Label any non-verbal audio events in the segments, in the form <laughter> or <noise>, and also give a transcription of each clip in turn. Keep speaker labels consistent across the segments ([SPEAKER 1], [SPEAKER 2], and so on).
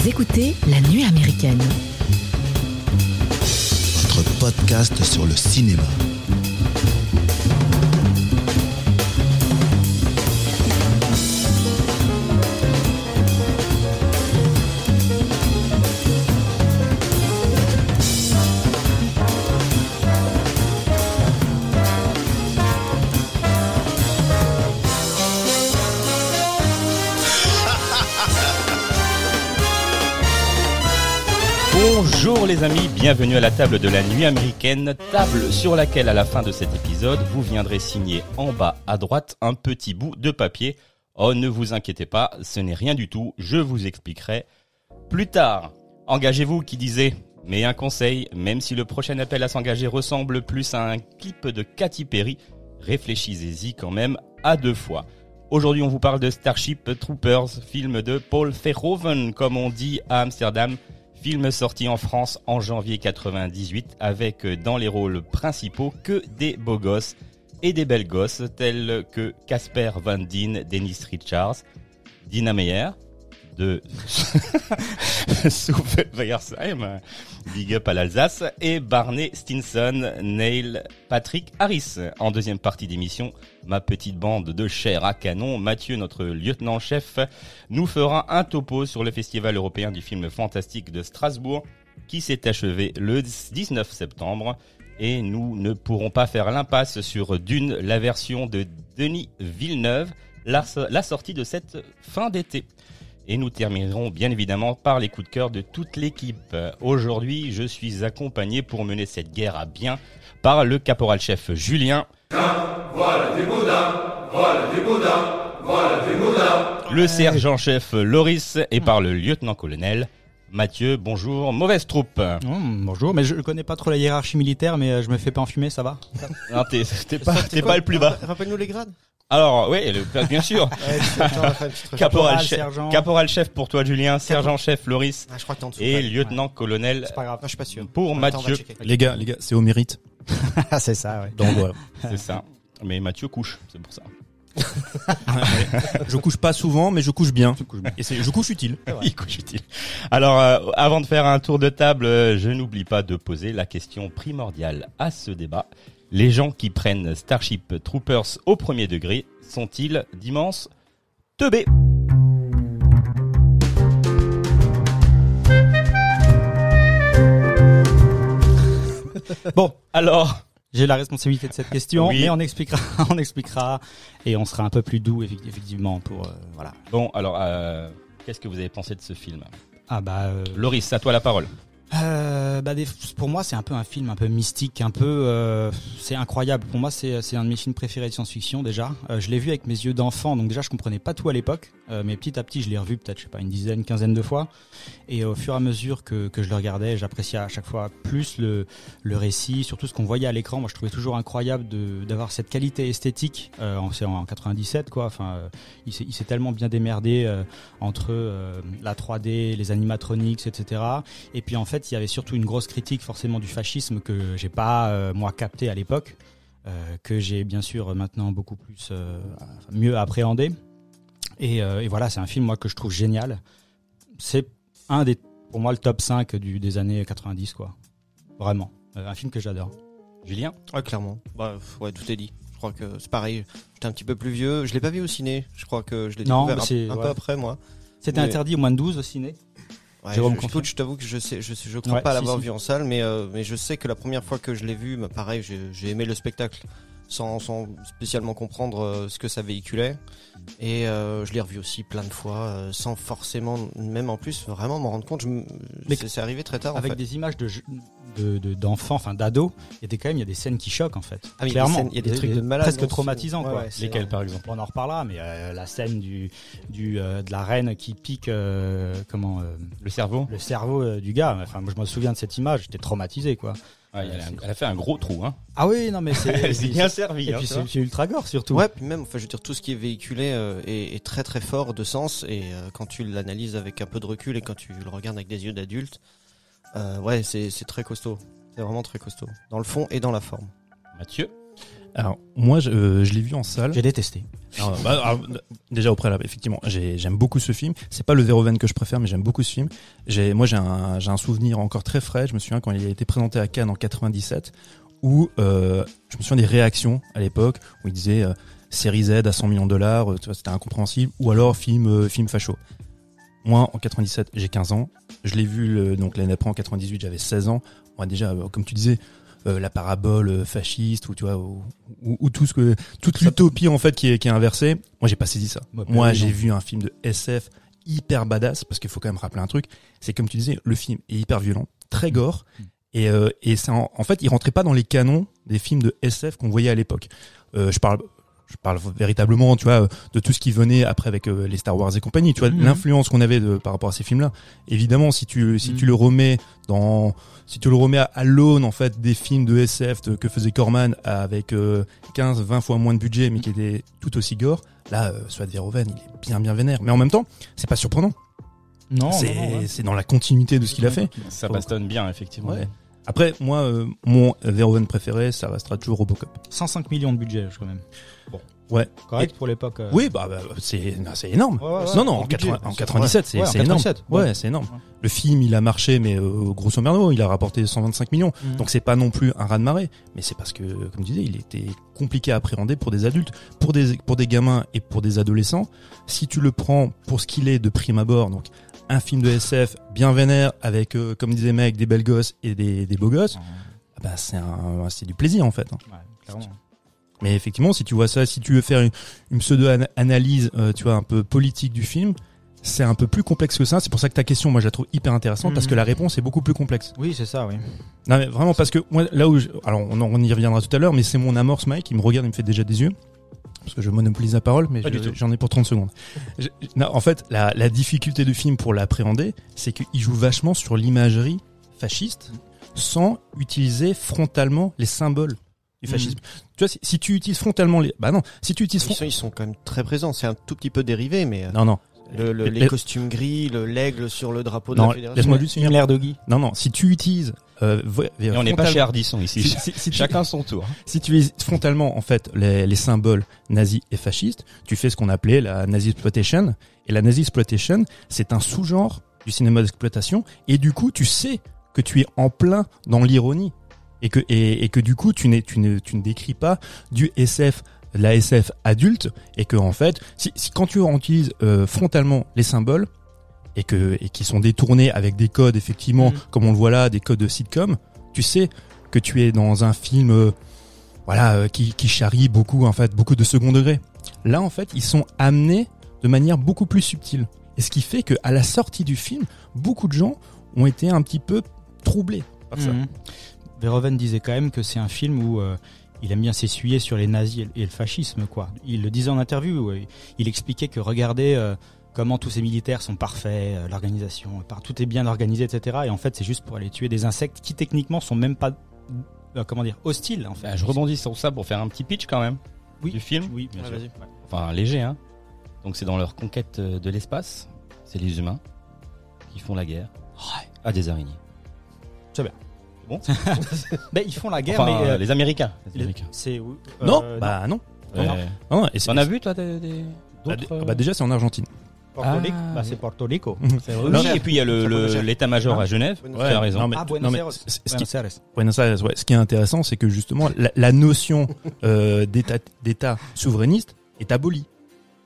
[SPEAKER 1] Vous écoutez La Nuit américaine.
[SPEAKER 2] Votre podcast sur le cinéma.
[SPEAKER 3] Les amis, bienvenue à la table de la nuit américaine, table sur laquelle à la fin de cet épisode, vous viendrez signer en bas à droite un petit bout de papier. Oh, ne vous inquiétez pas, ce n'est rien du tout, je vous expliquerai plus tard. Engagez-vous qui disait, mais un conseil, même si le prochain appel à s'engager ressemble plus à un clip de Katy Perry, réfléchissez-y quand même à deux fois. Aujourd'hui, on vous parle de Starship Troopers, film de Paul Verhoeven, comme on dit à Amsterdam. Film sorti en France en janvier 98 avec euh, dans les rôles principaux que des beaux gosses et des belles gosses tels que Casper Van Dien, Dennis Richards, Dina Meyer de <laughs> Souversheim, Big Up à l'Alsace, et Barney Stinson, Neil Patrick Harris. En deuxième partie d'émission, ma petite bande de chair à canon, Mathieu, notre lieutenant-chef, nous fera un topo sur le Festival européen du film fantastique de Strasbourg, qui s'est achevé le 19 septembre. Et nous ne pourrons pas faire l'impasse sur Dune, la version de Denis Villeneuve, la sortie de cette fin d'été. Et nous terminerons bien évidemment par les coups de cœur de toute l'équipe. Aujourd'hui, je suis accompagné pour mener cette guerre à bien par le caporal-chef Julien.
[SPEAKER 4] Voilà des boudins, voilà des boudins, voilà des boudins.
[SPEAKER 3] le sergent-chef Loris et par le lieutenant-colonel Mathieu. Bonjour, mauvaise troupe.
[SPEAKER 5] Oh, bonjour, mais je connais pas trop la hiérarchie militaire, mais euh, je me fais pas enfumer, ça va?
[SPEAKER 3] Non, t'es pas, t'es pas le plus bas.
[SPEAKER 6] Rappelle-nous les grades.
[SPEAKER 3] Alors, oui, le- bien sûr. <laughs> Caporal-chef
[SPEAKER 5] sergent.
[SPEAKER 3] caporal-chef pour toi, Julien. Sergent-chef Loris.
[SPEAKER 6] Ah, je crois que t'es en dessous.
[SPEAKER 3] Et
[SPEAKER 6] Ouais.
[SPEAKER 3] lieutenant-colonel
[SPEAKER 5] C'est pas grave.
[SPEAKER 6] Ah, je suis pas sûr.
[SPEAKER 3] pour
[SPEAKER 6] Attends,
[SPEAKER 3] Mathieu.
[SPEAKER 2] Les gars, les gars, c'est au mérite. <laughs>
[SPEAKER 5] Ah, c'est ça, ouais.
[SPEAKER 2] Donc voilà. <laughs>
[SPEAKER 3] C'est ça. Mais Mathieu couche, c'est pour ça.
[SPEAKER 2] je couche pas souvent, mais je couche bien. Et c'est, je couche utile.
[SPEAKER 3] Il couche utile. Alors, euh, avant de faire un tour de table, euh, je n'oublie pas de poser la question primordiale à ce débat. Les gens qui prennent Starship Troopers au premier degré sont-ils d'immenses teubés <laughs> Bon, alors,
[SPEAKER 5] J'ai la responsabilité de cette question,
[SPEAKER 3] Oui.
[SPEAKER 5] mais on expliquera, <laughs> on expliquera, et on sera un peu plus doux, effectivement, pour, euh, voilà.
[SPEAKER 3] bon, alors, euh, qu'est-ce que vous avez pensé de ce film?
[SPEAKER 5] Ah, bah, euh,
[SPEAKER 3] Loris, à toi la parole.
[SPEAKER 5] Euh, bah des- pour moi, c'est un peu un film un peu mystique, un peu, euh, c'est incroyable. Pour moi, c'est un de mes films préférés de science-fiction déjà. Euh, je l'ai vu avec mes yeux d'enfant, donc déjà je comprenais pas tout à l'époque, euh, mais petit à petit, je l'ai revu peut-être, je sais pas, une dizaine, quinzaine de fois. Et au fur et à mesure que, que je le regardais, j'appréciais à chaque fois plus le, le récit, surtout ce qu'on voyait à l'écran. Moi, je trouvais toujours incroyable d'avoir cette qualité esthétique. Euh, en, c'est en 97, quoi. Enfin, euh, il s'est tellement bien démerdé entre la 3D, les animatronics, etc. Et puis en fait, il y avait surtout une grosse critique forcément du fascisme que j'ai pas euh, moi capté à l'époque, euh, que j'ai bien sûr maintenant beaucoup plus euh, mieux appréhendé. Et, et voilà, c'est un film moi que je trouve génial. C'est un des pour moi le top 5 du, des années 90 quoi. Vraiment, un film que j'adore.
[SPEAKER 3] Julien?
[SPEAKER 6] Ouais, clairement. Bah, ouais, tout est dit. Je crois que c'est pareil. J'étais un petit peu plus vieux. Je l'ai pas vu au ciné. Je crois que je l'ai découvert un, peu après moi.
[SPEAKER 5] C'était
[SPEAKER 6] Mais-
[SPEAKER 5] interdit au moins de 12 au ciné.
[SPEAKER 6] Ouais,
[SPEAKER 5] Jérôme
[SPEAKER 6] je, je, t'avoue que je sais, je, je crois
[SPEAKER 5] Ouais,
[SPEAKER 6] pas l'avoir
[SPEAKER 5] si.
[SPEAKER 6] vu en salle, mais euh, mais je sais que la première fois que je l'ai vu, bah, pareil, j'ai aimé le spectacle sans, sans spécialement comprendre euh, ce que ça véhiculait. Et euh, je l'ai revu aussi plein de fois, euh, sans forcément, même en plus, vraiment m'en rendre compte. Je C'est c'est arrivé très tard.
[SPEAKER 5] Avec
[SPEAKER 6] en fait.
[SPEAKER 5] des images de je- de- de- d'enfants, enfin d'ados, il y a des quand même il y a des scènes qui choquent en fait.
[SPEAKER 6] Ah, mais il y a des
[SPEAKER 5] Clairement,
[SPEAKER 6] il y a des trucs de malade
[SPEAKER 5] presque traumatisants
[SPEAKER 6] Ouais,
[SPEAKER 5] quoi.
[SPEAKER 6] ouais,
[SPEAKER 3] Lesquels par exemple?
[SPEAKER 5] On en reparlera, mais euh, la scène du, du euh, de la reine qui pique euh, comment euh,
[SPEAKER 3] Le cerveau?
[SPEAKER 5] le cerveau euh, du gars. Enfin, moi je me souviens de cette image, j'étais traumatisé quoi.
[SPEAKER 3] Ouais, elle, a, elle a fait un gros trou. Hein.
[SPEAKER 5] Ah oui, non mais c'est <laughs>
[SPEAKER 3] Elle s'est bien servie.
[SPEAKER 5] Et
[SPEAKER 3] hein,
[SPEAKER 5] puis
[SPEAKER 3] tu
[SPEAKER 5] c'est ultra gore surtout.
[SPEAKER 6] Ouais, puis même, enfin, je veux dire, tout ce qui est véhiculé euh, est, est très très fort de sens et euh, quand tu l'analyses avec un peu de recul et quand tu le regardes avec des yeux d'adulte, euh, ouais, c'est c'est très costaud. C'est vraiment très costaud. Dans le fond et dans la forme.
[SPEAKER 3] Mathieu
[SPEAKER 2] Alors moi, je, euh, je l'ai vu en salle.
[SPEAKER 5] J'ai détesté.
[SPEAKER 2] Alors, bah, alors, déjà au préalable, effectivement, j'ai- j'aime beaucoup ce film. C'est pas le Verhoeven que je préfère, mais j'aime beaucoup ce film. Moi, j'ai un, souvenir encore très frais. Je me souviens quand il a été présenté à Cannes en 97, où euh, je me souviens des réactions à l'époque où il disait euh, série Z à 100 millions de dollars, euh, c'était incompréhensible, ou alors film, euh, film facho. Moi, en 97, j'ai 15 ans. Je l'ai vu donc l'année après en 98, j'avais 16 ans. Moi, déjà, euh, comme tu disais. euh, la parabole euh, fasciste ou tu vois ou, ou- ou tout ce que toute l'utopie en fait qui est, qui est inversée moi j'ai pas saisi ça
[SPEAKER 5] Ouais,
[SPEAKER 2] moi j'ai vu un film de SF hyper badass parce qu'il faut quand même rappeler un truc c'est comme tu disais le film est hyper violent très gore
[SPEAKER 5] Mm.
[SPEAKER 2] et euh, et en, en fait il rentrait pas dans les canons des films de SF qu'on voyait à l'époque euh, je parle je parle véritablement tu vois de tout ce qui venait après avec euh, les Star Wars et compagnie tu vois
[SPEAKER 5] Mhm.
[SPEAKER 2] l'influence qu'on avait de, par rapport à ces films là évidemment si tu si
[SPEAKER 5] Mhm.
[SPEAKER 2] tu le remets dans si tu le remets à, à l'aune en fait des films de SF de- que faisait Corman avec euh, 15 20 fois moins de budget mais qui était tout aussi gore là euh, Verhoeven il est bien bien vénère mais en même temps c'est pas surprenant
[SPEAKER 5] Non,
[SPEAKER 2] c'est
[SPEAKER 5] ouais.
[SPEAKER 2] c'est dans la continuité de ce qu'il a fait
[SPEAKER 3] Ça bastonne bien, effectivement.
[SPEAKER 2] Ouais. après moi euh, mon Verhoeven préféré ça restera toujours Robocop
[SPEAKER 5] 105 millions de budget, je crois même.
[SPEAKER 2] Ouais
[SPEAKER 5] Correct pour l'époque. euh.
[SPEAKER 2] oui bah, bah, c'est non, c'est énorme
[SPEAKER 5] Ouais, ouais, ouais,
[SPEAKER 2] non non
[SPEAKER 5] en budget,
[SPEAKER 2] 80
[SPEAKER 5] bien
[SPEAKER 2] en
[SPEAKER 5] sûr.
[SPEAKER 2] 97 c'est
[SPEAKER 5] Ouais,
[SPEAKER 2] énorme
[SPEAKER 5] 97,
[SPEAKER 2] ouais, c'est énorme le film il a marché mais euh, grosso merdo il a rapporté 125 millions
[SPEAKER 5] Mhm.
[SPEAKER 2] Donc c'est pas non plus un raz de marée, mais c'est parce que, comme je disais, il était compliqué à appréhender pour des adultes, pour des pour des gamins et pour des adolescents. Si tu le prends pour ce qu'il est de prime abord, donc un film de SF bien vénère avec, euh, comme disait mec, des belles gosses et des, des beaux gosses, ah bah c'est du plaisir en fait. hein.
[SPEAKER 5] Clairement.
[SPEAKER 2] Mais effectivement, si tu vois ça, si tu veux faire une, une pseudo-analyse, euh, tu vois, un peu politique du film, c'est un peu plus complexe que ça. C'est pour ça que ta question, moi, je la trouve hyper intéressante parce
[SPEAKER 5] Mhm.
[SPEAKER 2] que la réponse est beaucoup plus complexe.
[SPEAKER 5] Oui, c'est ça, oui.
[SPEAKER 2] Non mais vraiment parce que moi là où je- alors on, y reviendra tout à l'heure mais c'est mon amorce Mike il me regarde il me fait déjà des yeux parce que je monopolise la parole mais je- j'en ai pour 30 secondes. Je- non, en fait la, la difficulté du film pour l'appréhender c'est qu'il joue vachement sur l'imagerie fasciste sans utiliser frontalement les symboles du fascisme. Tu vois si, si tu utilises frontalement les bah non si tu utilises
[SPEAKER 6] Ils sont, ils sont quand même très présents. C'est un tout petit peu dérivé, mais euh,
[SPEAKER 2] non non
[SPEAKER 6] le, le-
[SPEAKER 2] Les-
[SPEAKER 6] les costumes gris, le l'aigle sur le drapeau de
[SPEAKER 2] non
[SPEAKER 6] la fédération.
[SPEAKER 2] laisse-moi juste finir.
[SPEAKER 5] L'air de Guy.
[SPEAKER 2] Non non si tu utilises euh,
[SPEAKER 3] Et on n'est pas
[SPEAKER 2] frontalement-
[SPEAKER 3] chez Ardisson ici. <laughs>
[SPEAKER 2] si, si- si tu-
[SPEAKER 3] Chacun son tour.
[SPEAKER 2] si tu utilises frontalement en fait les, les symboles nazis et fascistes, tu fais ce qu'on appelait la nazi exploitation. Et la nazi exploitation, c'est un sous-genre du cinéma d'exploitation. Et du coup, tu sais que tu es en plein dans l'ironie et que et, et que du coup, tu n'es tu ne tu ne décris pas du SF de la SF adulte et que en fait, si, si- quand tu utilises euh, frontalement les symboles et que et qui sont détournés avec des codes effectivement
[SPEAKER 5] Mhm.
[SPEAKER 2] comme on le voit là, des codes de sitcom, tu sais que tu es dans un film euh, voilà euh, qui, qui charrie beaucoup en fait beaucoup de second degré. Là en fait ils sont amenés de manière beaucoup plus subtile. Et ce qui fait que à la sortie du film, beaucoup de gens ont été un petit peu troublés par ça.
[SPEAKER 5] Mhm. Verhoeven disait quand même que c'est un film où euh, il aime bien s'essuyer sur les nazis et le- fascisme, quoi. Il le disait en interview. Il expliquait que regardez euh, comment tous ces militaires sont parfaits, euh, l'organisation, tout est bien organisé, etc. Et en fait, c'est juste pour aller tuer des insectes qui techniquement sont même pas, euh, comment dire, hostiles, en fait.
[SPEAKER 3] Bah, je rebondis sur ça pour faire un petit pitch quand même
[SPEAKER 5] Oui.
[SPEAKER 3] du film.
[SPEAKER 5] Oui, bien
[SPEAKER 6] Ouais,
[SPEAKER 5] sûr.
[SPEAKER 6] vas-y.
[SPEAKER 3] Enfin léger, hein. Donc c'est dans leur conquête de l'espace. C'est les humains qui font la guerre à des araignées. <laughs>
[SPEAKER 5] Ben, ils font la guerre,
[SPEAKER 3] Enfin,
[SPEAKER 5] mais
[SPEAKER 3] euh,
[SPEAKER 5] euh,
[SPEAKER 3] les Américains. Les
[SPEAKER 5] c'est
[SPEAKER 2] Non,
[SPEAKER 5] euh,
[SPEAKER 2] bah non.
[SPEAKER 3] Ouais.
[SPEAKER 2] non. non, et c'est-
[SPEAKER 3] T'en as vu toi des, des-
[SPEAKER 2] bah,
[SPEAKER 3] d'autres
[SPEAKER 2] d- bah, déjà c'est en Argentine.
[SPEAKER 5] Porto Rico.
[SPEAKER 3] Ah,
[SPEAKER 5] Bah,
[SPEAKER 3] oui.
[SPEAKER 5] c'est Porto Rico. <laughs>
[SPEAKER 3] Oui,
[SPEAKER 2] Non,
[SPEAKER 3] et puis il y a le- le- l'état-major
[SPEAKER 5] Hein
[SPEAKER 3] à Genève.
[SPEAKER 6] Buenos
[SPEAKER 3] Tu as
[SPEAKER 6] Aires.
[SPEAKER 3] raison.
[SPEAKER 2] non, mais,
[SPEAKER 5] Ah, Buenos
[SPEAKER 2] non, mais
[SPEAKER 5] Aires.
[SPEAKER 2] c- c- ce qui,
[SPEAKER 5] Buenos Aires.
[SPEAKER 2] Buenos Aires, ouais. Ce qui est intéressant, c'est que justement la, la notion euh, d'état d'état souverainiste est abolie.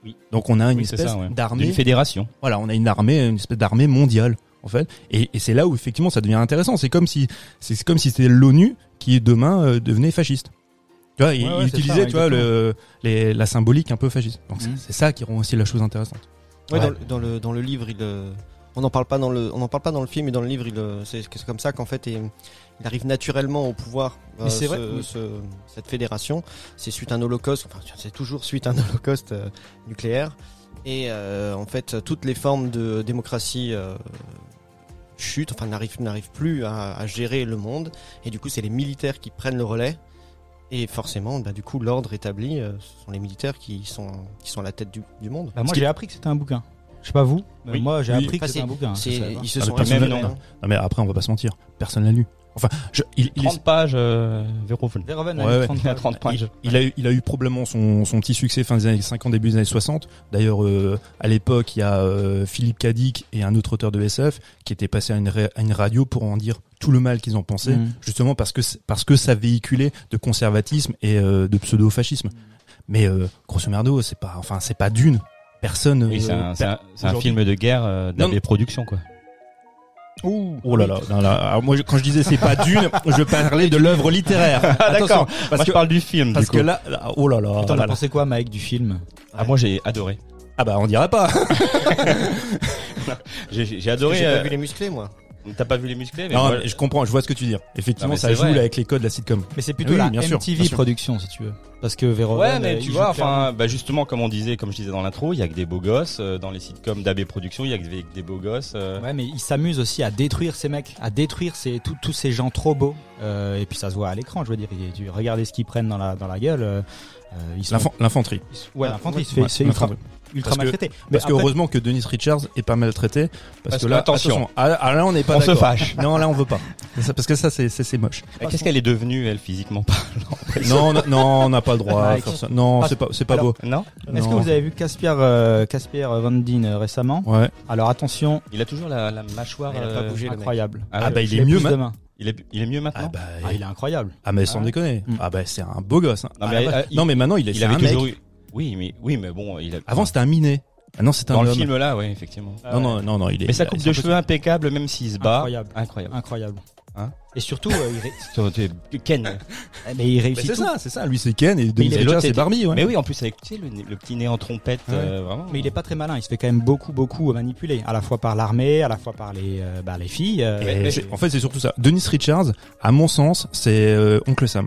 [SPEAKER 5] Oui.
[SPEAKER 2] Donc on a une
[SPEAKER 3] Oui, c'est
[SPEAKER 2] espèce
[SPEAKER 3] ça, ouais.
[SPEAKER 2] d'armée
[SPEAKER 3] D'une fédération.
[SPEAKER 2] Voilà, on a une armée, une espèce d'armée mondiale en fait, et, et c'est là où effectivement ça devient intéressant. C'est comme si c'est comme si c'était l'ONU qui demain euh, devenait fasciste. Tu vois, il,
[SPEAKER 5] Ouais,
[SPEAKER 2] utilisait
[SPEAKER 5] ça,
[SPEAKER 2] tu vois le les, la symbolique un peu fasciste. Donc c'est-
[SPEAKER 5] Mhm.
[SPEAKER 2] c'est ça qui rend aussi la chose intéressante.
[SPEAKER 6] Ouais,
[SPEAKER 2] Ouais.
[SPEAKER 6] Dans, le, dans le dans le livre, il euh, on n'en parle pas dans le on n'en parle pas dans le film, mais dans le livre, euh, c'est c'est comme ça qu'en fait il, il arrive naturellement au pouvoir. euh,
[SPEAKER 5] vrai, oui.
[SPEAKER 6] ce- cette fédération, c'est suite à un holocauste. Enfin, c'est toujours suite à un holocauste euh, nucléaire. Et euh, en fait, toutes les formes de démocratie chutent, enfin n'arrivent n'arrivent plus à, à gérer le monde. Et du coup, c'est les militaires qui prennent le relais. Et forcément, bah, du coup, l'ordre établi, euh, ce sont les militaires qui sont qui sont à la tête du, du monde.
[SPEAKER 5] Bah, moi, j'ai appris que c'était un bouquin. Je sais pas vous, mais
[SPEAKER 3] Oui.
[SPEAKER 5] moi j'ai
[SPEAKER 2] Oui.
[SPEAKER 5] appris que c'était
[SPEAKER 6] c'est-
[SPEAKER 5] un bouquin. Pas.
[SPEAKER 6] ils se
[SPEAKER 2] Ah,
[SPEAKER 6] sont inspirés,
[SPEAKER 3] l'a-
[SPEAKER 6] hein.
[SPEAKER 2] Non mais après on va pas se mentir, personne l'a lu. Enfin, je, il, il,
[SPEAKER 3] 30 pages, euh, Verhoeven.
[SPEAKER 5] Verhoeven
[SPEAKER 2] Ouais,
[SPEAKER 5] a mis
[SPEAKER 2] ouais.
[SPEAKER 5] 30
[SPEAKER 3] Il a 30 pages.
[SPEAKER 2] il a eu, il a eu probablement son, son petit succès fin des années 50, début des années 60. D'ailleurs, euh, à l'époque, il y a euh, Philippe Cadic et un autre auteur de SF qui étaient passés à une, à une radio pour en dire tout le mal qu'ils en pensaient,
[SPEAKER 5] Mhm.
[SPEAKER 2] justement parce que c'est- parce que ça véhiculait de conservatisme et euh, de pseudo-fascisme. Mais euh, grosso merdo, c'est pas, enfin, c'est pas d'une personne.
[SPEAKER 3] Oui, c'est
[SPEAKER 2] euh,
[SPEAKER 3] un, c'est un, c'est un
[SPEAKER 2] aujourd'hui-
[SPEAKER 3] film de guerre euh, d'AB Productions, quoi.
[SPEAKER 2] Oh là là, non, là, alors moi je- quand je disais c'est pas d'une, je parlais de l'œuvre littéraire. Attention,
[SPEAKER 3] Moi,
[SPEAKER 2] parce
[SPEAKER 3] je
[SPEAKER 2] que
[SPEAKER 3] parle du film,
[SPEAKER 2] parce
[SPEAKER 3] du
[SPEAKER 2] que là, là, oh là là,
[SPEAKER 5] Attends, t'as pensé quoi, Mike, du film
[SPEAKER 3] Ah, moi, j'ai adoré.
[SPEAKER 2] ah bah on dirait pas. <laughs>
[SPEAKER 3] J'ai adoré.
[SPEAKER 6] J'ai
[SPEAKER 3] euh,
[SPEAKER 6] pas vu les musclés, moi.
[SPEAKER 3] T'as pas vu les musclés mais
[SPEAKER 2] Non,
[SPEAKER 3] moi-
[SPEAKER 2] mais je comprends, je vois ce que tu veux dire. Effectivement,
[SPEAKER 3] Non,
[SPEAKER 2] ça joue
[SPEAKER 3] vrai.
[SPEAKER 2] là, avec les codes de la sitcom.
[SPEAKER 5] Mais c'est plutôt
[SPEAKER 2] Oui,
[SPEAKER 5] la
[SPEAKER 2] bien sûr,
[SPEAKER 5] MTV
[SPEAKER 2] bien sûr.
[SPEAKER 5] production, si tu veux. Parce que Verhoeven.
[SPEAKER 3] Ouais, mais
[SPEAKER 5] euh,
[SPEAKER 3] tu vois, enfin, bah justement, comme on disait, comme je disais dans l'intro, il y a que des beaux gosses euh, dans les sitcoms d'AB Productions, il y a que des, des beaux gosses. euh.
[SPEAKER 5] Ouais, mais il s'amuse aussi à détruire ces mecs, à détruire ces, tous- tous ces gens trop beaux. Euh, et puis ça se voit à l'écran, je veux dire. Tu regardez ce qu'ils prennent dans la, dans la gueule. euh, ils sont,
[SPEAKER 2] L'infan- L'infanterie.
[SPEAKER 5] ouais, l'infanterie se fait,
[SPEAKER 2] Ouais,
[SPEAKER 5] se fait ultra,
[SPEAKER 2] l'infanterie.
[SPEAKER 5] ultra
[SPEAKER 2] Parce que-
[SPEAKER 5] maltraité. Mais
[SPEAKER 2] Parce que
[SPEAKER 5] après-
[SPEAKER 2] heureusement que Dennis Richards est pas maltraité. Parce,
[SPEAKER 3] Parce
[SPEAKER 2] que là,
[SPEAKER 3] attention.
[SPEAKER 2] ah, ah, là on n'est pas
[SPEAKER 3] On se fâche.
[SPEAKER 2] Non, là on veut pas. Parce que ça c'est moche.
[SPEAKER 3] Qu'est-ce qu'elle est devenue, elle, physiquement parlant?
[SPEAKER 2] Non, non, non, on n'a pas le droit à
[SPEAKER 5] Mike.
[SPEAKER 2] faire ça. Non,
[SPEAKER 5] Pas-
[SPEAKER 2] c'est pas c'est pas
[SPEAKER 5] Alors,
[SPEAKER 2] beau.
[SPEAKER 3] Non
[SPEAKER 5] Est-ce que
[SPEAKER 2] Non.
[SPEAKER 5] vous avez vu Caspier euh, Caspier Van Dien euh, récemment
[SPEAKER 2] Ouais.
[SPEAKER 5] Alors attention,
[SPEAKER 3] Il a toujours la, la mâchoire.
[SPEAKER 6] Il a pas
[SPEAKER 3] euh,
[SPEAKER 6] bougé, le mec.
[SPEAKER 5] incroyable.
[SPEAKER 3] Ah,
[SPEAKER 2] Ah
[SPEAKER 3] ouais.
[SPEAKER 2] bah il
[SPEAKER 5] Je
[SPEAKER 2] est
[SPEAKER 5] l'ai
[SPEAKER 2] mieux
[SPEAKER 5] plus
[SPEAKER 2] ma-
[SPEAKER 5] demain.
[SPEAKER 3] il, est, il est mieux maintenant
[SPEAKER 2] Ah bah,
[SPEAKER 5] Ah, il est incroyable.
[SPEAKER 2] ah mais sans
[SPEAKER 3] Ah.
[SPEAKER 2] déconner.
[SPEAKER 5] Mm.
[SPEAKER 2] Ah bah c'est un beau gosse. hein.
[SPEAKER 3] Non,
[SPEAKER 2] Ah,
[SPEAKER 3] mais,
[SPEAKER 2] bah,
[SPEAKER 3] euh, il-
[SPEAKER 2] non mais maintenant il est
[SPEAKER 3] Il
[SPEAKER 2] c'est
[SPEAKER 3] avait
[SPEAKER 2] un mec.
[SPEAKER 3] toujours eu. Oui, mais, oui, mais bon, il a...
[SPEAKER 2] Avant c'était un minet. Ah non c'était un
[SPEAKER 3] Dans le
[SPEAKER 2] homme.
[SPEAKER 3] film là, ouais, effectivement.
[SPEAKER 2] Non non non non il est.
[SPEAKER 3] Mais sa
[SPEAKER 2] il-
[SPEAKER 3] coupe
[SPEAKER 2] c'est
[SPEAKER 3] de cheveux impeccable, même s'il se bat.
[SPEAKER 5] Incroyable.
[SPEAKER 3] Incroyable.
[SPEAKER 5] Incroyable.
[SPEAKER 3] Hein
[SPEAKER 5] et surtout, euh, il, ré-
[SPEAKER 3] Ken. <laughs>
[SPEAKER 5] eh, mais il réussit
[SPEAKER 2] c'est ça, c'est ça. Lui c'est Ken et Dennis
[SPEAKER 3] il est-
[SPEAKER 2] Richards
[SPEAKER 3] l'autre,
[SPEAKER 2] c'est Barbie. Ouais.
[SPEAKER 3] Mais oui, en plus avec tu sais, le, petit nez en trompette,
[SPEAKER 2] Ouais.
[SPEAKER 3] euh, vraiment.
[SPEAKER 5] Mais il est pas très malin. Il se fait quand même beaucoup, beaucoup manipuler, à la fois par l'armée, à la fois par les, euh, bah, les filles. euh,
[SPEAKER 2] Et
[SPEAKER 3] mais-
[SPEAKER 2] c'est- en fait, c'est surtout ça. Dennis Richards, à mon sens, c'est euh, Oncle Sam.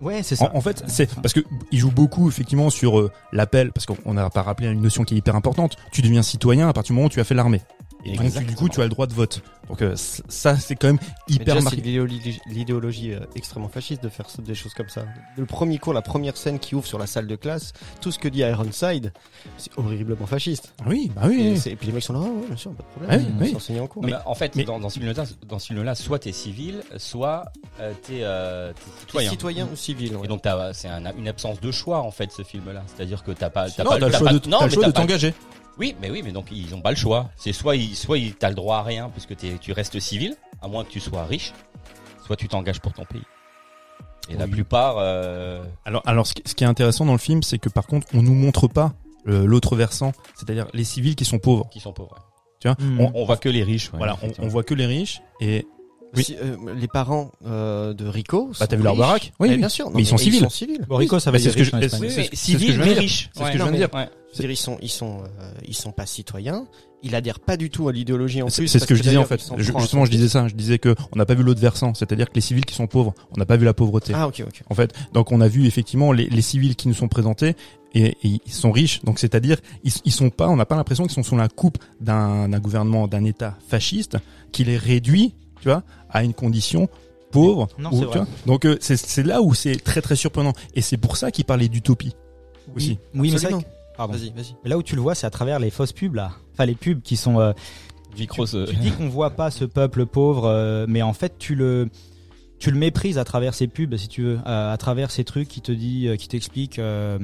[SPEAKER 5] ouais, c'est ça.
[SPEAKER 2] En, en fait, c'est parce que il joue beaucoup effectivement sur euh, l'appel, parce qu'on n'a pas rappelé une notion qui est hyper importante. Tu deviens citoyen à partir du moment où tu as fait l'armée. Et donc, du coup, tu as le droit de vote. Donc euh, ça, c'est quand même hyper
[SPEAKER 6] déjà, c'est
[SPEAKER 2] marqué.
[SPEAKER 6] l'idéologie euh, extrêmement fasciste de faire des choses comme ça. Le premier cours, la première scène qui ouvre sur la salle de classe, tout ce que dit Ironside, c'est horriblement fasciste.
[SPEAKER 2] Ah Oui, bah oui.
[SPEAKER 6] Et, puis les mecs sont là, ah ouais, bien sûr, pas de problème.
[SPEAKER 2] Ah oui,
[SPEAKER 6] on
[SPEAKER 2] oui.
[SPEAKER 6] s'enseigne en cours.
[SPEAKER 3] Mais en fait,
[SPEAKER 2] mais-
[SPEAKER 3] dans, dans ce film-là, soit t'es civil, soit euh, t'es euh, citoyen.
[SPEAKER 6] Citoyen ou civil, ouais.
[SPEAKER 3] Et donc t'as- c'est un- une absence de choix en fait ce film-là. C'est-à-dire que t'as pas, t'as
[SPEAKER 2] non,
[SPEAKER 3] pas,
[SPEAKER 2] t'as le choix
[SPEAKER 3] pas-
[SPEAKER 2] de, t'engager.
[SPEAKER 3] Oui, mais oui, mais donc ils ont pas le choix. C'est soit ils, soit ils, t'as le droit à rien parce que t'es- tu restes civil, à moins que tu sois riche, soit tu t'engages pour ton pays. Et la plupart, euh,
[SPEAKER 2] Alors, alors, ce qui est intéressant dans le film, c'est que par contre, on nous montre pas euh, l'autre versant, c'est-à-dire les civils qui sont pauvres.
[SPEAKER 3] qui sont pauvres.
[SPEAKER 2] Tu vois, on,
[SPEAKER 3] On voit que les riches. ouais,
[SPEAKER 2] voilà, on, on voit que les riches et Oui.
[SPEAKER 6] Si, euh, les parents euh, de Rico.
[SPEAKER 2] Bah, t'as vu leur
[SPEAKER 6] riches.
[SPEAKER 2] baraque Oui,
[SPEAKER 6] Mais bien sûr.
[SPEAKER 2] Mais ils sont civils.
[SPEAKER 6] Ils sont civils.
[SPEAKER 5] Borico, ça va
[SPEAKER 2] Mais c'est
[SPEAKER 5] être
[SPEAKER 2] ce que je- c'est-
[SPEAKER 3] mais
[SPEAKER 2] c'est ce que
[SPEAKER 3] civil,
[SPEAKER 2] je viens
[SPEAKER 3] mais
[SPEAKER 2] de dire.
[SPEAKER 3] riche.
[SPEAKER 2] C'est ce que je viens de dire.
[SPEAKER 6] C'est-à-dire, ils sont, ils sont, euh, ils sont pas citoyens. Il adhère pas du tout à l'idéologie en
[SPEAKER 2] C'est
[SPEAKER 6] plus.
[SPEAKER 2] c'est ce que je disais en fait. Je- justement, je disais ça. Je disais que on n'a pas vu l'autre versant, c'est-à-dire que les civils qui sont pauvres, on n'a pas vu la pauvreté.
[SPEAKER 6] Ah ok ok.
[SPEAKER 2] En fait, donc on a vu effectivement les, les civils qui nous sont présentés et, et ils sont riches. Donc c'est-à-dire ils, ils sont pas, on n'a pas l'impression qu'ils sont sous la coupe d'un d'un gouvernement, d'un État fasciste qui les réduit, tu vois, à une condition pauvre.
[SPEAKER 5] Non,
[SPEAKER 2] ou,
[SPEAKER 5] c'est
[SPEAKER 2] tu
[SPEAKER 5] vrai.
[SPEAKER 2] vois. Donc euh, c'est c'est là où c'est très très surprenant et c'est pour ça qu'il parlait d'utopie aussi.
[SPEAKER 5] Oui, oui mais c'est
[SPEAKER 6] Absolument.
[SPEAKER 5] vrai que- Pardon.
[SPEAKER 6] Vas-y vas-y.
[SPEAKER 5] Mais là où tu le vois, c'est à travers les fausses pubs là. Enfin les pubs qui sont. euh,
[SPEAKER 3] Vicros, euh,
[SPEAKER 5] tu dis qu'on voit pas ce peuple pauvre, euh, mais en fait tu le tu le méprises à travers ces pubs, si tu veux, à, à travers ces trucs qui te dit, euh, qui t'expliquent, euh,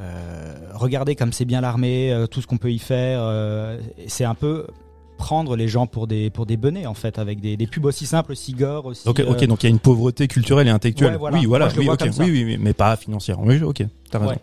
[SPEAKER 5] euh, regardez comme c'est bien l'armée, euh, tout ce qu'on peut y faire. euh, c'est un peu prendre les gens pour des pour des benets en fait, avec des, des pubs aussi simples, aussi gore, aussi.
[SPEAKER 2] Donc ok,
[SPEAKER 5] euh,
[SPEAKER 2] donc il y a une pauvreté culturelle et intellectuelle.
[SPEAKER 5] Ouais, voilà.
[SPEAKER 2] Oui, voilà,
[SPEAKER 5] Moi,
[SPEAKER 2] oui,
[SPEAKER 5] vois
[SPEAKER 2] ok,
[SPEAKER 5] comme ça.
[SPEAKER 2] oui, oui, mais pas financière. Oui, ok, t'as raison.
[SPEAKER 5] Ouais.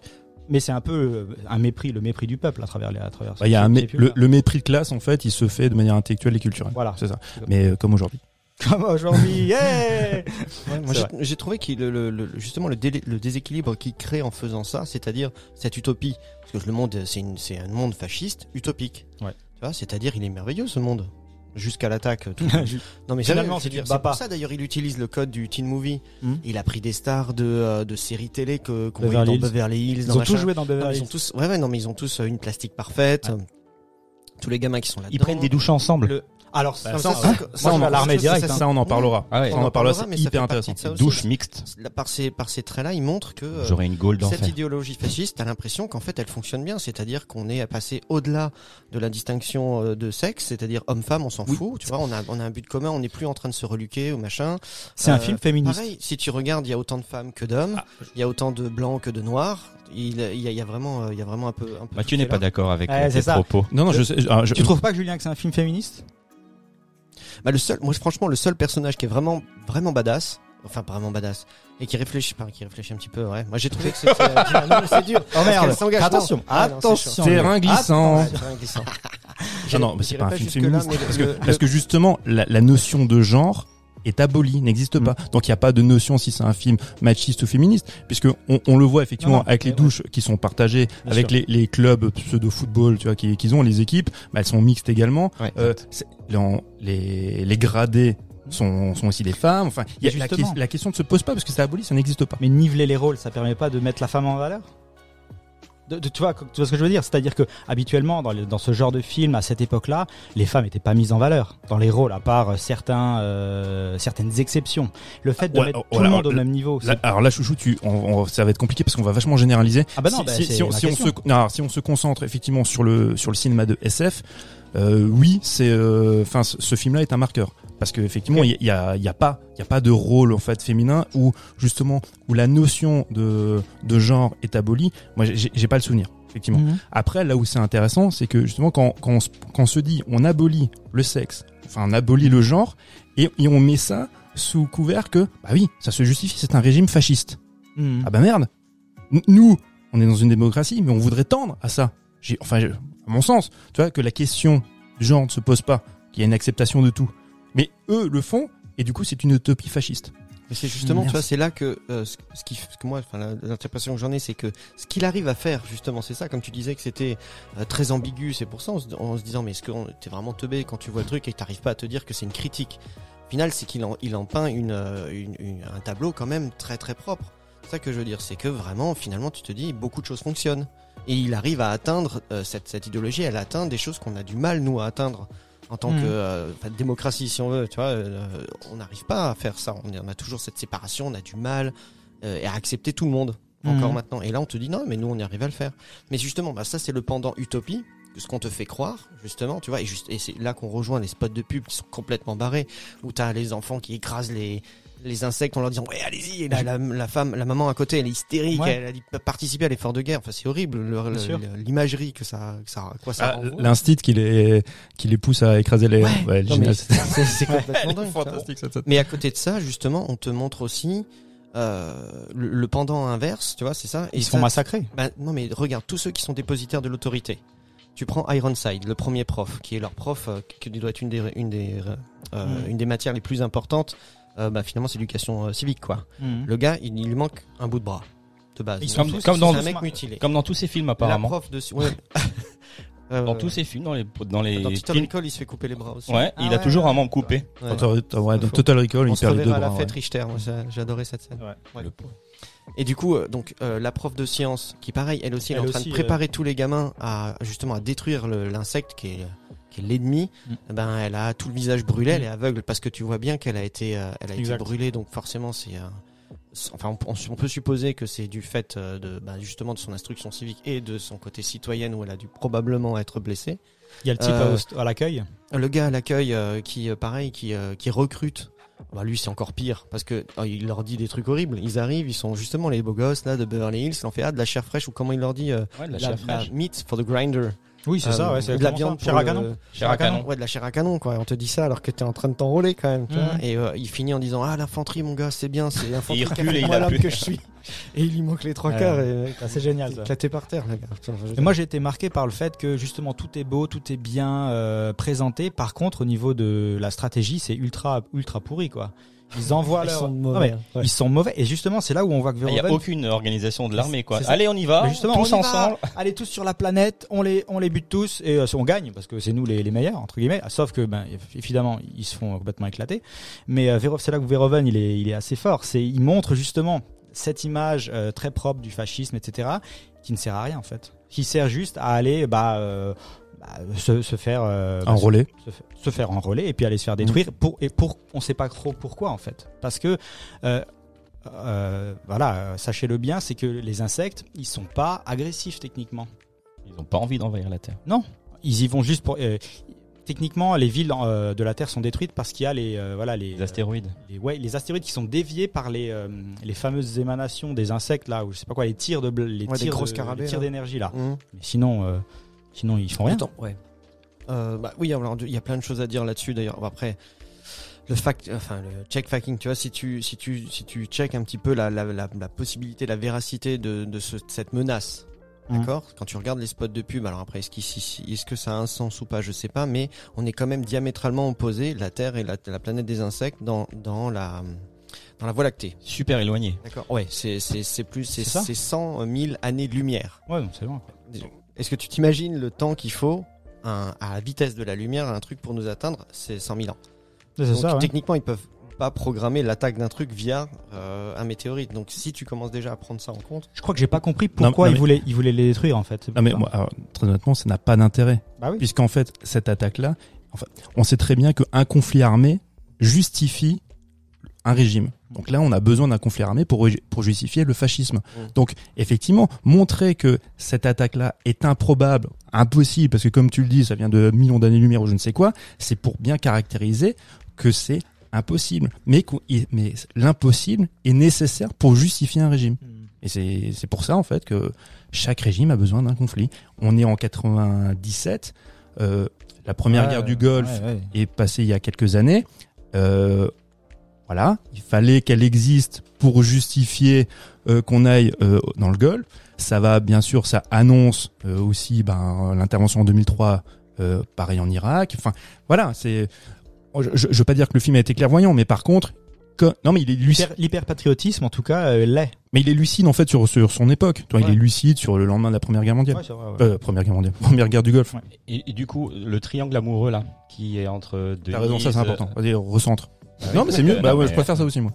[SPEAKER 5] mais c'est un peu euh, un mépris, le mépris du peuple à travers les à travers.
[SPEAKER 2] Bah, Il y a un mé- le, le mépris de classe en fait, il se fait de manière intellectuelle et culturelle.
[SPEAKER 5] Voilà.
[SPEAKER 2] C'est ça. Mais euh, comme aujourd'hui. <laughs>
[SPEAKER 5] Comme aujourd'hui, yeah <laughs>
[SPEAKER 6] Ouais, j'ai trouvé qu'il le, le- le- justement le, délai- le déséquilibre qu'il crée en faisant ça, c'est-à-dire cette utopie, parce que le monde c'est un monde fasciste utopique.
[SPEAKER 5] Ouais.
[SPEAKER 6] Tu vois, c'est-à-dire il est merveilleux ce monde jusqu'à l'attaque. tout- <laughs> non mais
[SPEAKER 5] Finalement,
[SPEAKER 6] c'est pour ça d'ailleurs il utilise le code du teen movie.
[SPEAKER 5] Hmm.
[SPEAKER 6] Il a pris des stars de, euh, de séries télé que qu'on voyait dans. Beverly Hills,
[SPEAKER 5] Ils
[SPEAKER 6] dans
[SPEAKER 5] ont
[SPEAKER 6] machin.
[SPEAKER 5] tous joué dans Beverly
[SPEAKER 6] ils
[SPEAKER 5] Hills.
[SPEAKER 6] ont tous, ouais, ouais, non mais ils ont tous euh, une plastique parfaite. Tous les gamins qui sont là.
[SPEAKER 3] ils prennent des douches ensemble.
[SPEAKER 6] Le-
[SPEAKER 5] Alors
[SPEAKER 2] Bah,
[SPEAKER 5] ça,
[SPEAKER 2] ça,
[SPEAKER 5] ça,
[SPEAKER 2] ça,
[SPEAKER 5] moi,
[SPEAKER 2] ça,
[SPEAKER 5] je
[SPEAKER 2] on en-
[SPEAKER 5] l'armée
[SPEAKER 6] ça,
[SPEAKER 5] direct.
[SPEAKER 6] ça,
[SPEAKER 5] hein.
[SPEAKER 2] Ça, on en parlera.
[SPEAKER 3] Ah ouais.
[SPEAKER 2] Ça, on en parlera, c'est hyper intéressant.
[SPEAKER 3] Douche mixte.
[SPEAKER 6] Par ces par ces traits-là, ils montrent que euh,
[SPEAKER 3] J'aurais une gaule
[SPEAKER 6] cette idéologie fasciste, t'as l'impression qu'en fait elle fonctionne bien, c'est-à-dire qu'on est passé au-delà de la distinction euh, de sexe, c'est-à-dire homme-femme, on s'en fout, tu vois, on a on a un but commun, on n'est plus en train de se reluquer ou machin.
[SPEAKER 5] C'est un
[SPEAKER 6] Euh,
[SPEAKER 5] film féministe.
[SPEAKER 6] Pareil, si tu regardes, il y a autant de femmes que d'hommes,
[SPEAKER 2] Ah.
[SPEAKER 6] il y a autant de blancs que de noirs. Il, il y, a, il y a vraiment, il y a vraiment un peu. Un peu tout
[SPEAKER 3] n'est
[SPEAKER 6] est
[SPEAKER 3] pas d'accord avec euh, tes
[SPEAKER 5] ça.
[SPEAKER 3] propos.
[SPEAKER 2] Non, non, je sais. ah, je-
[SPEAKER 5] Tu trouves pas que Julien que c'est un film féministe?
[SPEAKER 6] Bah, le seul, moi franchement, le seul personnage qui est vraiment, vraiment badass, enfin pas vraiment badass, et qui réfléchit, enfin, qui réfléchit un petit peu, ouais. Moi j'ai trouvé que c'était, <laughs> euh, <laughs> non, mais c'est dur.
[SPEAKER 5] Oh
[SPEAKER 6] non.
[SPEAKER 5] Attention,
[SPEAKER 6] Ah, non,
[SPEAKER 5] attention.
[SPEAKER 2] Terrain glissant. Ah non, mais c'est pas un
[SPEAKER 6] pas
[SPEAKER 2] film féministe. Parce que,
[SPEAKER 6] le-
[SPEAKER 2] parce que justement, la, la notion de genre est abolie, n'existe pas.
[SPEAKER 5] Mm.
[SPEAKER 2] Donc il n'y a pas de notion si c'est un film machiste ou féministe, puisque on, on le voit effectivement
[SPEAKER 5] Non, non,
[SPEAKER 2] avec les
[SPEAKER 5] mais
[SPEAKER 2] douches qui sont partagées,
[SPEAKER 5] Bien
[SPEAKER 2] avec les, les clubs pseudo-football, tu vois, qui- qu'ils ont, les équipes, bah, elles sont mixtes également.
[SPEAKER 6] Ouais.
[SPEAKER 2] Euh, les, les, gradés sont, sont aussi des femmes. Enfin, y a, la, la question ne se pose pas parce que c'est aboli, ça n'existe pas.
[SPEAKER 5] Mais niveler les rôles, ça permet pas de mettre la femme en valeur? De, de- tu, vois, tu vois ce que je veux dire? C'est-à-dire que habituellement, dans, le- dans ce genre de film, à cette époque-là, les femmes n'étaient pas mises en valeur dans les rôles, à part euh, certains, euh, certaines exceptions. Le fait de
[SPEAKER 2] Ouais,
[SPEAKER 5] mettre
[SPEAKER 2] oh,
[SPEAKER 5] tout le monde au même niveau,
[SPEAKER 2] Là, alors là, chouchou, tu, on, on- ça va être compliqué parce qu'on va vachement généraliser.
[SPEAKER 5] Ah bah non,
[SPEAKER 2] si,
[SPEAKER 5] bah,
[SPEAKER 2] si- si on, si on se, non, alors, si on se concentre effectivement sur le sur le cinéma de SF, euh, oui, c'est, euh, enfin, ce, ce film-là est un marqueur parce que effectivement, il y, a, il y a pas, il y a pas de rôle en fait féminin où justement où la notion de de genre est abolie. Moi, j'ai pas le souvenir. Effectivement.
[SPEAKER 5] Mhm.
[SPEAKER 2] Après, là où c'est intéressant, c'est que justement quand, quand, on, se- quand on se dit on abolit le sexe, enfin on abolit le genre, et, et on met ça sous couvert que, bah oui, ça se justifie, c'est un régime fasciste.
[SPEAKER 5] Mhm.
[SPEAKER 2] Ah bah merde Nous, on est dans une démocratie, mais on voudrait tendre à ça. J'ai, enfin, à mon sens, tu vois, que la question du genre ne se pose pas, qu'il y a une acceptation de tout. Mais eux le font, et du coup c'est une utopie fasciste.
[SPEAKER 6] Mais c'est justement,
[SPEAKER 5] Merci.
[SPEAKER 6] tu vois, c'est là que euh, ce, ce qui, ce que moi, enfin, l'interprétation que j'en ai, c'est que ce qu'il arrive à faire, justement, c'est ça. Comme tu disais que c'était euh, très ambigu, c'est pour ça, on se, en se disant, mais est-ce que t'es vraiment teubé quand tu vois le truc et que t'arrives pas à te dire que c'est une critique? Au final, c'est qu'il en, il en peint une, euh, une- une- un tableau quand même très très propre. C'est ça que je veux dire, c'est que vraiment, finalement, tu te dis, beaucoup de choses fonctionnent. Et il arrive à atteindre euh, cette, cette idéologie, elle atteint des choses qu'on a du mal nous à atteindre en tant
[SPEAKER 5] Mhm.
[SPEAKER 6] que euh, démocratie, si on veut. Tu vois, euh, on n'arrive pas à faire ça. On, a toujours cette séparation, on a du mal à accepter tout le monde encore
[SPEAKER 5] Mhm.
[SPEAKER 6] maintenant. Et là, on te dit non, mais nous, on y arrive à le faire. Mais justement, bah, ça, c'est le pendant utopie. Ce qu'on te fait croire, justement, tu vois, et, juste, et c'est là qu'on rejoint les spots de pub qui sont complètement barrés, où t'as les enfants qui écrasent les, les insectes en leur disant ouais allez-y et là, la, la femme la maman à côté elle est hystérique
[SPEAKER 5] Ouais.
[SPEAKER 6] elle a dit participer à l'effort de guerre enfin c'est horrible l'imagerie que ça que ça quoi ça
[SPEAKER 2] Ah. L'instit qui les, qui les pousse à écraser les,
[SPEAKER 6] Ouais.
[SPEAKER 2] ouais,
[SPEAKER 6] c'est complètement dingue,
[SPEAKER 2] fantastique, cette.
[SPEAKER 6] Mais à côté de ça, justement, on te montre aussi euh, le, le pendant inverse, tu vois, c'est ça.
[SPEAKER 5] Ils se
[SPEAKER 6] ça-
[SPEAKER 5] font massacrer.
[SPEAKER 6] bah, non, mais regarde, tous ceux qui sont dépositaires de l'autorité. Tu prends Ironside, le premier prof, qui est leur prof, euh, qui doit être une des, une des, euh,
[SPEAKER 5] Mm.
[SPEAKER 6] une des matières les plus importantes. Euh, bah, finalement, c'est l'éducation euh, civique, quoi.
[SPEAKER 5] Mhm.
[SPEAKER 6] Le gars, il, il lui manque un bout de bras, de base.
[SPEAKER 5] Ils sont
[SPEAKER 6] c'est-
[SPEAKER 5] tous-
[SPEAKER 3] comme dans
[SPEAKER 6] un
[SPEAKER 3] le-
[SPEAKER 6] mec mutilé.
[SPEAKER 3] Comme dans tous ces films
[SPEAKER 6] La
[SPEAKER 3] apparemment.
[SPEAKER 6] prof de, ouais. <laughs> Euh,
[SPEAKER 3] Dans tous ces films, dans les dans les
[SPEAKER 6] dans Total
[SPEAKER 3] films-
[SPEAKER 6] Recall, il se fait couper les bras aussi.
[SPEAKER 3] Ouais,
[SPEAKER 5] Ah
[SPEAKER 3] il a
[SPEAKER 5] ouais,
[SPEAKER 3] toujours
[SPEAKER 5] ouais.
[SPEAKER 3] un membre coupé.
[SPEAKER 6] Ouais.
[SPEAKER 2] Total- ouais,
[SPEAKER 6] Faut-
[SPEAKER 2] Total Recall,
[SPEAKER 6] On
[SPEAKER 2] il
[SPEAKER 6] se
[SPEAKER 2] perd les deux
[SPEAKER 6] à la
[SPEAKER 2] bras.
[SPEAKER 6] fête
[SPEAKER 2] ouais.
[SPEAKER 6] Richter, moi, adoré cette scène.
[SPEAKER 5] Ouais.
[SPEAKER 6] Ouais. Et du coup, euh, donc euh, la prof de sciences, qui pareil, elle aussi, elle,
[SPEAKER 5] Elle
[SPEAKER 6] est en train
[SPEAKER 5] aussi,
[SPEAKER 6] de préparer tous les gamins à justement à détruire le- l'insecte qui est qui est l'ennemi.
[SPEAKER 5] Mm.
[SPEAKER 6] eh Ben, elle a tout le visage brûlé, elle
[SPEAKER 5] Mm.
[SPEAKER 6] est aveugle parce que tu vois bien qu'elle a été, euh, elle a été brûlée, donc forcément c'est. euh, Enfin, on, peut supposer que c'est du fait euh, de bah, justement de son instruction civique et de son côté citoyenne où elle a dû probablement être blessée.
[SPEAKER 5] Il y a le type à- à l'accueil?
[SPEAKER 6] Le gars à l'accueil qui, pareil, qui, qui recrute. Bah lui c'est encore pire parce que oh, il leur dit des trucs horribles. Ils arrivent, ils sont justement les beaux gosses là de Beverly Hills. Il en fait ah de la chair fraîche ou comment il leur dit euh,
[SPEAKER 3] Ouais, de la
[SPEAKER 6] la,
[SPEAKER 3] chair
[SPEAKER 6] la
[SPEAKER 3] fraîche.
[SPEAKER 6] meat for the grinder.
[SPEAKER 5] Oui, c'est
[SPEAKER 6] Euh,
[SPEAKER 5] ça, ouais, c'est
[SPEAKER 6] de la viande
[SPEAKER 5] Chair à canon.
[SPEAKER 3] Chair à canon.
[SPEAKER 6] Ouais, de la chair à canon quoi. On te dit ça alors que t'es en train de t'enrôler quand même. Tu
[SPEAKER 5] Mhm.
[SPEAKER 6] vois et euh, il finit en disant ah l'infanterie mon gars c'est bien c'est <laughs> l'infanterie
[SPEAKER 3] il et
[SPEAKER 6] moi
[SPEAKER 3] plus.
[SPEAKER 6] que je suis. <laughs> Et il lui manque les trois quarts et
[SPEAKER 5] Ah, c'est génial,
[SPEAKER 6] éclaté par terre le gars. Putain,
[SPEAKER 5] Et moi, j'ai été marqué par le fait que justement tout est beau, tout est bien euh, présenté. Par contre, au niveau de la stratégie, c'est ultra ultra pourri quoi. Ils envoient
[SPEAKER 6] Ils
[SPEAKER 5] leur-
[SPEAKER 6] sont
[SPEAKER 5] Non,
[SPEAKER 6] mauvais.
[SPEAKER 5] mais
[SPEAKER 6] hein. Ouais.
[SPEAKER 5] Ils sont mauvais. Et justement, c'est là où on voit que
[SPEAKER 3] Il n'y a
[SPEAKER 5] Verhoeven.
[SPEAKER 3] aucune organisation de l'armée quoi. Allez, on y va.
[SPEAKER 5] Mais justement,
[SPEAKER 3] tous
[SPEAKER 5] on y va.
[SPEAKER 3] ensemble.
[SPEAKER 5] Allez tous sur la planète, on les on les bute tous et euh, on gagne parce que c'est nous les, les meilleurs entre guillemets. Sauf que ben évidemment ils se font complètement éclater. Mais euh, Verhoeven- c'est là que Verhoeven il est il est assez fort. C'est il montre justement cette image euh, très propre du fascisme etc. qui ne sert à rien en fait. Qui sert juste à aller bah euh, bah, se, se faire euh, bah,
[SPEAKER 2] Enrôlé.
[SPEAKER 5] se, fa- se faire enrôler et puis aller se faire détruire pour et pour on sait pas trop pourquoi en fait parce que euh, euh, voilà sachez-le bien c'est que les insectes ils sont pas agressifs techniquement
[SPEAKER 3] Ils ont pas envie d'envahir la Terre.
[SPEAKER 5] ils y vont juste pour euh, techniquement les villes euh, de la terre sont détruites parce qu'il y a les euh, voilà les
[SPEAKER 3] Les astéroïdes.
[SPEAKER 5] les, ouais, les astéroïdes qui sont déviés par les, euh, les fameuses émanations des insectes là ou je sais pas quoi les tirs de les
[SPEAKER 6] Ouais, des
[SPEAKER 5] tirs
[SPEAKER 6] grosses
[SPEAKER 5] de- les tirs d'énergie là
[SPEAKER 6] Mmh.
[SPEAKER 5] mais sinon euh, sinon ils font rien
[SPEAKER 6] Attends, ouais. Euh, bah, oui, il y a plein de choses à dire là-dessus d'ailleurs. Après, le fact, enfin le check facking, tu vois, si tu si tu si tu check un petit peu la la, la, la possibilité, la véracité de de ce- cette menace.
[SPEAKER 5] Mhm.
[SPEAKER 6] D'accord? Quand tu regardes les spots de pub, alors après, est-ce, qu'ici- est-ce que ça a un sens ou pas? Je sais pas, mais on est quand même diamétralement opposés, la Terre et la, la planète des insectes, dans, dans, la, dans la Voie lactée.
[SPEAKER 3] Super éloignés.
[SPEAKER 6] D'accord? Ouais, c'est, c'est, c'est plus, c'est,
[SPEAKER 5] C'est ça?
[SPEAKER 6] c'est 100 000 années-lumière.
[SPEAKER 5] ouais donc c'est bon
[SPEAKER 6] Est-ce que tu t'imagines le temps qu'il faut un- à la vitesse de la lumière, un truc pour nous atteindre C'est 100 000 ans.
[SPEAKER 5] c'est
[SPEAKER 6] Donc,
[SPEAKER 5] ça ouais.
[SPEAKER 6] techniquement, ils peuvent pas programmer l'attaque d'un truc via euh, un météorite. Donc, si tu commences déjà à prendre ça en compte,
[SPEAKER 5] je crois que j'ai pas compris pourquoi
[SPEAKER 2] non,
[SPEAKER 5] ils
[SPEAKER 2] mais-
[SPEAKER 5] voulaient ils voulaient les détruire en fait
[SPEAKER 2] Ah mais moi, alors, très honnêtement, ça n'a pas d'intérêt.
[SPEAKER 5] bah oui
[SPEAKER 2] Puisqu'en fait, cette attaque-là, enfin, on sait très bien qu'un conflit armé justifie un régime. Donc là, on a besoin d'un conflit armé pour, pour justifier le fascisme.
[SPEAKER 6] Mm.
[SPEAKER 2] Donc, effectivement, montrer que cette attaque-là est improbable, impossible, parce que comme tu le dis, ça vient de millions d'années-lumière ou je ne sais quoi, c'est pour bien caractériser que c'est impossible. Mais, mais l'impossible est nécessaire pour justifier un régime. Et c'est c'est pour ça, en fait, que chaque régime a besoin d'un conflit. On est en 97, euh, la première
[SPEAKER 5] Ouais,
[SPEAKER 2] guerre du Golfe
[SPEAKER 5] ouais, ouais.
[SPEAKER 2] est passée il y a quelques années. Euh, voilà, il fallait qu'elle existe pour justifier euh, qu'on aille euh, dans le Golfe. Ça va, bien sûr, ça annonce euh, aussi ben, l'intervention en 2003, euh, pareil en Irak. Enfin, voilà, c'est. Je, je, je veux pas dire que le film a été clairvoyant, mais par contre, que, non, mais il est lucide.
[SPEAKER 5] L'hyper- l'hyperpatriotisme en tout cas euh, l'est
[SPEAKER 2] Mais il est lucide en fait sur sur son époque. Toi,
[SPEAKER 5] Ouais.
[SPEAKER 2] il est lucide sur le lendemain de la Première Guerre mondiale.
[SPEAKER 5] Ouais, vrai, ouais.
[SPEAKER 2] Euh, première guerre mondiale, <laughs> première guerre du Golfe.
[SPEAKER 3] Et, et du coup, le triangle amoureux là, qui est entre deux.
[SPEAKER 2] T'as raison, ça c'est important. Vas-y, recentre.
[SPEAKER 3] Ah.
[SPEAKER 2] Non, mais c'est mieux. Bah
[SPEAKER 3] non,
[SPEAKER 2] ouais,
[SPEAKER 3] mais-
[SPEAKER 2] je préfère ça aussi moi.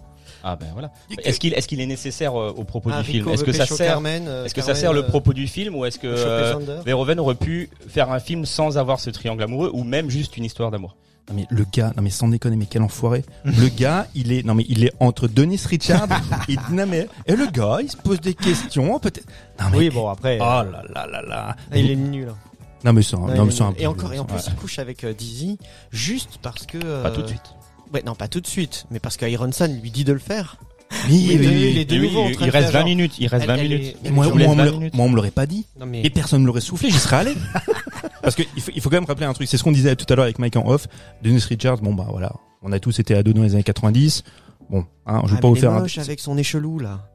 [SPEAKER 3] Ah ben voilà. Est-ce qu'il est nécessaire euh, au propos
[SPEAKER 6] Ah,
[SPEAKER 3] du film Est-ce que ça sert
[SPEAKER 6] Carmen, euh,
[SPEAKER 3] Est-ce que ça sert le
[SPEAKER 6] euh,
[SPEAKER 3] propos du film ou est-ce que euh, Verhoeven aurait pu faire un film sans avoir ce triangle amoureux ou même juste une histoire d'amour?
[SPEAKER 2] Non mais le gars, non mais sans déconner, mais quel enfoiré. le gars, il est, non mais il est entre Dennis Richard et Dinamer. Et le gars, il se pose des questions, peut-être. Non mais.
[SPEAKER 5] oui bon après
[SPEAKER 2] Oh là là là là.
[SPEAKER 6] Ah, il est nul. hein.
[SPEAKER 2] Non mais c'est un,
[SPEAKER 6] Non,
[SPEAKER 2] mais c'est un
[SPEAKER 6] et encore, et en plus,
[SPEAKER 2] Ouais.
[SPEAKER 6] il couche avec euh, Dizzy juste parce que. euh,
[SPEAKER 3] Pas tout de suite.
[SPEAKER 6] Ouais, non, pas tout de suite, mais parce qu'Ironson lui dit de le faire.
[SPEAKER 2] Oui,
[SPEAKER 6] Mais
[SPEAKER 2] oui,
[SPEAKER 6] de-
[SPEAKER 2] oui.
[SPEAKER 6] il
[SPEAKER 3] oui,
[SPEAKER 6] nouveau
[SPEAKER 3] reste
[SPEAKER 6] faire
[SPEAKER 3] 20
[SPEAKER 6] genre-
[SPEAKER 3] minutes. Il reste
[SPEAKER 6] Elle-
[SPEAKER 3] 20
[SPEAKER 6] elle
[SPEAKER 3] minutes.
[SPEAKER 6] est-
[SPEAKER 2] moi,
[SPEAKER 3] Je vous
[SPEAKER 2] moi,
[SPEAKER 3] laisse
[SPEAKER 2] on me
[SPEAKER 3] 20
[SPEAKER 2] le-
[SPEAKER 3] minutes.
[SPEAKER 2] moi, on me l'aurait pas dit.
[SPEAKER 6] Non mais
[SPEAKER 2] Et personne me l'aurait soufflé, j'y serais allé. <laughs> Parce que il faut, il faut quand même rappeler un truc, c'est ce qu'on disait tout à l'heure avec Mike en off. Dennis Richards, bon bah voilà, on a tous été ados dans les années 90. Bon, hein, je vais
[SPEAKER 6] Ah,
[SPEAKER 2] pas vous faire un...
[SPEAKER 6] avec son échelou là.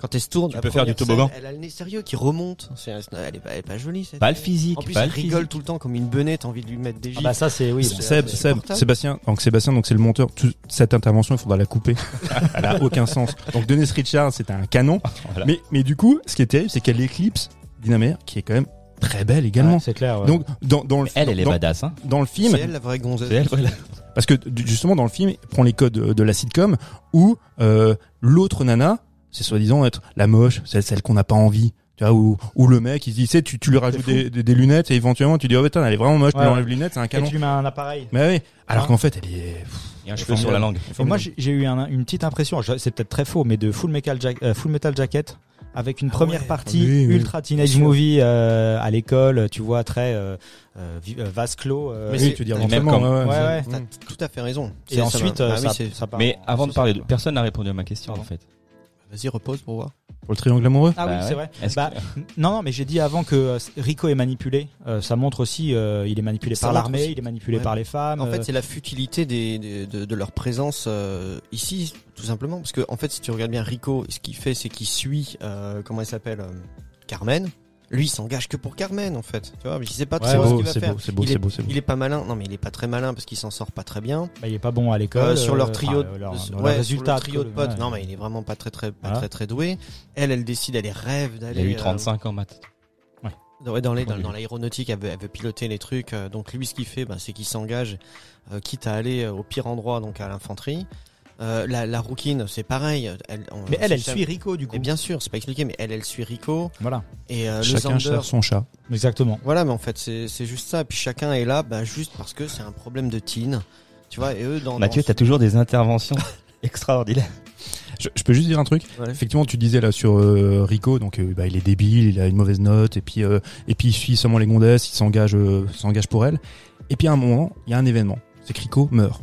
[SPEAKER 6] Quand elle se tourne,
[SPEAKER 3] Tu peux faire du toboggan.
[SPEAKER 6] scène, Elle a le nez sérieux qui remonte. Elle est pas, elle est pas jolie. cette
[SPEAKER 3] Pas le physique.
[SPEAKER 6] En plus,
[SPEAKER 3] pas
[SPEAKER 6] elle
[SPEAKER 3] le
[SPEAKER 6] rigole
[SPEAKER 3] physique.
[SPEAKER 6] tout le temps comme une benette. T'as envie de lui mettre des
[SPEAKER 5] ah
[SPEAKER 6] gifs.
[SPEAKER 5] bah ça c'est oui
[SPEAKER 6] C'est-
[SPEAKER 2] Seb, Seb. Sébastien, donc Sébastien, donc c'est le monteur. Toute cette intervention, il faudra la couper. <laughs> Elle a aucun sens. Donc Dennis Richards, c'était un canon. <laughs>
[SPEAKER 3] Voilà.
[SPEAKER 2] Mais, mais du coup, ce qui est terrible, c'est qu'elle éclipse Dinamer, qui est quand même très belle également.
[SPEAKER 5] Ouais, c'est clair ouais.
[SPEAKER 2] Donc dans, dans le
[SPEAKER 3] Elle, elle est
[SPEAKER 2] dans,
[SPEAKER 3] badass. Hein.
[SPEAKER 2] dans le film,
[SPEAKER 6] c'est elle la vraie gonzesse.
[SPEAKER 3] C'est elle, voilà.
[SPEAKER 2] parce que justement dans le film, il prend les codes de, de la sitcom où euh, l'autre nana, c'est soi-disant être la moche, c'est celle qu'on n'a pas envie. Tu vois, ou, ou le mec, il se dit, tu sais, tu, tu lui rajoutes des, des, des lunettes et éventuellement tu dis, oh putain, elle est vraiment moche, tu
[SPEAKER 5] Ouais,
[SPEAKER 2] lui enlèves les lunettes, c'est un
[SPEAKER 5] et
[SPEAKER 2] canon.
[SPEAKER 5] tu lui mets un appareil
[SPEAKER 2] Mais oui, alors
[SPEAKER 5] Hein
[SPEAKER 2] qu'en fait, elle est.
[SPEAKER 3] Il y a un cheveu sur la langue.
[SPEAKER 5] Et moi, j'ai eu un- une petite impression, c'est peut-être très faux, mais de Full Metal, euh, Full Metal Jacket avec une
[SPEAKER 6] Ah
[SPEAKER 5] première
[SPEAKER 6] ouais.
[SPEAKER 5] partie
[SPEAKER 2] Oui, oui.
[SPEAKER 5] ultra teenage movie euh, à l'école, tu vois, très euh, euh, euh, vase clos. euh,
[SPEAKER 6] Mais
[SPEAKER 2] oui,
[SPEAKER 6] c'est-
[SPEAKER 2] tu dis
[SPEAKER 3] même
[SPEAKER 2] ouais, ouais.
[SPEAKER 6] T'as tout à fait raison.
[SPEAKER 5] Et
[SPEAKER 6] ça
[SPEAKER 5] ensuite,
[SPEAKER 6] va-
[SPEAKER 5] euh,
[SPEAKER 6] Ah oui,
[SPEAKER 5] ça,
[SPEAKER 6] c'est-
[SPEAKER 5] ça part
[SPEAKER 3] Mais avant de parler de, personne n'a répondu à ma question en fait.
[SPEAKER 6] Vas-y, repose pour voir.
[SPEAKER 2] Pour le triangle amoureux
[SPEAKER 5] Ah
[SPEAKER 3] Bah
[SPEAKER 5] oui,
[SPEAKER 3] ouais.
[SPEAKER 5] c'est vrai.
[SPEAKER 3] Est-ce
[SPEAKER 5] Bah,
[SPEAKER 3] que-
[SPEAKER 5] non, non, mais j'ai dit avant que euh, Rico est manipulé. Euh, ça montre aussi, euh, il est manipulé
[SPEAKER 6] Ça
[SPEAKER 5] par l'armée, il est manipulé
[SPEAKER 6] Ouais.
[SPEAKER 5] par les femmes.
[SPEAKER 6] En
[SPEAKER 5] euh,
[SPEAKER 6] fait, c'est la futilité des, des- de, de leur présence euh, ici, tout simplement. Parce que, en fait, si tu regardes bien Rico, ce qu'il fait, c'est qu'il suit, euh, comment elle s'appelle, euh, Carmen. Lui, il s'engage que pour Carmen, en fait. Tu vois, il sait pas trop ce qu'il va faire.
[SPEAKER 2] beau, c'est beau,
[SPEAKER 6] il,
[SPEAKER 2] c'est
[SPEAKER 6] est,
[SPEAKER 2] beau, c'est beau.
[SPEAKER 6] il est pas malin. Non, mais il est pas très malin parce qu'il s'en sort pas très bien.
[SPEAKER 5] bah, il est pas bon à l'école.
[SPEAKER 6] Euh, sur leur
[SPEAKER 5] euh,
[SPEAKER 6] trio,
[SPEAKER 5] enfin,
[SPEAKER 6] de,
[SPEAKER 5] leur- leur résultat
[SPEAKER 6] sur trio de potes.
[SPEAKER 5] ouais.
[SPEAKER 6] Non, mais il est vraiment pas très très pas très très doué. Elle, elle décide, elle rêve
[SPEAKER 3] Il
[SPEAKER 6] d'aller.
[SPEAKER 3] a eu
[SPEAKER 6] euh,
[SPEAKER 3] 35 ans, Matt.
[SPEAKER 6] dans, ouais, dans les- dans, l'aéronautique, elle veut, elle veut piloter les trucs. euh, donc lui, ce qu'il fait, bah, c'est qu'il s'engage, euh, quitte à aller euh, au pire endroit, donc à l'infanterie. Euh, la, la rouquine, c'est pareil. Elle, on-
[SPEAKER 5] Mais elle, elle suit Rico du coup.
[SPEAKER 6] Mais bien sûr, c'est pas expliqué, mais elle, elle suit Rico.
[SPEAKER 5] Voilà.
[SPEAKER 6] Et euh, le
[SPEAKER 2] Chacun
[SPEAKER 6] Zander-
[SPEAKER 2] cherche son chat.
[SPEAKER 5] Exactement.
[SPEAKER 6] Voilà, mais en fait, c'est c'est juste ça. Puis chacun est là, bah, juste parce que c'est un problème de teen. Tu vois, et eux, dans.
[SPEAKER 3] Mathieu,
[SPEAKER 6] dans
[SPEAKER 3] t'as toujours des interventions <laughs> extraordinaires.
[SPEAKER 2] Je, je peux juste dire un truc.
[SPEAKER 6] Ouais.
[SPEAKER 2] Effectivement, tu disais là sur euh, Rico, donc euh, bah, il est débile, il a une mauvaise note, et puis euh, et puis il suit seulement les gondesses, il s'engage euh, s'engage pour elle. Et puis à un moment, il y a un événement, c'est que Rico meurt.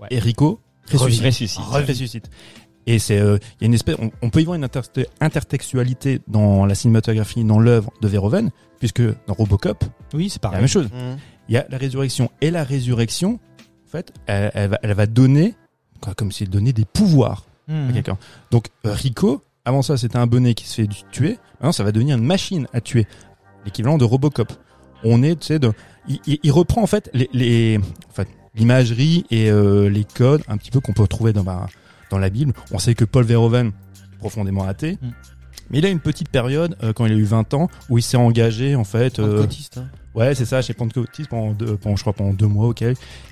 [SPEAKER 5] Ouais.
[SPEAKER 2] Et Rico ressuscite.
[SPEAKER 3] Ressuscite.
[SPEAKER 2] ressuscite. Et c'est euh, il y a une espèce, on, on peut y voir une inter- intertextualité dans la cinématographie, dans l'œuvre de Verhoeven, puisque dans Robocop,
[SPEAKER 5] Oui,
[SPEAKER 2] il y
[SPEAKER 5] c'est
[SPEAKER 2] a la
[SPEAKER 5] pareil.
[SPEAKER 2] même chose.
[SPEAKER 6] Mhm.
[SPEAKER 2] Il y a la résurrection et la résurrection. En fait, elle, elle va, elle va donner, quoi, comme si elle donnait des pouvoirs à
[SPEAKER 5] Mhm.
[SPEAKER 2] quelqu'un. Donc euh, Rico, avant ça, c'était un bonnet qui se fait tuer. Maintenant, ça va devenir une machine à tuer, l'équivalent de Robocop. On est, tu sais, de, il, il- il reprend en fait les, les en fait, l'imagerie et euh, les codes un petit peu qu'on peut trouver dans bah, dans la Bible. On sait que Paul Verhoeven profondément athée.
[SPEAKER 5] Mm.
[SPEAKER 2] Mais il a une petite période euh, quand il a eu 20 ans où il s'est engagé en fait euh,
[SPEAKER 6] hein.
[SPEAKER 2] Ouais, c'est ça, chez Pentecôtiste pendant deux, pendant, je crois pendant deux mois, ok.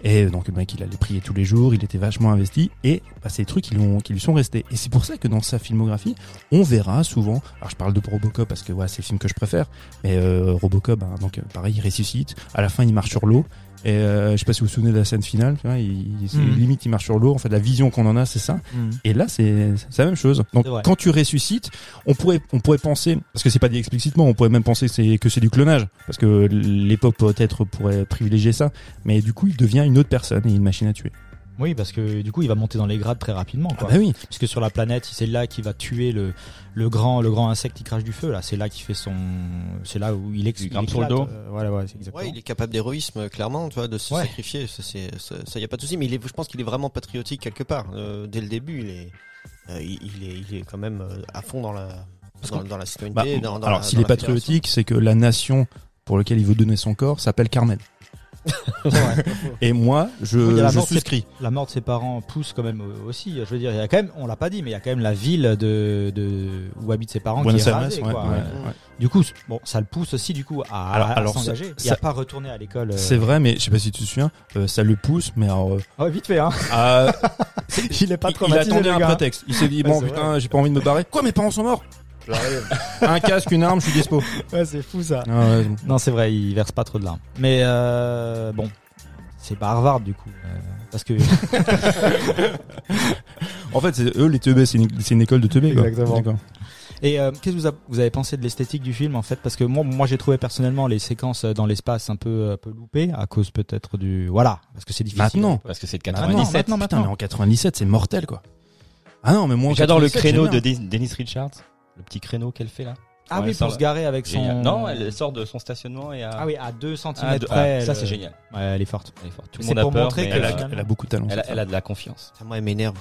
[SPEAKER 2] Et donc le mec, il allait prier tous les jours, il était vachement investi, et bah, c'est des trucs qui, lui ont- qui lui sont restés. Et c'est pour ça que dans sa filmographie, on verra souvent. Alors je parle de Robocop parce que ouais, c'est le film que je préfère, mais euh, Robocop, bah, donc pareil, il ressuscite. À la fin, il marche sur l'eau. Et euh, je sais pas si vous vous souvenez de la scène finale, tu vois, il, il-
[SPEAKER 5] Mhm.
[SPEAKER 2] limite il marche sur l'eau. En fait, la vision qu'on en a, c'est ça.
[SPEAKER 5] Mhm.
[SPEAKER 2] Et là, c'est la même chose. Donc, quand tu ressuscites, on pourrait, on pourrait penser, parce que c'est pas dit explicitement, on pourrait même penser que c'est du clonage, parce que l'époque peut-être pourrait privilégier ça, mais du coup, il devient une autre personne et une machine à tuer.
[SPEAKER 5] Oui, parce que du coup, il va monter dans les grades très rapidement.
[SPEAKER 2] Ah
[SPEAKER 5] Quoi.
[SPEAKER 2] bah oui.
[SPEAKER 5] Puisque sur la planète, c'est là qu'il va tuer le, le grand le grand insecte qui crache du feu. Là, c'est là qu'il fait son, c'est là où il, ex-
[SPEAKER 3] Il grimpe sur le dos.
[SPEAKER 5] Euh, voilà, ouais, c'est exactement.
[SPEAKER 6] Ouais, il est capable d'héroïsme, clairement, tu vois, de se
[SPEAKER 5] Ouais.
[SPEAKER 6] sacrifier. Ça, c'est, ça, y a pas de souci. Mais il est, je pense qu'il est vraiment patriotique quelque part. Euh, dès le début, il est, euh, il, il est, il est quand même à fond dans la, dans, dans la citoyenneté.
[SPEAKER 2] Bah,
[SPEAKER 6] dans, dans
[SPEAKER 2] alors,
[SPEAKER 6] la-
[SPEAKER 2] s'il est patriotique, c'est que la nation pour laquelle il veut donner son corps s'appelle <laughs> Et moi, je,
[SPEAKER 5] Oui, la mort
[SPEAKER 2] souscris.
[SPEAKER 5] La mort de ses parents pousse quand même euh, aussi. Je veux dire, il y a quand même, on l'a pas dit, mais il y a quand même la ville de, de où habitent ses parents
[SPEAKER 2] Buenos
[SPEAKER 5] qui est
[SPEAKER 2] Aires,
[SPEAKER 5] rasée,
[SPEAKER 2] ouais,
[SPEAKER 5] quoi.
[SPEAKER 2] ouais,
[SPEAKER 5] Ouais.
[SPEAKER 2] ouais.
[SPEAKER 5] Du coup, bon, ça le pousse aussi du coup à,
[SPEAKER 2] Alors-
[SPEAKER 5] à
[SPEAKER 2] alors,
[SPEAKER 5] s'engager et à pas retourner à l'école. euh.
[SPEAKER 2] C'est vrai, mais je sais pas si tu te souviens, euh, ça le pousse, mais alors, euh,
[SPEAKER 5] Ouais, vite fait, hein.
[SPEAKER 2] à- <laughs> <laughs>
[SPEAKER 5] il est pas
[SPEAKER 2] il, il
[SPEAKER 5] traumatisé.
[SPEAKER 2] attendait un prétexte. Il s'est dit bon putain, j'ai pas envie de me barrer. Quoi, mes parents sont morts? <laughs> un casque, une arme, je suis dispo.
[SPEAKER 5] Ouais, c'est fou ça.
[SPEAKER 2] Ah ouais,
[SPEAKER 5] Non, c'est vrai, il verse pas trop de larmes. Mais euh, bon, c'est pas Harvard du coup, euh, parce que <laughs>
[SPEAKER 2] En fait, c'est eux les teubés, c'est une, c'est une école de teubés. quoi.
[SPEAKER 5] Exactement.
[SPEAKER 2] D'accord.
[SPEAKER 5] Et euh, qu'est-ce que vous, a- vous avez pensé de l'esthétique du film en fait? Parce que moi, moi j'ai trouvé personnellement les séquences dans l'espace un peu, un peu loupées à cause peut-être du voilà, parce que c'est difficile.
[SPEAKER 2] Maintenant.
[SPEAKER 3] Parce que c'est de
[SPEAKER 5] Maintenant,
[SPEAKER 3] 97.
[SPEAKER 5] maintenant,
[SPEAKER 2] Putain,
[SPEAKER 5] maintenant.
[SPEAKER 2] mais en 97, c'est mortel quoi. Ah non, mais moi en
[SPEAKER 3] J'adore le
[SPEAKER 2] 97,
[SPEAKER 3] créneau
[SPEAKER 2] j'aime
[SPEAKER 3] de
[SPEAKER 2] bien.
[SPEAKER 3] Dennis Richards. Le petit créneau qu'elle fait là.
[SPEAKER 5] Ah oui, pour se garer avec son.
[SPEAKER 3] Génial. Non, elle sort de son stationnement et à.
[SPEAKER 5] Ah oui, à 2 cm
[SPEAKER 3] Ah, de-
[SPEAKER 5] près.
[SPEAKER 3] ah, ça
[SPEAKER 5] elle-
[SPEAKER 3] c'est génial.
[SPEAKER 5] Ouais, elle est forte.
[SPEAKER 3] Elle est forte. Tout le
[SPEAKER 5] C'est
[SPEAKER 3] monde a
[SPEAKER 5] pour
[SPEAKER 3] peur,
[SPEAKER 5] montrer
[SPEAKER 3] mais
[SPEAKER 5] que
[SPEAKER 3] elle,
[SPEAKER 2] Elle
[SPEAKER 3] a,
[SPEAKER 2] elle a beaucoup de talent.
[SPEAKER 3] elle a- elle de la confiance.
[SPEAKER 6] Ça, moi, elle m'énerve.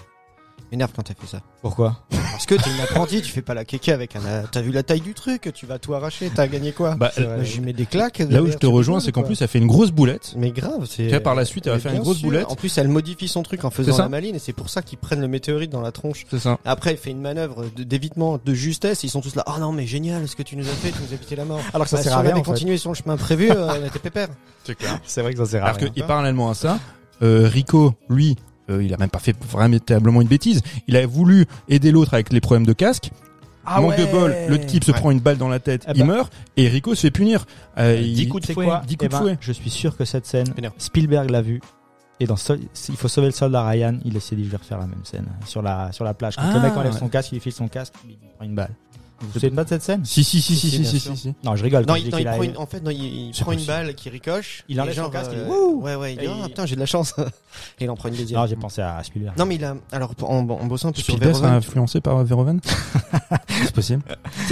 [SPEAKER 6] M'énerve quand elle fait ça.
[SPEAKER 5] Pourquoi
[SPEAKER 6] Parce que t'es une apprentie, tu fais pas la kéké avec un. T'as vu la taille du truc, tu vas tout arracher, t'as gagné quoi
[SPEAKER 2] Bah.
[SPEAKER 6] Moi, J'y mets des claques.
[SPEAKER 2] Là où je te rejoins, c'est qu'en plus, elle fait une grosse boulette.
[SPEAKER 6] Mais grave, c'est.
[SPEAKER 2] Tu vois, par la suite, elle va faire une grosse
[SPEAKER 6] sûr.
[SPEAKER 2] boulette.
[SPEAKER 6] En plus, elle modifie son truc en faisant
[SPEAKER 2] ça.
[SPEAKER 6] la maline et c'est pour ça qu'ils prennent le météorite dans la tronche.
[SPEAKER 2] C'est ça.
[SPEAKER 6] Après, elle fait une manœuvre de- d'évitement de justesse. Ils sont tous là. Oh non, mais génial, ce que tu nous as fait, tu nous as évité la mort.
[SPEAKER 5] Alors que ça
[SPEAKER 6] Bah,
[SPEAKER 5] sert
[SPEAKER 6] si
[SPEAKER 5] à
[SPEAKER 6] on
[SPEAKER 5] rien.
[SPEAKER 6] avait
[SPEAKER 5] en fait.
[SPEAKER 6] continué sur le chemin prévu, euh, elle était pépère.
[SPEAKER 2] C'est clair.
[SPEAKER 5] C'est vrai que ça sert à
[SPEAKER 2] Alors que,
[SPEAKER 5] rien.
[SPEAKER 2] et parallèlement à ça, euh, Rico, lui, euh, il a même pas fait véritablement une bêtise. Il a voulu aider l'autre avec les problèmes de casque.
[SPEAKER 5] Ah
[SPEAKER 2] Manque de bol, le type se
[SPEAKER 6] Ouais.
[SPEAKER 2] prend une balle dans la tête,
[SPEAKER 5] Eh
[SPEAKER 2] il
[SPEAKER 5] ben.
[SPEAKER 2] meurt, et Rico se fait punir. Euh,
[SPEAKER 3] Dix
[SPEAKER 2] il-
[SPEAKER 3] coups de fouet.
[SPEAKER 5] quoi
[SPEAKER 2] dix coups
[SPEAKER 5] Eh
[SPEAKER 2] de
[SPEAKER 5] ben,
[SPEAKER 2] fouet.
[SPEAKER 5] Je suis sûr que cette scène. Spielberg l'a vue. Et dans Sol- il faut sauver le soldat Ryan, il s'est dit je vais refaire la même scène sur la sur la plage. Quand
[SPEAKER 2] Ah,
[SPEAKER 5] le mec enlève
[SPEAKER 2] ouais.
[SPEAKER 5] son casque, il file son casque, il prend une balle. Vous vous souvenez pas de cette scène
[SPEAKER 2] Si, si, si, si,
[SPEAKER 6] Si,
[SPEAKER 2] si, si, si, si.
[SPEAKER 5] Non, je rigole.
[SPEAKER 6] Non, il,
[SPEAKER 5] dis
[SPEAKER 6] non,
[SPEAKER 5] qu'il
[SPEAKER 6] il
[SPEAKER 5] a-
[SPEAKER 6] prend une, en fait, non, il, prend une
[SPEAKER 2] possible.
[SPEAKER 6] balle qui ricoche.
[SPEAKER 5] Il enlève
[SPEAKER 6] genre,
[SPEAKER 5] son casque, il dit,
[SPEAKER 6] euh,
[SPEAKER 5] Wouh
[SPEAKER 6] Ouais, ouais, il dit, ah,
[SPEAKER 5] il-
[SPEAKER 6] putain, j'ai de la chance. <laughs> et il en prend une deuxième.
[SPEAKER 5] Non, j'ai pensé à Spielberg.
[SPEAKER 6] Non, mais il a, alors, en, en bossant un peu sur
[SPEAKER 2] Spielberg
[SPEAKER 6] Verhoeven,
[SPEAKER 2] influencé par Verhoeven <laughs> C'est possible.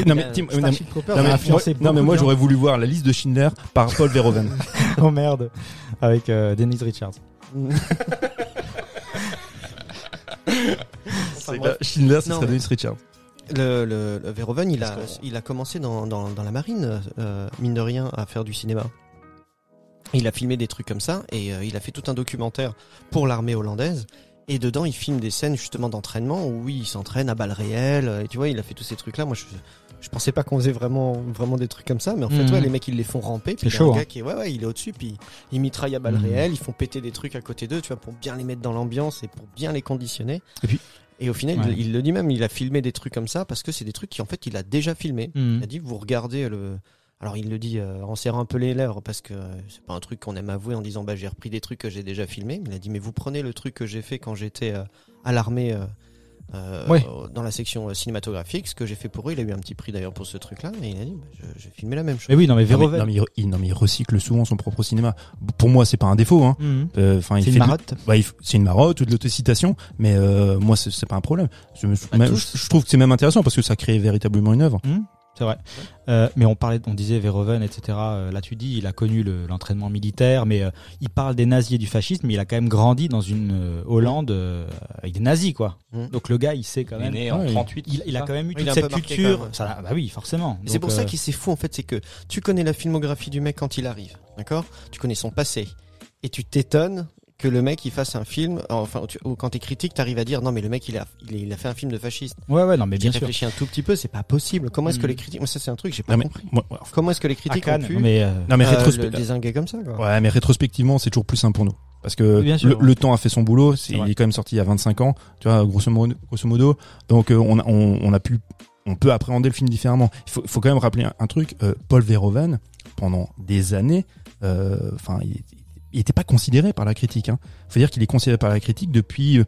[SPEAKER 2] non, mais, Tim- non, mais- moi,
[SPEAKER 5] influencé
[SPEAKER 2] non, mais
[SPEAKER 5] beaucoup
[SPEAKER 2] moi
[SPEAKER 5] de gens.
[SPEAKER 2] j'aurais voulu voir la liste de Schindler par Paul Verhoeven. <laughs>
[SPEAKER 5] Oh merde, avec euh, Dennis Richards.
[SPEAKER 2] Schindler, ce serait Dennis Richards.
[SPEAKER 6] Le, le, le Verhoeven, il a, il a commencé dans, dans, dans la marine, euh, mine de rien, à faire du cinéma. Il a filmé des trucs comme ça et euh, il a fait tout un documentaire pour l'armée hollandaise. Et dedans, il filme des scènes justement d'entraînement où oui, il s'entraîne à balles réelles. euh, Et tu vois, il a fait tous ces trucs-là. Moi, je, je pensais pas qu'on faisait vraiment, vraiment des trucs comme ça, mais en fait, ouais, les mecs, ils les font ramper.
[SPEAKER 5] C'est chaud,
[SPEAKER 6] un
[SPEAKER 5] hein.
[SPEAKER 6] gars qui ouais, ouais, il est au-dessus, puis ils mitraillent à balles
[SPEAKER 5] Mhm.
[SPEAKER 6] réelles, ils font péter des trucs à côté d'eux, tu vois, pour bien les mettre dans l'ambiance et pour bien les conditionner.
[SPEAKER 5] Et puis-
[SPEAKER 6] et au final,
[SPEAKER 5] Ouais.
[SPEAKER 6] il, il le dit même, il a filmé des trucs comme ça parce que c'est des trucs qui, en fait, il a déjà filmé.
[SPEAKER 5] Mhm.
[SPEAKER 6] Il a dit, vous regardez le. Alors il le dit euh, en serrant un peu les lèvres parce que euh, c'est pas un truc qu'on aime avouer en disant bah j'ai repris des trucs que j'ai déjà filmés. Il a dit mais vous prenez le truc que j'ai fait quand j'étais euh, à l'armée euh, euh,
[SPEAKER 5] Ouais.
[SPEAKER 6] euh, dans la section euh, cinématographique, ce que j'ai fait pour eux. Il a eu un petit prix d'ailleurs pour ce truc-là et il a dit bah, je- j'ai filmé la même chose.
[SPEAKER 5] Mais oui, non, mais
[SPEAKER 2] Non mais, non, mais il, il- non, mais il recycle souvent son propre cinéma. Pour moi, c'est pas un défaut. Hein.
[SPEAKER 5] Mhm.
[SPEAKER 2] Euh, Enfin, il
[SPEAKER 5] C'est une
[SPEAKER 2] de-
[SPEAKER 5] marotte.
[SPEAKER 2] bah, c'est une marotte ou de l'autocitation, mais euh, moi, c'est pas un problème. Je, me- même- je- je trouve que c'est même intéressant parce que ça crée véritablement une œuvre.
[SPEAKER 5] C'est vrai. Euh, mais on parlait, on disait Verhoeven, etc. Euh, là, tu dis, il a connu le- l'entraînement militaire, mais euh, il parle des nazis et du fascisme, mais il a quand même grandi dans une euh, Hollande euh, avec des nazis, quoi.
[SPEAKER 6] Mm.
[SPEAKER 5] Donc le gars, il sait quand
[SPEAKER 3] Il est
[SPEAKER 5] même.
[SPEAKER 3] né en
[SPEAKER 2] Ouais,
[SPEAKER 3] 38.
[SPEAKER 5] Il, il a quand même eu
[SPEAKER 6] Oui,
[SPEAKER 5] toute cette culture.
[SPEAKER 6] même.
[SPEAKER 5] Ça, bah oui, forcément.
[SPEAKER 6] C'est pour ça qu'il c'est fou en fait, c'est que tu connais la filmographie du mec quand il arrive, d'accord? Tu connais son passé et tu t'étonnes que le mec il fasse un film, enfin tu- ou quand t'es critique, t'arrives à dire non mais le mec il a, il, a- il a fait un film de fasciste.
[SPEAKER 5] Ouais, ouais, non, mais
[SPEAKER 6] Bien
[SPEAKER 5] sûr.
[SPEAKER 6] réfléchis un tout petit peu, c'est pas possible. Comment est-ce que
[SPEAKER 5] Mm.
[SPEAKER 6] les critiques, moi ça c'est un truc j'ai pas
[SPEAKER 2] Non mais,
[SPEAKER 6] compris.
[SPEAKER 2] moi-
[SPEAKER 6] Comment est-ce que les critiques ont pu
[SPEAKER 5] non, mais, euh,
[SPEAKER 2] non, mais
[SPEAKER 6] euh, comme ça quoi
[SPEAKER 2] Ouais, mais rétrospectivement, c'est toujours plus simple pour nous. Parce que
[SPEAKER 5] Bien sûr.
[SPEAKER 2] le, le temps a fait son boulot, c'est, il est quand même sorti il y a 25 ans, tu vois, grosso modo. Grosso modo. Donc euh, on, a, on, on a pu, on peut appréhender le film différemment. Il faut, faut quand même rappeler un, un truc. euh, Paul Verhoeven, pendant des années, euh, enfin, il, il était pas considéré par la critique. Hein. Faut dire qu'il est considéré par la critique depuis. euh,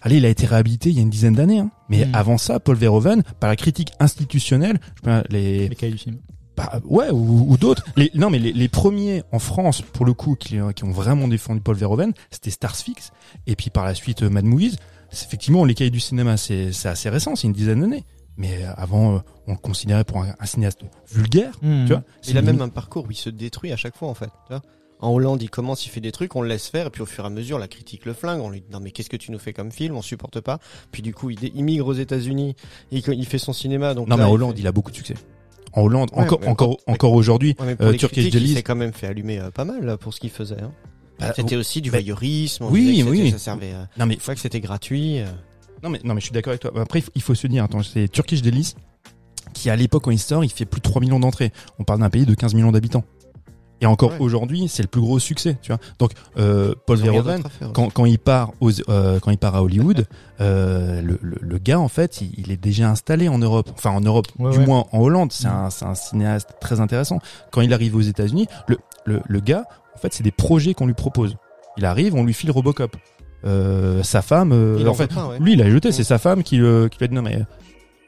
[SPEAKER 2] Allez, il a été réhabilité il y a une dizaine d'années. Hein. Mais
[SPEAKER 5] Mm.
[SPEAKER 2] avant ça, Paul Verhoeven, par la critique institutionnelle, je sais pas, les,
[SPEAKER 5] les cahiers du film.
[SPEAKER 2] bah, ouais, ou, ou d'autres. <laughs> Non, mais les, les premiers en France, pour le coup, qui, qui ont vraiment défendu Paul Verhoeven, c'était Starsfix. Et puis par la suite, euh, Mad Movies. C'est Effectivement, les cahiers du cinéma, c'est assez récent, c'est une dizaine d'années. Mais euh, avant, euh, on le considérait pour un, un cinéaste vulgaire.
[SPEAKER 5] Mhm.
[SPEAKER 2] Tu vois
[SPEAKER 6] Il a même un parcours où il se détruit à chaque fois en fait. tu vois. En Hollande, il commence, il fait des trucs, on le laisse faire, et puis au fur et à mesure, la critique le flingue. On lui dit non mais qu'est-ce que tu nous fais comme film On supporte pas. Puis du coup, il immigre aux États-Unis, il, il fait son cinéma. Donc
[SPEAKER 2] Non,
[SPEAKER 6] là,
[SPEAKER 2] mais en
[SPEAKER 6] il
[SPEAKER 2] Hollande,
[SPEAKER 6] fait-
[SPEAKER 2] il a beaucoup de succès. En Hollande,
[SPEAKER 6] Ouais,
[SPEAKER 2] encore, encore, encore aujourd'hui.
[SPEAKER 6] Ouais,
[SPEAKER 2] euh, Turkish
[SPEAKER 6] critiques, il s'est quand même fait allumer euh, pas mal là, pour ce qu'il faisait. hein.
[SPEAKER 2] bah,
[SPEAKER 6] C'était aussi du
[SPEAKER 2] bah,
[SPEAKER 6] voyeurisme. on
[SPEAKER 2] oui,
[SPEAKER 6] que
[SPEAKER 2] oui.
[SPEAKER 6] Ça servait. euh,
[SPEAKER 2] non, mais
[SPEAKER 6] vrai que c'était gratuit. euh.
[SPEAKER 2] Non mais non mais je suis d'accord avec toi. Après il faut- faut se dire attends, c'est Turkish Delice qui à l'époque il sort, il fait plus de 3 millions d'entrées. On parle d'un pays de 15 millions d'habitants. Et encore
[SPEAKER 6] Ouais.
[SPEAKER 2] aujourd'hui, c'est le plus gros succès, tu vois. Donc euh, Paul Verhoeven quand, quand il part aux, euh, quand il part à Hollywood, euh, le, le, le gars en fait, il, il est déjà installé en Europe. Enfin en Europe,
[SPEAKER 5] Ouais,
[SPEAKER 2] du
[SPEAKER 5] ouais.
[SPEAKER 2] moins en Hollande. C'est
[SPEAKER 5] Mm.
[SPEAKER 2] un, c'est un cinéaste très intéressant. Quand il arrive aux États-Unis, le, le, le gars, en fait, c'est des projets qu'on lui propose. Il arrive, on lui file Robocop. Euh, sa femme, euh,
[SPEAKER 6] en
[SPEAKER 2] fait,
[SPEAKER 6] pas,
[SPEAKER 2] lui, il a jeté.
[SPEAKER 6] Mm.
[SPEAKER 2] C'est sa femme qui, qui lui a dit non mais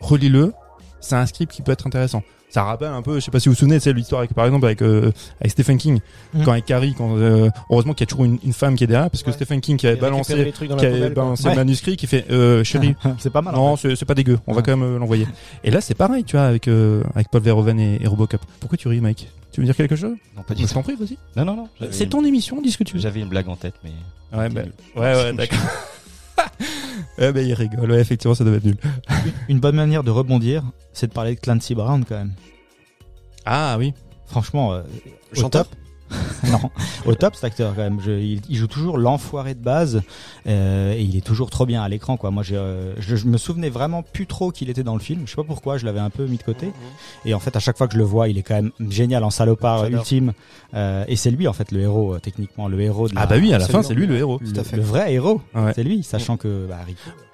[SPEAKER 2] relis-le. C'est un script qui peut être intéressant. Ça rappelle un peu, je sais pas si vous vous souvenez, c'est l'histoire avec, par exemple, avec, euh, avec Stephen King.
[SPEAKER 5] Mm.
[SPEAKER 2] Quand avec Carrie, quand, euh, heureusement qu'il y a toujours une, une femme qui est derrière, parce que
[SPEAKER 6] Ouais.
[SPEAKER 2] Stephen King qui avait balancé,
[SPEAKER 6] les trucs dans
[SPEAKER 2] qui
[SPEAKER 6] la
[SPEAKER 2] avait
[SPEAKER 6] poubelle,
[SPEAKER 2] balancé
[SPEAKER 5] Ouais.
[SPEAKER 2] le manuscrit, qui fait, euh, chérie, <laughs>
[SPEAKER 5] c'est pas mal. en
[SPEAKER 2] non, c'est c'est pas dégueu, on va quand même euh, l'envoyer. Et là, c'est pareil, tu vois, avec, euh, avec Paul Verhoeven et, et Robocop. Pourquoi tu ris, Mike? Tu veux dire quelque chose?
[SPEAKER 3] Non, pas du tout.
[SPEAKER 2] prie, vas-y.
[SPEAKER 3] Non, non, non.
[SPEAKER 2] C'est
[SPEAKER 3] une-
[SPEAKER 2] ton émission, dis ce que tu veux.
[SPEAKER 3] J'avais une blague en tête, mais.
[SPEAKER 2] Ouais, bah, ouais, ouais, d'accord. <laughs> ouais, bah, il rigole. Ouais, effectivement, ça devait être nul.
[SPEAKER 5] Une bonne manière de rebondir, c'est de parler de Clancy Brown quand même.
[SPEAKER 2] Ah, oui.
[SPEAKER 5] Franchement, euh, au
[SPEAKER 6] Chanteur
[SPEAKER 5] top. <laughs> non, au top cet acteur quand même. Je- il, il joue toujours l'enfoiré de base euh, et il est toujours trop bien à l'écran quoi. Moi, euh, je, je me souvenais vraiment plus trop qu'il était dans le film. Je sais pas pourquoi, je l'avais un peu mis de côté. Et en fait, à chaque fois que je le vois, il est quand même génial en salopard ultime. Euh, et c'est lui en fait le héros euh, techniquement, le héros de la,
[SPEAKER 2] Ah, bah oui, à la fin, c'est lui le héros.
[SPEAKER 5] le,
[SPEAKER 6] tout à fait.
[SPEAKER 5] le vrai héros.
[SPEAKER 2] Ouais.
[SPEAKER 5] C'est lui, sachant que bah,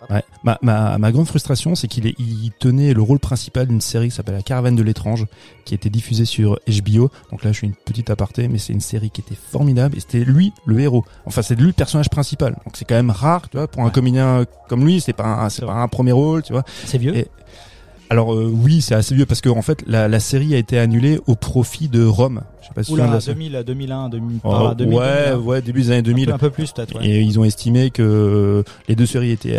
[SPEAKER 2] Ouais. Ma, ma, ma grande frustration, c'est qu'il il tenait le rôle principal d'une série qui s'appelle La Caravane de l'étrange, qui était diffusée sur HBO. Donc là, je fais une petite aparté, mais c'est une série qui était formidable et c'était lui le héros. Enfin, c'est lui le personnage principal. Donc c'est quand même rare, tu vois, pour un comédien comme lui, c'est pas un, c'est pas un premier rôle, tu vois.
[SPEAKER 5] c'est vieux.
[SPEAKER 2] Et- Alors euh, oui, c'est assez vieux parce que en fait, la, la série a été annulée au profit de Rome. Je sais pas si tu de
[SPEAKER 5] Oula,
[SPEAKER 2] la série.
[SPEAKER 5] 2000, 2001, 2000,
[SPEAKER 2] Oh,
[SPEAKER 5] par là, 2000,
[SPEAKER 2] ouais,
[SPEAKER 5] 2001.
[SPEAKER 2] ouais, début des années
[SPEAKER 5] Un
[SPEAKER 2] 2000.
[SPEAKER 5] peu, un peu plus peut-être. Ouais.
[SPEAKER 2] Et ils ont estimé que euh, les deux séries étaient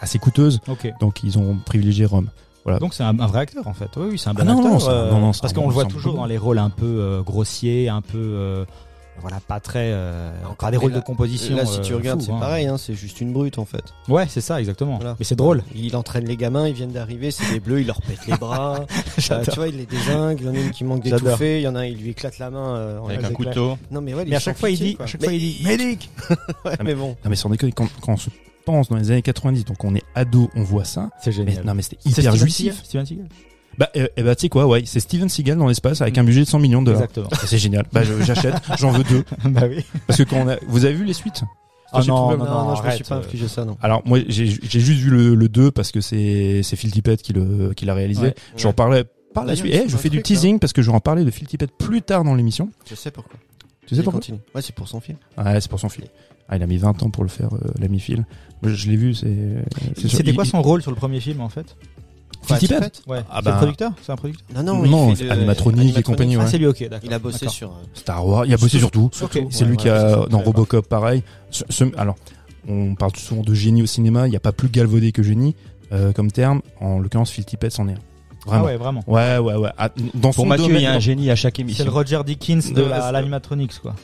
[SPEAKER 2] assez coûteuses, donc ils ont privilégié Rome.
[SPEAKER 5] Donc c'est un, un vrai acteur en fait. Oui, oui, c'est un bon
[SPEAKER 2] Ah non,
[SPEAKER 5] acteur.
[SPEAKER 2] non,
[SPEAKER 5] euh,
[SPEAKER 2] non,
[SPEAKER 5] parce qu'on
[SPEAKER 2] bon-
[SPEAKER 5] le voit toujours
[SPEAKER 2] bon-
[SPEAKER 5] dans les rôles un peu euh, grossiers, un peu euh, voilà, pas très, euh,
[SPEAKER 6] Encore,
[SPEAKER 5] pas des rôles
[SPEAKER 6] là-
[SPEAKER 5] de composition.
[SPEAKER 6] Là, si tu regardes, c'est
[SPEAKER 5] hein.
[SPEAKER 6] pareil, hein, c'est juste une brute en fait.
[SPEAKER 5] Ouais, c'est ça exactement.
[SPEAKER 6] Voilà.
[SPEAKER 5] Mais c'est drôle.
[SPEAKER 6] Il entraîne les gamins, ils viennent d'arriver, c'est des bleus, il leur pète les bras. <laughs> Euh, tu vois, il les désingue, il y en a une qui manque d'étouffer, il y en a un, il lui éclate la main euh, en
[SPEAKER 3] Avec un couteau.
[SPEAKER 6] Non mais ouais,
[SPEAKER 5] Mais à chaque fois il dit, à chaque fois il dit, médic. <laughs>
[SPEAKER 6] Ouais, mais bon.
[SPEAKER 2] Non mais sans déconner, quand, quand on se pense dans les années 90, donc on est ado, on voit ça.
[SPEAKER 5] C'est
[SPEAKER 2] Mais,
[SPEAKER 5] génial.
[SPEAKER 2] non mais c'était hyper jouissif.
[SPEAKER 5] Steven Seagal
[SPEAKER 2] Bah, eh, eh bah, tu sais quoi, ouais, c'est Steven Seagal dans l'espace avec un budget de 100 millions de dollars.
[SPEAKER 5] Exactement.
[SPEAKER 2] C'est génial. Bah, j'achète, <laughs> j'en veux deux.
[SPEAKER 5] bah oui.
[SPEAKER 2] Parce que quand on a, vous avez vu les suites?
[SPEAKER 5] Ah non, non,
[SPEAKER 6] Non, non, je me suis pas
[SPEAKER 5] euh,
[SPEAKER 6] infligé ça, non.
[SPEAKER 2] Alors moi j'ai juste vu le, le 2 parce que c'est Phil Tippett qui le qui l'a réalisé. J'en parlais par la suite. Eh, je fais du
[SPEAKER 6] hein.
[SPEAKER 2] teasing parce que je vais en parler de Phil Tippett plus tard dans l'émission.
[SPEAKER 6] Je sais pourquoi.
[SPEAKER 2] Tu sais pourquoi?
[SPEAKER 6] continue. Ouais, c'est pour son film.
[SPEAKER 2] Ouais, c'est pour son film. Ah, il a mis 20 ans pour le faire, euh, l'ami Phil. Je l'ai vu, c'est. c'est.
[SPEAKER 5] C'était quoi
[SPEAKER 2] il-
[SPEAKER 5] son rôle sur le premier film en fait?
[SPEAKER 2] Phil Tippett
[SPEAKER 5] Ouais.
[SPEAKER 2] Ah
[SPEAKER 5] c'est
[SPEAKER 2] bah-
[SPEAKER 5] le producteur? C'est un producteur?
[SPEAKER 6] Non, non,
[SPEAKER 2] Non,
[SPEAKER 6] il fait de-
[SPEAKER 2] animatronique et compagnie, ouais.
[SPEAKER 5] Ah, c'est lui, ok, d'accord.
[SPEAKER 6] Il a bossé sur. euh,
[SPEAKER 2] Star Wars. Il a bossé sur tout. C'est
[SPEAKER 6] Ouais,
[SPEAKER 2] lui qui a
[SPEAKER 6] c'est
[SPEAKER 2] dans Robocop pareil. Ce- ce- alors, on parle souvent de génie au cinéma. Il n'y a pas plus galvaudé que génie euh, comme terme. En l'occurrence, Phil Tippett c'en est un.
[SPEAKER 5] Ah
[SPEAKER 2] Vraiment.
[SPEAKER 5] ouais, vraiment.
[SPEAKER 2] ouais, ouais, ouais. Ah, dans
[SPEAKER 3] Pour
[SPEAKER 2] son
[SPEAKER 3] Mathieu,
[SPEAKER 2] domaine,
[SPEAKER 3] il y a un génie à chaque
[SPEAKER 5] C'est le
[SPEAKER 3] émission.
[SPEAKER 5] Roger Dickens de la-
[SPEAKER 2] c'est-
[SPEAKER 5] l'animatronics, quoi.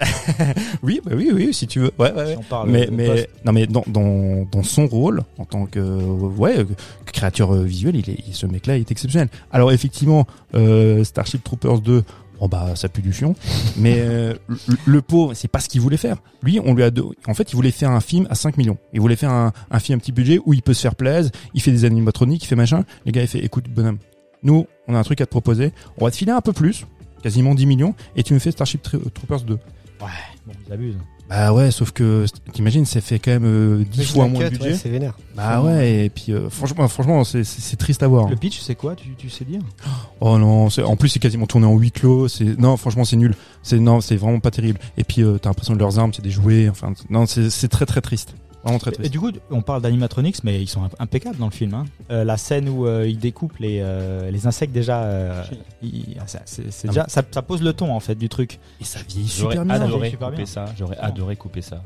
[SPEAKER 5] <laughs>
[SPEAKER 2] Oui, bah oui, oui, si tu veux. Ouais, ouais, ouais.
[SPEAKER 5] Si on parle
[SPEAKER 2] mais mais
[SPEAKER 5] poste.
[SPEAKER 2] non mais dans, dans dans son rôle en tant que ouais que créateur euh, visuel il est ce mec là est exceptionnel. Alors effectivement euh, Starship Troopers 2 bon bah ça pue du fion. <laughs> Mais euh, le, le pauvre c'est pas ce qu'il voulait faire. Lui on lui a en fait il voulait faire un film à 5 millions. Il voulait faire un, un film à petit budget où il peut se faire plaisir il fait des animatroniques il fait machin. Les gars il fait écoute bonhomme nous on a un truc à te proposer. On va te filer un peu plus quasiment 10 millions et tu me fais Starship Tro- Troopers 2
[SPEAKER 5] Bon, ils abusent.
[SPEAKER 2] bah ouais, sauf que t'imagines, ça fait quand même euh, 10 fois moins de budget.
[SPEAKER 6] c'est vénère.
[SPEAKER 2] bah ouais, et puis euh, franchement, franchement, c'est c'est c'est triste à voir.
[SPEAKER 5] Le pitch, c'est quoi? Tu, tu sais dire?
[SPEAKER 2] Oh non, c'est- en plus c'est quasiment tourné en huis clos. C'est non, franchement, c'est nul. C'est non, c'est vraiment pas terrible. Et puis euh, t'as l'impression que leurs armes, c'est des jouets. Enfin, non, c'est c'est très très triste. Vraiment très
[SPEAKER 5] Et
[SPEAKER 2] triste.
[SPEAKER 5] du coup, on parle d'animatronics, mais ils sont imp- impeccables dans le film. Hein. Euh, la scène où euh, ils découpent les, euh, les insectes, déjà, euh, ah, ça, c'est- c'est
[SPEAKER 2] Ah,
[SPEAKER 5] déjà ça, ça pose le ton en fait du truc.
[SPEAKER 2] Et ça vieillit
[SPEAKER 3] J'aurais
[SPEAKER 2] super bien.
[SPEAKER 3] adoré
[SPEAKER 5] super
[SPEAKER 3] couper
[SPEAKER 5] bien.
[SPEAKER 3] ça. J'aurais adoré couper ça.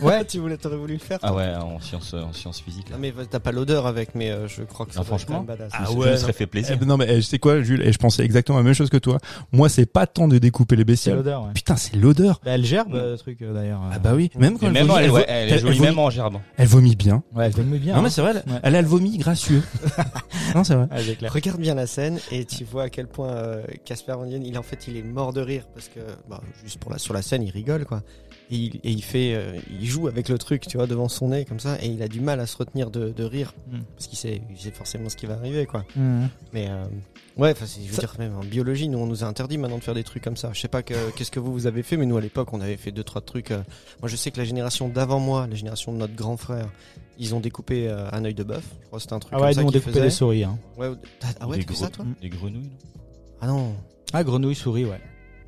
[SPEAKER 5] Ouais, <laughs>
[SPEAKER 6] tu voulais, t'aurais voulu le faire.
[SPEAKER 3] Ah ouais, en sciences, en sciences physiques. là.
[SPEAKER 6] Non mais t'as pas l'odeur avec, mais euh, je crois que ça
[SPEAKER 3] Ah,
[SPEAKER 6] être
[SPEAKER 3] franchement
[SPEAKER 6] badass.
[SPEAKER 2] Ah
[SPEAKER 3] Je
[SPEAKER 2] ouais,
[SPEAKER 3] me serais fait
[SPEAKER 2] Eh
[SPEAKER 3] plaisir.
[SPEAKER 2] ben non mais eh, je sais quoi, Jules, et je pensais exactement la même chose que toi. Moi, c'est pas tant de découper les
[SPEAKER 5] c'est
[SPEAKER 2] bestioles.
[SPEAKER 5] l'odeur. Ouais.
[SPEAKER 2] Putain, c'est l'odeur.
[SPEAKER 5] Bah, elle gerbe le truc d'ailleurs.
[SPEAKER 2] Ah bah oui, même quand
[SPEAKER 3] Et
[SPEAKER 2] elle
[SPEAKER 3] même,
[SPEAKER 2] vomit-
[SPEAKER 3] même en gerbant.
[SPEAKER 2] elle vomit bien.
[SPEAKER 5] Ouais, elle aime bien.
[SPEAKER 2] Non
[SPEAKER 5] hein.
[SPEAKER 2] mais c'est vrai, elle,
[SPEAKER 5] Ouais.
[SPEAKER 2] elle, elle vomit gracieux. <laughs> non c'est vrai.
[SPEAKER 5] Clair.
[SPEAKER 6] Regarde bien la scène et tu vois à quel point euh, Casper Van Dien, il en fait, il est mort de rire parce que, bah, juste pour la sur la scène, il rigole quoi. Et il, et il fait, euh, il joue avec le truc, tu vois, devant son nez comme ça, et il a du mal à se retenir de, de rire
[SPEAKER 5] Mm.
[SPEAKER 6] parce qu'il sait, il sait forcément ce qui va arriver quoi.
[SPEAKER 5] Mhm.
[SPEAKER 6] Mais euh, ouais, je veux
[SPEAKER 5] Ça-
[SPEAKER 6] dire même en biologie, nous on nous a interdit maintenant de faire des trucs comme ça. Je sais pas que- qu'est-ce que vous vous avez fait, mais nous à l'époque on avait fait deux trois trucs. euh, moi je sais que la génération d'avant moi, la génération de notre grand frère, ils ont découpé euh, un œil de bœuf. Je crois que c'était un truc
[SPEAKER 5] Ah
[SPEAKER 6] comme
[SPEAKER 5] ouais,
[SPEAKER 6] ça
[SPEAKER 5] nous on
[SPEAKER 6] qu'ils
[SPEAKER 5] découpait des souris. Hein.
[SPEAKER 6] Ouais, t'as- ah ouais, fais ça toi
[SPEAKER 3] des grenouilles. non?
[SPEAKER 6] Ah non.
[SPEAKER 5] Ah, grenouille, souris, ouais.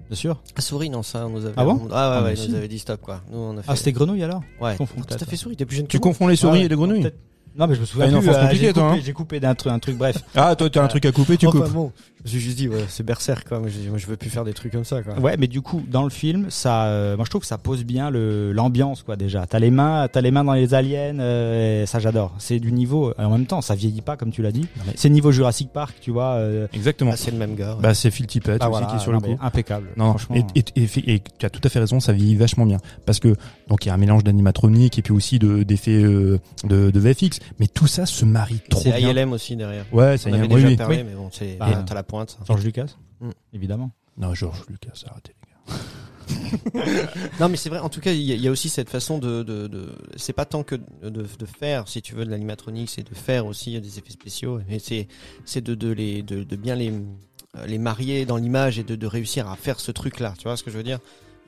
[SPEAKER 5] Bien sûr.
[SPEAKER 6] Ah souris non ça on nous avait
[SPEAKER 5] Ah bon
[SPEAKER 6] ah ouais,
[SPEAKER 5] Ah,
[SPEAKER 6] ouais,
[SPEAKER 5] mais
[SPEAKER 6] ils nous avait dit stop quoi. Nous on a fait
[SPEAKER 5] Ah, c'était grenouille alors
[SPEAKER 6] ouais.
[SPEAKER 5] je confonds peut-être.
[SPEAKER 6] Tout à fait souris, t'es plus jeune
[SPEAKER 2] Tu confonds les souris
[SPEAKER 5] Ouais,
[SPEAKER 2] et les grenouilles.
[SPEAKER 5] Non, mais je me souviens
[SPEAKER 2] Ah,
[SPEAKER 5] plus. euh, j'ai
[SPEAKER 2] toi,
[SPEAKER 5] coupé,
[SPEAKER 2] hein.
[SPEAKER 5] j'ai coupé d'un truc, un truc, bref.
[SPEAKER 2] Ah toi t'as un truc à couper, tu
[SPEAKER 6] Enfin,
[SPEAKER 2] coupes.
[SPEAKER 6] bon, je me suis juste dit ouais, c'est berserk quoi. Moi je, moi, je veux plus faire des trucs comme ça quoi.
[SPEAKER 5] Ouais, mais du coup, dans le film, ça, euh, moi je trouve que ça pose bien le l'ambiance quoi déjà. T'as les mains, t'as les mains dans les aliens, euh, et ça j'adore. C'est du niveau. et En même temps, ça vieillit pas comme tu l'as dit.
[SPEAKER 2] mais-
[SPEAKER 5] C'est niveau Jurassic Park, tu vois. euh,
[SPEAKER 2] Exactement.
[SPEAKER 6] Ah, c'est le même gars. ouais.
[SPEAKER 2] Bah c'est Phil Tippett
[SPEAKER 5] bah
[SPEAKER 2] aussi
[SPEAKER 5] voilà,
[SPEAKER 2] qui est sur le
[SPEAKER 5] non,
[SPEAKER 2] coup.
[SPEAKER 5] impeccable.
[SPEAKER 2] Non,
[SPEAKER 5] franchement.
[SPEAKER 2] et, et, et, et tu as tout à fait raison, ça vieillit vachement bien. Parce que, donc, il y a un mélange d'animatronique et puis aussi de, d'effets euh, de, de VFX. Mais tout ça se marie trop
[SPEAKER 6] c'est
[SPEAKER 2] bien.
[SPEAKER 6] ILM aussi derrière.
[SPEAKER 2] Ouais, ça
[SPEAKER 6] On
[SPEAKER 2] y est,
[SPEAKER 6] avait
[SPEAKER 2] oui,
[SPEAKER 6] déjà
[SPEAKER 2] oui.
[SPEAKER 6] parlé,
[SPEAKER 5] Oui.
[SPEAKER 6] mais bon, c'est
[SPEAKER 5] Bah,
[SPEAKER 6] t'as la pointe. ça.
[SPEAKER 5] George Lucas,
[SPEAKER 6] Mm.
[SPEAKER 5] évidemment.
[SPEAKER 2] Non, Georges Lucas, arrêtez les gars. <laughs>
[SPEAKER 6] Non, mais c'est vrai. En tout cas, il y, a- il y a aussi cette façon de, de, de c'est pas tant que de, de faire, si tu veux, de l'animatronique, c'est de faire aussi des effets spéciaux. Mais c'est, c'est de, de les, de, de bien les, euh, les marier dans l'image et de, de réussir à faire ce truc-là. Tu vois ce que je veux dire?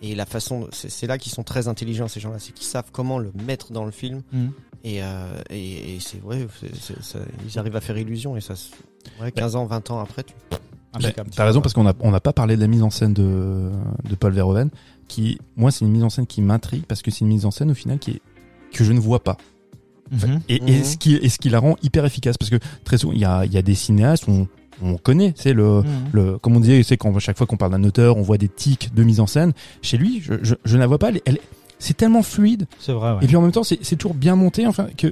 [SPEAKER 6] Et la façon, c'est, là qu'ils sont très intelligents ces gens-là, c'est qu'ils savent comment le mettre dans le film. Et, euh, et, et c'est vrai, ils arrivent à faire illusion et ça, se- ouais, 15 ans, 20 ans après, tu.
[SPEAKER 5] Impeccable.
[SPEAKER 2] T'as raison parce qu'on a on n'a pas parlé de la mise en scène de de Paul Verhoeven qui moi c'est une mise en scène qui m'intrigue parce que c'est une mise en scène au final qui est que je ne vois pas
[SPEAKER 5] Mhm.
[SPEAKER 2] et, et
[SPEAKER 6] Mhm.
[SPEAKER 2] ce qui et ce qui la rend hyper efficace parce que très souvent il y a il y a des cinéastes on on connaît c'est le
[SPEAKER 5] Mhm.
[SPEAKER 2] le comme on disait c'est quand chaque fois qu'on parle d'un auteur on voit des tics de mise en scène chez lui je je, je ne la vois pas elle, c'est tellement fluide
[SPEAKER 5] C'est vrai. Ouais.
[SPEAKER 2] et puis en même temps, c'est c'est toujours bien monté. Enfin, que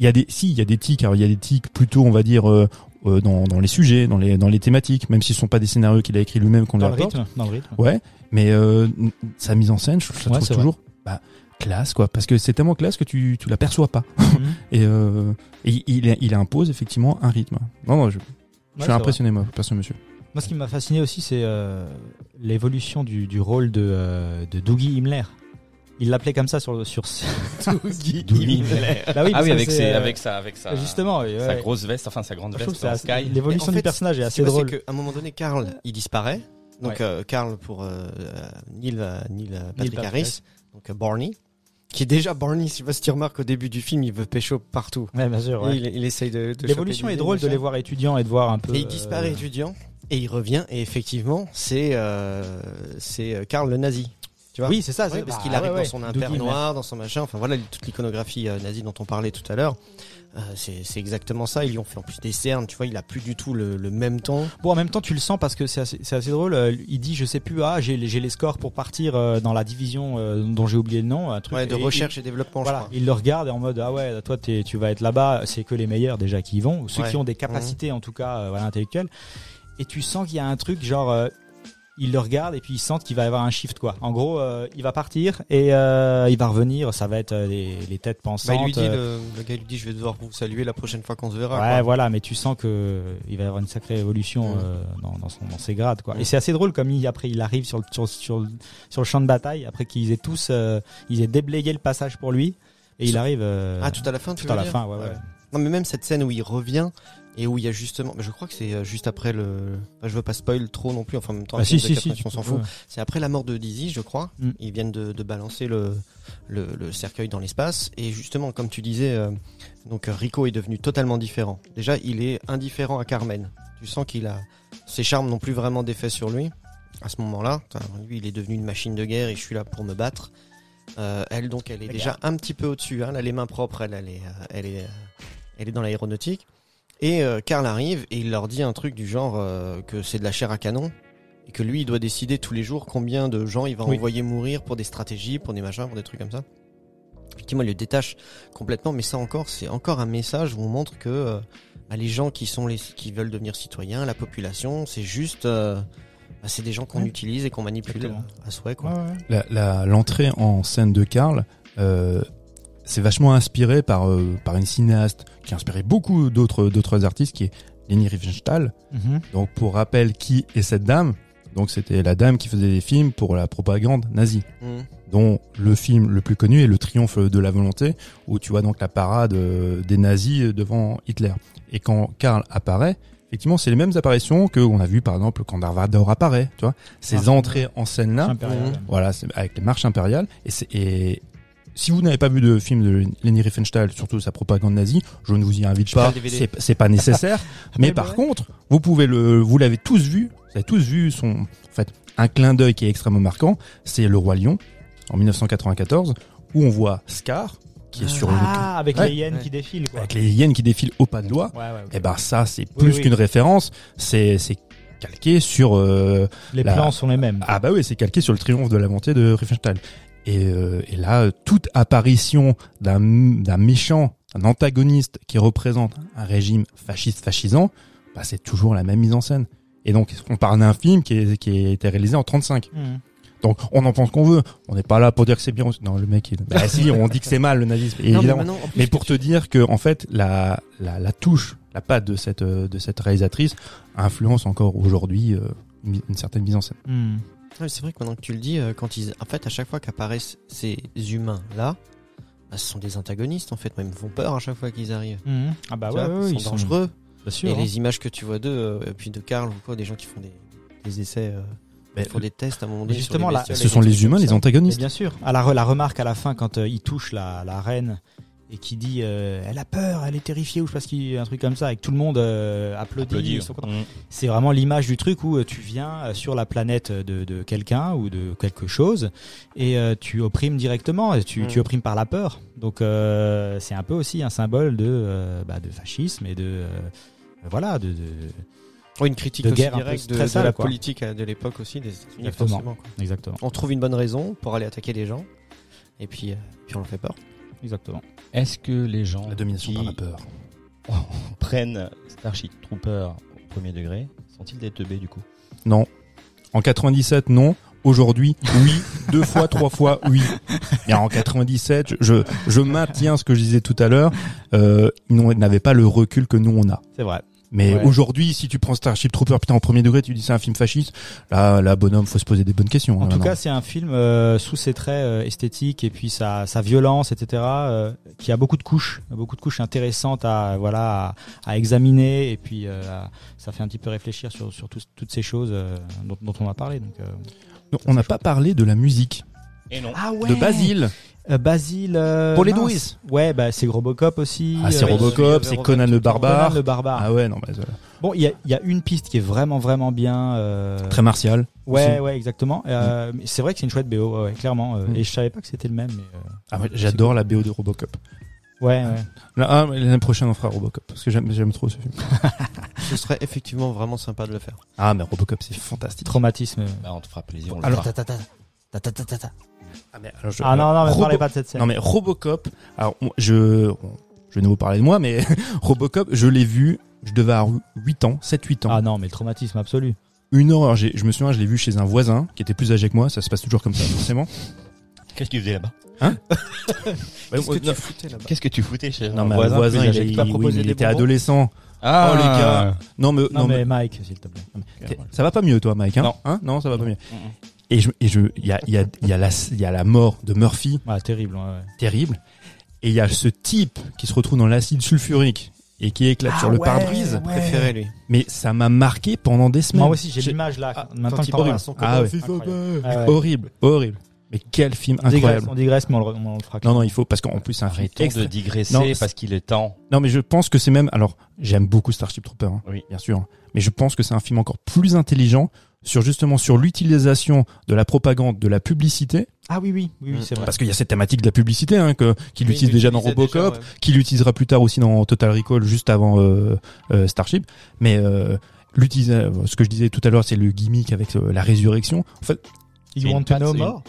[SPEAKER 2] il y a des, si il y a des tics. Alors il y a des tics plutôt, on va dire, euh, euh, dans, dans les sujets, dans les dans les thématiques, même si ce sont pas des scénarios qu'il a écrits lui-même qu'on
[SPEAKER 5] dans le rythme. Dans le rythme.
[SPEAKER 2] Ouais, mais euh, sa mise en scène, je, je la
[SPEAKER 5] Ouais,
[SPEAKER 2] trouve toujours bah, classe, quoi, parce que c'est tellement classe que tu tu l'aperçois pas.
[SPEAKER 5] Mhm. <laughs>
[SPEAKER 2] Et, euh, et il il impose effectivement un rythme. Non, non, je, je suis impressionné moi, par ce monsieur.
[SPEAKER 5] Moi, ce qui m'a fasciné aussi, c'est euh, l'évolution du, du rôle de, euh, de Dougie Himmler. Il l'appelait comme ça sur sur. <laughs>
[SPEAKER 6] Dougie <laughs>
[SPEAKER 3] Dougie.
[SPEAKER 5] bah oui,
[SPEAKER 3] Ah oui, avec, ses,
[SPEAKER 5] euh,
[SPEAKER 3] avec sa, avec sa,
[SPEAKER 5] justement, ouais,
[SPEAKER 3] sa
[SPEAKER 5] ouais.
[SPEAKER 3] grosse veste, enfin sa grande veste en Sky.
[SPEAKER 5] l'évolution du personnage est assez drôle.
[SPEAKER 6] c'est qu'à un moment donné, Carl, il disparaît. Donc,
[SPEAKER 5] Ouais.
[SPEAKER 6] euh, Carl pour Neil, Neil euh, Patrick Harris, donc Barney, qui est déjà Barney. Je sais pas si tu remarques au début du film, il veut pécho partout.
[SPEAKER 5] Ouais, bien sûr. ouais.
[SPEAKER 6] Il, il essaye de. de
[SPEAKER 5] L'évolution est drôle de les voir étudiants et de voir un peu.
[SPEAKER 6] Et il disparaît
[SPEAKER 5] euh,
[SPEAKER 6] étudiant et il revient et effectivement c'est euh, c'est euh, Karl le nazi. Tu vois
[SPEAKER 5] Oui, c'est ça.
[SPEAKER 6] Oui, parce
[SPEAKER 5] bah,
[SPEAKER 6] qu'il
[SPEAKER 5] ouais,
[SPEAKER 6] arrive
[SPEAKER 5] ouais.
[SPEAKER 6] dans son
[SPEAKER 5] Dougie,
[SPEAKER 6] noir, dans son machin, enfin voilà toute l'iconographie euh, nazie dont on parlait tout à l'heure. Euh, c'est exactement ça. Ils lui ont fait en plus des cernes, tu vois, il a plus du tout le, le même ton.
[SPEAKER 5] Bon, en même temps, tu le sens parce que c'est assez, drôle. euh, Il dit, je sais plus, ah, j'ai les- j'ai les scores pour partir euh, dans la division euh, dont j'ai oublié le nom, un truc.
[SPEAKER 6] Ouais, de
[SPEAKER 5] Et-
[SPEAKER 6] recherche et développement,
[SPEAKER 5] Voilà,
[SPEAKER 6] je crois.
[SPEAKER 5] il le regarde et en mode ah ouais toi tu vas être là-bas c'est que les meilleurs déjà qui y vont ou ceux
[SPEAKER 6] Ouais.
[SPEAKER 5] qui ont des capacités en tout cas voilà, intellectuelles et tu sens qu'il y a un truc genre euh, il le regarde et puis ils sentent qu'il va y avoir un shift quoi en gros euh, il va partir et euh, il va revenir ça va être euh, les, les têtes pensantes
[SPEAKER 6] Bah, il lui dit, le, le gars lui dit, je vais devoir vous saluer la prochaine fois qu'on se verra.
[SPEAKER 5] Ouais,
[SPEAKER 6] quoi.
[SPEAKER 5] voilà, mais tu sens que il va y avoir une sacrée évolution
[SPEAKER 6] Mm.
[SPEAKER 5] euh, dans, dans, son, dans ses grades, quoi.
[SPEAKER 6] Mm.
[SPEAKER 5] Et c'est assez drôle comme il, après il arrive sur le, sur, sur, le- sur le champ de bataille, après qu'ils aient tous, ils aient déblayé le passage pour lui, et il arrive
[SPEAKER 6] Ah, tout à la fin, tu
[SPEAKER 5] tout à
[SPEAKER 6] veux
[SPEAKER 5] la
[SPEAKER 6] dire
[SPEAKER 5] fin, ouais, ouais.
[SPEAKER 6] Non, mais même cette scène où il revient et où il y a justement, bah, je crois que c'est euh, juste après le, bah, je veux pas spoil trop non plus, enfin en même temps,
[SPEAKER 5] Ah,
[SPEAKER 6] un
[SPEAKER 5] si,
[SPEAKER 6] film
[SPEAKER 5] si,
[SPEAKER 6] de
[SPEAKER 5] si,
[SPEAKER 6] 80,
[SPEAKER 5] tu
[SPEAKER 6] on s'en fout.
[SPEAKER 5] ouais.
[SPEAKER 6] C'est après la mort de Dizzy, je crois.
[SPEAKER 5] Mm.
[SPEAKER 6] Ils viennent de, de balancer le, le, le cercueil dans l'espace. Et justement, comme tu disais, euh, donc euh, Rico est devenu totalement différent. Déjà, il est indifférent à Carmen. Tu sens qu'il a ses charmes n'ont plus vraiment d'effet sur lui. À ce moment-là, Enfin, lui, il est devenu une machine de guerre et je suis là pour me battre. Euh, elle, donc, elle est déjà un petit peu au-dessus. Hein. Elle a les mains propres. Elle, elle est, elle est, elle est dans l'aéronautique. Et euh, Karl arrive et il leur dit un truc du genre euh, que c'est de la chair à canon et que lui il doit décider tous les jours combien de gens il va
[SPEAKER 5] Oui.
[SPEAKER 6] envoyer mourir pour des stratégies, pour des machins, pour des trucs comme ça. Effectivement, il le détache complètement, mais ça encore, c'est encore un message où on montre que euh, bah, les gens qui sont les qui veulent devenir citoyens, la population, c'est juste euh, bah, c'est des gens qu'on
[SPEAKER 5] Ouais.
[SPEAKER 6] utilise et qu'on manipule
[SPEAKER 5] Exactement.
[SPEAKER 6] à souhait quoi.
[SPEAKER 5] Ouais, ouais.
[SPEAKER 2] La- la- L'entrée en scène de Karl, euh, c'est vachement inspiré par, euh, par une cinéaste qui a inspiré beaucoup d'autres d'autres artistes, qui est Leni Riefenstahl.
[SPEAKER 5] Mhm.
[SPEAKER 2] Donc pour rappel, qui est cette dame? Donc c'était la dame qui faisait des films pour la propagande nazie,
[SPEAKER 6] Mhm.
[SPEAKER 2] dont le film le plus connu est Le Triomphe de la volonté, où tu vois donc la parade euh, des nazis devant Hitler. Et quand Karl apparaît, effectivement, c'est les mêmes apparitions que on a vu par exemple quand Darth Vader apparaît, tu vois, ces
[SPEAKER 5] Ah.
[SPEAKER 2] entrées en scène là.
[SPEAKER 6] Mhm.
[SPEAKER 2] Voilà, c'est avec les marches impériales. Et, c'est- et si vous n'avez pas vu de film de Leni Riefenstahl, surtout sa propagande nazie, je ne vous y invite pas. C'est pas nécessaire. <laughs> mais par
[SPEAKER 5] ouais.
[SPEAKER 2] contre, vous pouvez le, vous l'avez tous vu. Vous avez tous vu son, en fait, un clin d'œil qui est extrêmement marquant. C'est Le Roi Lion en 1994 où on voit Scar qui est sur le,
[SPEAKER 5] Ah, avec
[SPEAKER 2] Ouais.
[SPEAKER 5] les hyènes
[SPEAKER 6] Ouais.
[SPEAKER 5] qui défilent, quoi.
[SPEAKER 2] avec les hyènes qui défilent au pas de doigt.
[SPEAKER 5] Ouais, ouais, ok.
[SPEAKER 2] Et ben ça, c'est plus
[SPEAKER 5] oui.
[SPEAKER 2] qu'une référence. C'est c'est calqué sur euh,
[SPEAKER 5] les
[SPEAKER 2] la-
[SPEAKER 5] plans sont les mêmes.
[SPEAKER 2] ah bah oui, c'est calqué sur le triomphe de la volonté de Riefenstahl. Et, euh, et là, toute apparition d'un d'un méchant, un antagoniste qui représente un régime fasciste fascisant, bah c'est toujours la même mise en scène. Et donc, on parle d'un film qui, est, qui a été réalisé en 35.
[SPEAKER 5] Mhm.
[SPEAKER 2] Donc, on en pense qu'on veut. On n'est pas là pour dire que c'est bien. Non, le mec, il... bah si, on dit que c'est mal le nazisme,
[SPEAKER 6] Non, mais
[SPEAKER 2] évidemment.
[SPEAKER 6] plus
[SPEAKER 2] Mais pour te dire que en fait la, la, la touche, la patte de cette de cette réalisatrice influence encore aujourd'hui euh, une, certaine mise en scène.
[SPEAKER 5] Mhm.
[SPEAKER 6] Ouais, c'est vrai que maintenant que tu le dis, euh, quand ils, en fait, à chaque fois qu'apparaissent ces humains là, bah, ce sont des antagonistes en fait. Même ils me font peur à chaque fois qu'ils arrivent.
[SPEAKER 5] Mhm. Ah bah
[SPEAKER 6] Tu
[SPEAKER 5] ouais,
[SPEAKER 6] vois,
[SPEAKER 5] ouais,
[SPEAKER 6] ils
[SPEAKER 5] ils
[SPEAKER 6] sont
[SPEAKER 5] sont
[SPEAKER 6] dangereux.
[SPEAKER 5] Bien sûr.
[SPEAKER 6] et
[SPEAKER 5] hein.
[SPEAKER 6] les images que tu vois d'eux, euh, puis de Karl ou quoi, des gens qui font des, des essais, euh,
[SPEAKER 2] Mais
[SPEAKER 6] font des tests à un moment donné. Sur
[SPEAKER 5] justement,
[SPEAKER 6] les
[SPEAKER 5] là,
[SPEAKER 2] Ce sont les humains, les.
[SPEAKER 5] Mais
[SPEAKER 2] antagonistes.
[SPEAKER 5] bien sûr. À la, re- la remarque à la fin quand euh, il touche la, la reine et qui dit euh, elle a peur, elle est terrifiée ou je sais pas ce qu'il un truc comme ça et que tout le monde euh, applaudit.
[SPEAKER 3] Mm.
[SPEAKER 5] C'est vraiment l'image du truc où euh, tu viens euh, sur la planète de, de quelqu'un ou de quelque chose et euh, tu opprimes directement, et tu,
[SPEAKER 6] Mm.
[SPEAKER 5] tu opprimes par la peur. Donc c'est un peu aussi un symbole de, bah, de fascisme et de voilà de, de
[SPEAKER 6] Oui, une critique
[SPEAKER 5] de
[SPEAKER 6] aussi
[SPEAKER 5] guerre
[SPEAKER 6] directe de, de la
[SPEAKER 5] quoi.
[SPEAKER 6] politique de l'époque aussi, des États-Unis,
[SPEAKER 5] Exactement. exactement
[SPEAKER 6] On trouve une bonne raison pour aller attaquer les gens, et puis, puis on leur fait peur.
[SPEAKER 5] exactement.
[SPEAKER 3] Est-ce que les gens
[SPEAKER 2] La domination
[SPEAKER 3] qui
[SPEAKER 2] par la peur. <laughs>
[SPEAKER 3] prennent Starship Trooper au premier degré sont-ils des teubés du coup?
[SPEAKER 2] Non. En 97, non. Aujourd'hui, oui. <laughs> Deux fois, trois fois, oui. Et en 97, je, je maintiens ce que je disais tout à l'heure. Euh, ils n'avaient pas le recul que nous on a.
[SPEAKER 5] C'est vrai.
[SPEAKER 2] Mais
[SPEAKER 5] Ouais.
[SPEAKER 2] aujourd'hui, si tu prends Starship Trooper, putain, en premier degré, tu dis c'est un film fasciste. Là, là, bonhomme, faut se poser des bonnes questions.
[SPEAKER 5] En
[SPEAKER 2] hein,
[SPEAKER 5] tout
[SPEAKER 2] maintenant.
[SPEAKER 5] cas, c'est un film euh, sous ses traits euh, esthétiques et puis sa, sa violence, etc., euh, qui a beaucoup de couches, beaucoup de couches intéressantes à voilà à, à examiner et puis euh, à- ça fait un petit peu réfléchir sur, sur tous- toutes ces choses euh, dont, dont on a parlé. Donc, euh.
[SPEAKER 2] On n'a pas parlé de la musique
[SPEAKER 3] Et non.
[SPEAKER 5] Ah ouais.
[SPEAKER 2] de Basile.
[SPEAKER 5] Euh, Basile. euh,
[SPEAKER 2] Pour les douilles.
[SPEAKER 5] Ouais, bah c'est Robocop aussi.
[SPEAKER 2] Ah, c'est
[SPEAKER 5] euh,
[SPEAKER 2] Robocop, c'est Conan le
[SPEAKER 6] le
[SPEAKER 2] barbare.
[SPEAKER 5] Conan le barbare.
[SPEAKER 2] Ah ouais, non, bah, voilà.
[SPEAKER 5] Bon, il y a, il y a une piste qui est vraiment vraiment bien. euh,
[SPEAKER 2] très martial.
[SPEAKER 5] Ouais,
[SPEAKER 2] aussi.
[SPEAKER 5] ouais, exactement. Euh, mais c'est vrai que c'est une chouette BO, ouais, ouais, clairement. euh,
[SPEAKER 2] Mm.
[SPEAKER 5] Et je savais pas que c'était le même. Mais, euh,
[SPEAKER 2] Ah ouais, j'adore la BO de Robocop.
[SPEAKER 5] ouais, ouais.
[SPEAKER 2] Là, ah, mais l'année prochaine, on fera Robocop parce que j'aime, trop ce film. <laughs>
[SPEAKER 6] Ce serait effectivement vraiment sympa de le faire.
[SPEAKER 2] Ah, mais Robocop, c'est fantastique.
[SPEAKER 5] Traumatisme.
[SPEAKER 3] Bah, on te fera plaisir. On le
[SPEAKER 5] Alors,
[SPEAKER 3] fera.
[SPEAKER 5] ta, ta, ta, ta, ta, ta, ta.
[SPEAKER 2] Ah, mais, alors, je-
[SPEAKER 5] Ah non, non, mais
[SPEAKER 2] Robo-
[SPEAKER 5] parlez pas de cette scène.
[SPEAKER 2] Non mais Robocop, alors je je vais vous parler de moi, mais <laughs> Robocop, je l'ai vu, je devais avoir 8 ans, 7-8 ans.
[SPEAKER 5] Ah non, mais le traumatisme absolu.
[SPEAKER 2] Une horreur, j'ai- je me souviens, je l'ai vu chez un voisin qui était plus âgé que moi, ça se passe toujours comme ça forcément.
[SPEAKER 3] Qu'est-ce que tu faisais là-bas <laughs>
[SPEAKER 6] Qu'est-ce que tu foutais là-bas
[SPEAKER 3] Qu'est-ce que tu foutais chez
[SPEAKER 2] Non
[SPEAKER 3] un
[SPEAKER 2] mais
[SPEAKER 3] voisin,
[SPEAKER 2] voisin, il, il- oui, était adolescent.
[SPEAKER 3] Ah,
[SPEAKER 2] Oh, les gars. Non mais
[SPEAKER 5] Non,
[SPEAKER 2] non,
[SPEAKER 5] mais
[SPEAKER 2] mais,
[SPEAKER 5] Mike, s'il te plaît.
[SPEAKER 2] ça va pas mieux toi Mike hein,
[SPEAKER 5] Non.
[SPEAKER 2] Hein? Non, ça va pas mieux.
[SPEAKER 3] Mm, mm.
[SPEAKER 2] Et je et je il y a il y a il y a la il y a la mort de Murphy
[SPEAKER 5] Ouais, terrible. Ouais, ouais.
[SPEAKER 2] terrible et il y a ce type qui se retrouve dans l'acide sulfurique et qui éclate
[SPEAKER 5] Ah
[SPEAKER 2] sur le
[SPEAKER 5] ouais,
[SPEAKER 2] pare-brise.
[SPEAKER 5] ouais.
[SPEAKER 6] Préféré lui.
[SPEAKER 2] Mais ça m'a marqué pendant des semaines.
[SPEAKER 5] Moi aussi, j'ai l'image là.
[SPEAKER 6] Ah,
[SPEAKER 5] Maintenant
[SPEAKER 6] quand
[SPEAKER 5] que
[SPEAKER 6] il
[SPEAKER 5] t'en parles.
[SPEAKER 6] parle son
[SPEAKER 2] Ah.
[SPEAKER 5] Ah ouais.
[SPEAKER 2] Horrible, horrible. Mais quel film
[SPEAKER 5] On digresse,
[SPEAKER 2] incroyable.
[SPEAKER 5] on digresse, mais on le, on le fera.
[SPEAKER 2] Non, non, il faut, parce qu'en plus, c'est un extra-
[SPEAKER 3] de digresser
[SPEAKER 2] Non,
[SPEAKER 3] parce qu'il est temps.
[SPEAKER 2] Non, mais je pense que c'est même, alors, j'aime beaucoup Starship Trooper, hein,
[SPEAKER 3] Oui.
[SPEAKER 2] bien sûr. Mais je pense que c'est un film encore plus intelligent sur justement sur l'utilisation de la propagande, de la publicité,
[SPEAKER 5] Ah oui, oui, oui, oui c'est vrai.
[SPEAKER 2] parce qu'il y a cette thématique de la publicité hein, que qu'il
[SPEAKER 6] Oui,
[SPEAKER 2] utilise déjà dans Robocop,
[SPEAKER 6] ouais.
[SPEAKER 2] qu'il utilisera plus tard aussi dans Total Recall juste avant euh, euh, Starship. Mais euh, l'utiliser, ce que je disais tout à l'heure, c'est le gimmick avec euh, la résurrection. En fait,
[SPEAKER 5] You
[SPEAKER 3] une
[SPEAKER 5] want to
[SPEAKER 3] patte,
[SPEAKER 5] know more?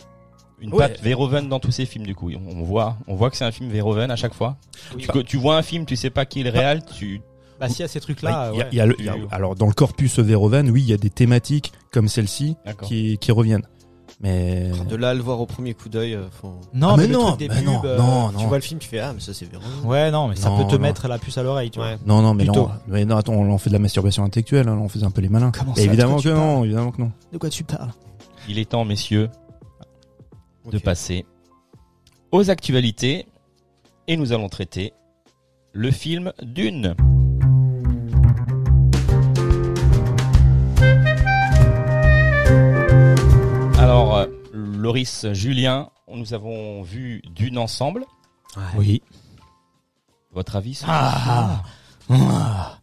[SPEAKER 3] Une
[SPEAKER 2] Ouais.
[SPEAKER 3] patte Verhoeven dans tous ses films du coup. On voit, on voit que c'est un film Verhoeven à chaque fois.
[SPEAKER 5] Oui.
[SPEAKER 3] Tu, tu vois un film, tu sais pas qui est le réel, tu
[SPEAKER 5] Bah, s'il y a ces
[SPEAKER 2] bah,
[SPEAKER 5] trucs-là.
[SPEAKER 2] il y a-
[SPEAKER 5] ouais.
[SPEAKER 2] il y a le- il y a- alors dans le corpus Verhoeven, oui, il y a des thématiques comme celle-ci qui, qui reviennent. Mais
[SPEAKER 6] De là à le voir au premier coup d'œil, euh, faut...
[SPEAKER 5] Non,
[SPEAKER 2] Ah,
[SPEAKER 5] mais,
[SPEAKER 2] mais
[SPEAKER 5] le
[SPEAKER 2] non,
[SPEAKER 5] truc des
[SPEAKER 2] mais non,
[SPEAKER 5] pubs, euh,
[SPEAKER 2] non,
[SPEAKER 6] tu
[SPEAKER 2] non.
[SPEAKER 6] vois le film, tu fais ah mais ça c'est Véron.
[SPEAKER 5] Ouais, non, mais ça
[SPEAKER 2] Non,
[SPEAKER 5] peut te
[SPEAKER 2] non.
[SPEAKER 5] mettre la puce à l'oreille, tu vois.
[SPEAKER 2] Non, non, mais
[SPEAKER 5] Plutôt.
[SPEAKER 2] non, mais non, attends, on fait de la masturbation intellectuelle, hein, là, on faisait un peu les malins.
[SPEAKER 5] Comment ça,
[SPEAKER 2] évidemment
[SPEAKER 5] de quoi
[SPEAKER 2] que
[SPEAKER 5] tu
[SPEAKER 2] non,
[SPEAKER 5] parles
[SPEAKER 2] évidemment que non.
[SPEAKER 5] De quoi tu parles?
[SPEAKER 3] Il est temps, messieurs, de passer aux actualités et nous allons traiter le film Dune. Alors, euh, Loris, Julien, nous avons vu Dune ensemble.
[SPEAKER 5] Oui.
[SPEAKER 3] Votre avis sur
[SPEAKER 5] Ah, Ah.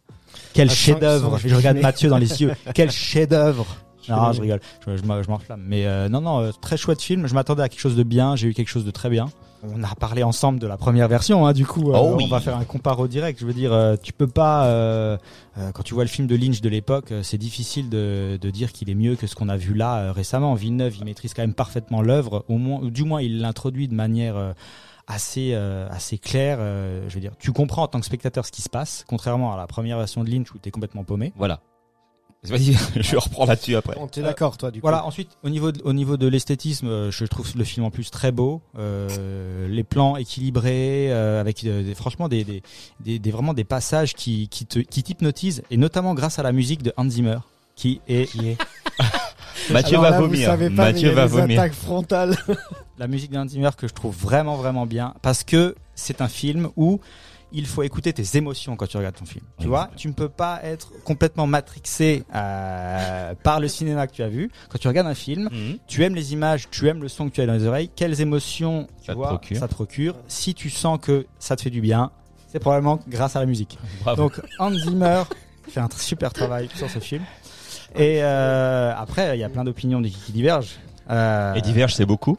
[SPEAKER 5] Quel
[SPEAKER 6] cinq
[SPEAKER 5] chef-d'œuvre Je regarde Mathieu dans les yeux. <laughs> Quel chef-d'œuvre Non, je rigole. Je, je m'en- je m'enflamme. Mais euh, non, non, euh, très chouette film. Je m'attendais à quelque chose de bien. J'ai eu quelque chose de très bien. On a parlé ensemble de la première version, hein, du coup. euh,
[SPEAKER 3] Oh oui.
[SPEAKER 5] On va faire un comparo direct. Je veux dire, euh, tu peux pas. euh, euh, quand tu vois le film de Lynch de l'époque, euh, c'est difficile de, de dire qu'il est mieux que ce qu'on a vu là euh, récemment. Villeneuve, il maîtrise quand même parfaitement l'œuvre. Au moins, ou du moins, il l'introduit de manière. euh, assez euh, assez claire euh, je veux dire tu comprends en tant que spectateur ce qui se passe contrairement à la première version de Lynch où t'es complètement paumé
[SPEAKER 3] Voilà. Vas-y, <laughs> je reprends là-dessus après.
[SPEAKER 6] On t'est d'accord toi du coup.
[SPEAKER 5] Voilà, ensuite, au niveau de, au niveau de l'esthétisme, euh, je trouve le film en plus très beau. Euh, les plans équilibrés, euh, avec euh, des- franchement des, des, des, des- vraiment des passages qui, qui te qui t'hypnotisent, et notamment grâce à la musique de Hans Zimmer, qui est <laughs>
[SPEAKER 3] Mathieu
[SPEAKER 7] Alors
[SPEAKER 3] va
[SPEAKER 7] là, vous
[SPEAKER 3] vomir.
[SPEAKER 7] savez pas, mais
[SPEAKER 3] Mathieu
[SPEAKER 7] il y a
[SPEAKER 3] va
[SPEAKER 7] des
[SPEAKER 3] vomir.
[SPEAKER 7] attaques frontales. <laughs>
[SPEAKER 5] la musique de Hans Zimmer que je trouve vraiment vraiment bien, parce que c'est un film où il faut écouter tes émotions quand tu regardes ton film. Tu
[SPEAKER 3] Oui.
[SPEAKER 5] vois, tu ne peux pas être complètement matrixé euh, par le cinéma que tu as vu. Quand tu regardes un film,
[SPEAKER 3] Mhm.
[SPEAKER 5] tu aimes les images, tu aimes le son que tu as dans les oreilles, quelles émotions tu
[SPEAKER 3] Ça te
[SPEAKER 5] vois,
[SPEAKER 3] procure.
[SPEAKER 5] ça te procure. Si tu sens que ça te fait du bien, c'est probablement grâce à la musique.
[SPEAKER 3] Bravo.
[SPEAKER 5] Donc Hans Zimmer <laughs> fait un super travail sur ce film. Et euh, après, il y a plein d'opinions qui, divergent. Euh,
[SPEAKER 3] Et diverge, c'est beaucoup.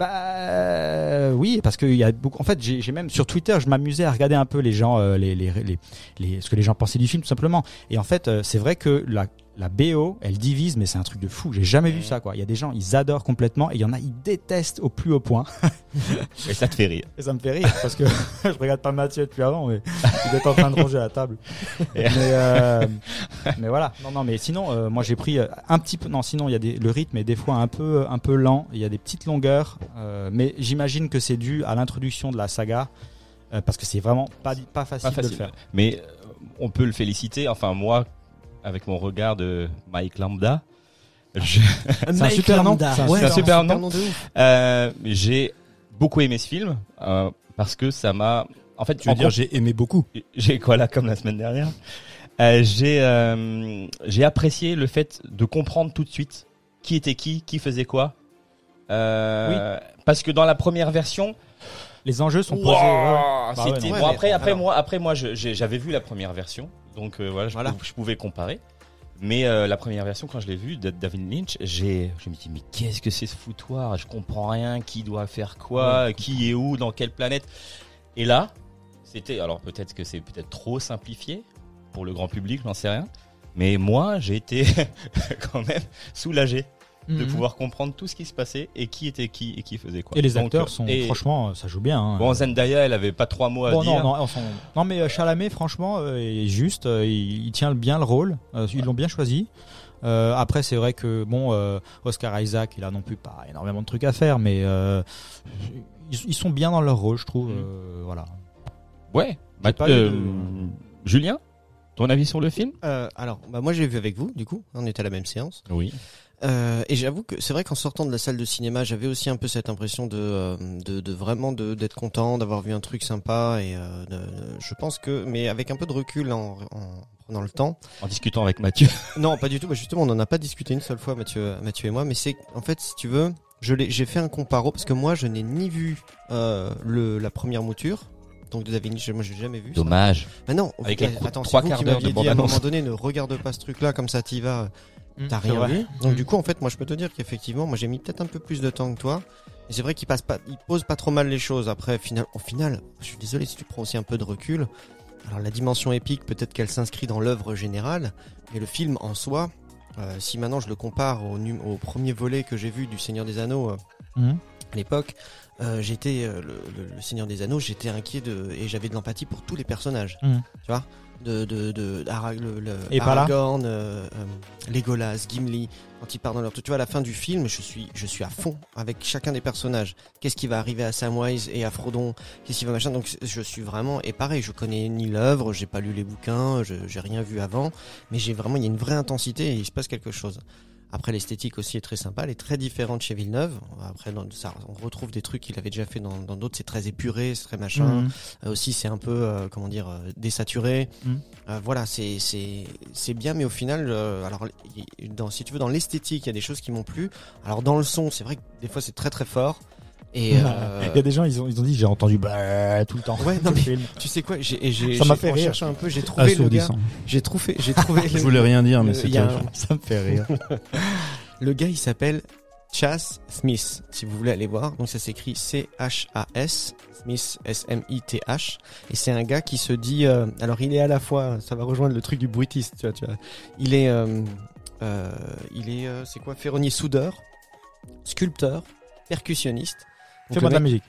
[SPEAKER 5] Bah euh, oui, parce qu'il y a beaucoup. En fait, j'ai même sur Twitter, je m'amusais à regarder un peu les gens, euh, les, les, les, les- ce que les gens pensaient du film, tout simplement. Et en fait, euh, c'est vrai que la la BO, elle divise, mais c'est un truc de fou. J'ai jamais vu ça, quoi. Il y a des gens, ils adorent complètement, et il y en a, ils détestent au plus haut point. <laughs>
[SPEAKER 3] Et ça te fait rire.
[SPEAKER 5] Et ça me fait rire parce que <laughs> je regarde pas Mathieu depuis avant, mais il est en train de ranger à la table. mais, euh, mais voilà. Non, non, mais sinon, euh, moi j'ai pris euh, un petit peu. Non, sinon il y a des, le rythme est des fois un peu, un peu lent. Il y a des petites longueurs, euh, mais j'imagine que c'est dû à l'introduction de la saga. parce que c'est vraiment pas pas facile,
[SPEAKER 3] Pas facile.
[SPEAKER 5] de le faire.
[SPEAKER 3] Mais on peut le féliciter. Enfin, moi, avec mon regard de Mike Lambda, je- <laughs>
[SPEAKER 5] C'est un super nom.
[SPEAKER 7] Lambda.
[SPEAKER 5] C'est un
[SPEAKER 3] Ouais,
[SPEAKER 5] super
[SPEAKER 3] un
[SPEAKER 5] nom.
[SPEAKER 3] super nom.
[SPEAKER 6] de ouf.
[SPEAKER 3] euh, j'ai beaucoup aimé ce film euh, parce que ça m'a. En fait,
[SPEAKER 2] Tu veux
[SPEAKER 3] en
[SPEAKER 2] dire, j'ai aimé beaucoup.
[SPEAKER 3] j'ai quoi là comme la semaine dernière euh, j'ai euh, j'ai apprécié le fait de comprendre tout de suite qui était qui qui faisait quoi euh, parce que dans la première version
[SPEAKER 5] Les enjeux sont posés.
[SPEAKER 3] Wow,
[SPEAKER 5] ouais, ouais. Bah ouais,
[SPEAKER 3] bon après après
[SPEAKER 6] alors-
[SPEAKER 3] moi après moi j'avais vu la première version donc euh, voilà, je,
[SPEAKER 6] Voilà.
[SPEAKER 3] pou- je pouvais comparer. Mais euh, la première version quand je l'ai vue de David Lynch j'ai je me dis mais qu'est-ce que c'est ce foutoir? Je comprends rien. Qui doit faire quoi? Qui est où? Dans quelle planète? Et là c'était alors peut-être que c'est peut-être trop simplifié pour le grand public j'en sais rien. Mais moi j'ai été <laughs> quand même soulagé de
[SPEAKER 5] Mhm.
[SPEAKER 3] pouvoir comprendre tout ce qui se passait et qui était qui et qui faisait quoi
[SPEAKER 5] Et les
[SPEAKER 3] Donc,
[SPEAKER 5] acteurs
[SPEAKER 3] euh,
[SPEAKER 5] sont
[SPEAKER 3] et-
[SPEAKER 5] franchement, ça joue bien. hein.
[SPEAKER 3] Bon, Zendaya, elle avait pas trois mots à
[SPEAKER 5] Bon,
[SPEAKER 3] dire.
[SPEAKER 5] non, non, enfin, non, mais euh, Chalamet, franchement, euh, est juste, euh, il, il tient bien le rôle. Euh, ils l'ont bien choisi. Euh, après, c'est vrai que bon, euh, Oscar Isaac, il a non plus pas énormément de trucs à faire, mais euh, ils, ils sont bien dans leur rôle, je trouve.
[SPEAKER 3] Mhm.
[SPEAKER 5] euh, voilà.
[SPEAKER 3] Ouais. Bah,
[SPEAKER 5] pas eu
[SPEAKER 3] euh,
[SPEAKER 5] de-
[SPEAKER 3] Julien, ton avis sur le film?
[SPEAKER 6] Euh, alors, bah moi j'ai vu avec vous, du coup, on était à la même séance.
[SPEAKER 3] Oui.
[SPEAKER 6] Euh, et j'avoue que c'est vrai qu'en sortant de la salle de cinéma, j'avais aussi un peu cette impression de, euh, de, de vraiment de d'être content, d'avoir vu un truc sympa. Et euh, de- je pense que, mais avec un peu de recul en, en prenant le temps.
[SPEAKER 3] En discutant avec Mathieu. <laughs>
[SPEAKER 6] Non, pas du tout. Bah justement, on n'en a pas discuté une seule fois, Mathieu, Mathieu et moi. Mais c'est en fait, si tu veux, je l'ai, j'ai fait un comparo parce que moi, je n'ai ni vu euh, le la première mouture. Donc de David Lynch, moi j'ai jamais vu. ça.
[SPEAKER 3] Dommage.
[SPEAKER 6] Mais non,
[SPEAKER 3] Avec les
[SPEAKER 6] attends,
[SPEAKER 3] trois quarts d'heure de
[SPEAKER 6] dit à un moment donné, ne regarde pas ce truc-là, comme ça t'y vas. T'as
[SPEAKER 5] C'est
[SPEAKER 6] rien vu. Donc
[SPEAKER 5] Mm.
[SPEAKER 6] du coup, en fait, moi, je peux te dire qu'effectivement, moi, j'ai mis peut-être un peu plus de temps que toi. Et c'est vrai qu'il passe pas, il pose pas trop mal les choses. Après, final, au final, je suis désolé si tu prends aussi un peu de recul. Alors la dimension épique, peut-être qu'elle s'inscrit dans l'œuvre générale, mais le film en soi, euh, si maintenant je le compare au, num- au premier volet que j'ai vu du Seigneur des Anneaux euh,
[SPEAKER 5] Mhm.
[SPEAKER 6] à l'époque, euh, j'étais euh, le, le- le Seigneur des Anneaux, j'étais inquiet de et j'avais de l'empathie pour tous les personnages. Tu vois, de de de Ara- le, le-
[SPEAKER 5] Et
[SPEAKER 6] Aragorn, euh, euh, Legolas, Gimli, quand ils partent dans leur tu vois à la fin du film, je suis je suis à fond avec chacun des personnages. Qu'est-ce qui va arriver à Samwise et à Frodon? Qu'est-ce qui va machin? Donc je suis vraiment et pareil, je connais ni l'œuvre, j'ai pas lu les bouquins, je j'ai rien vu avant, mais j'ai vraiment il y a une vraie intensité et il se passe quelque chose. Après, l'esthétique aussi est très sympa. Elle est très différente chez Villeneuve. Après, dans, ça, on retrouve des trucs qu'il avait déjà fait dans d'autres. C'est très épuré, c'est très machin.
[SPEAKER 5] Mhm.
[SPEAKER 6] Euh, aussi, c'est un peu, euh, comment dire, euh, désaturé. Euh, voilà, c'est bien, mais au final, alors dans, si tu veux, dans l'esthétique, il y a des choses qui m'ont plu. Alors dans le son, c'est vrai que des fois c'est très très fort. Et euh, <laughs>
[SPEAKER 5] Il y a des gens, ils ont, ils ont dit, j'ai entendu bah, tout le temps.
[SPEAKER 6] Ouais, non, <laughs> mais-
[SPEAKER 5] film.
[SPEAKER 6] tu sais quoi, j'ai et j'ai
[SPEAKER 5] Ça m'a
[SPEAKER 6] j'ai-
[SPEAKER 5] fait rire.
[SPEAKER 6] un peu, j'ai trouvé le gars. J'ai trouvé, j'ai trouvé. <laughs>
[SPEAKER 2] Je voulais rien dire, mais
[SPEAKER 6] Euh,
[SPEAKER 2] c'est
[SPEAKER 6] un-
[SPEAKER 5] Ça me fait rire.
[SPEAKER 6] Le gars, il s'appelle Chas Smith, si vous voulez aller voir. Donc ça s'écrit C-H-A-S, Smith, S-M-I-T-H. Et c'est un gars qui se dit... euh, alors il est à la fois... Ça va rejoindre le truc du bruitiste, tu vois. Tu vois. Il est... euh, euh, il est... euh, c'est quoi Ferronnier soudeur, sculpteur, percussionniste.
[SPEAKER 5] Fais-moi de la musique.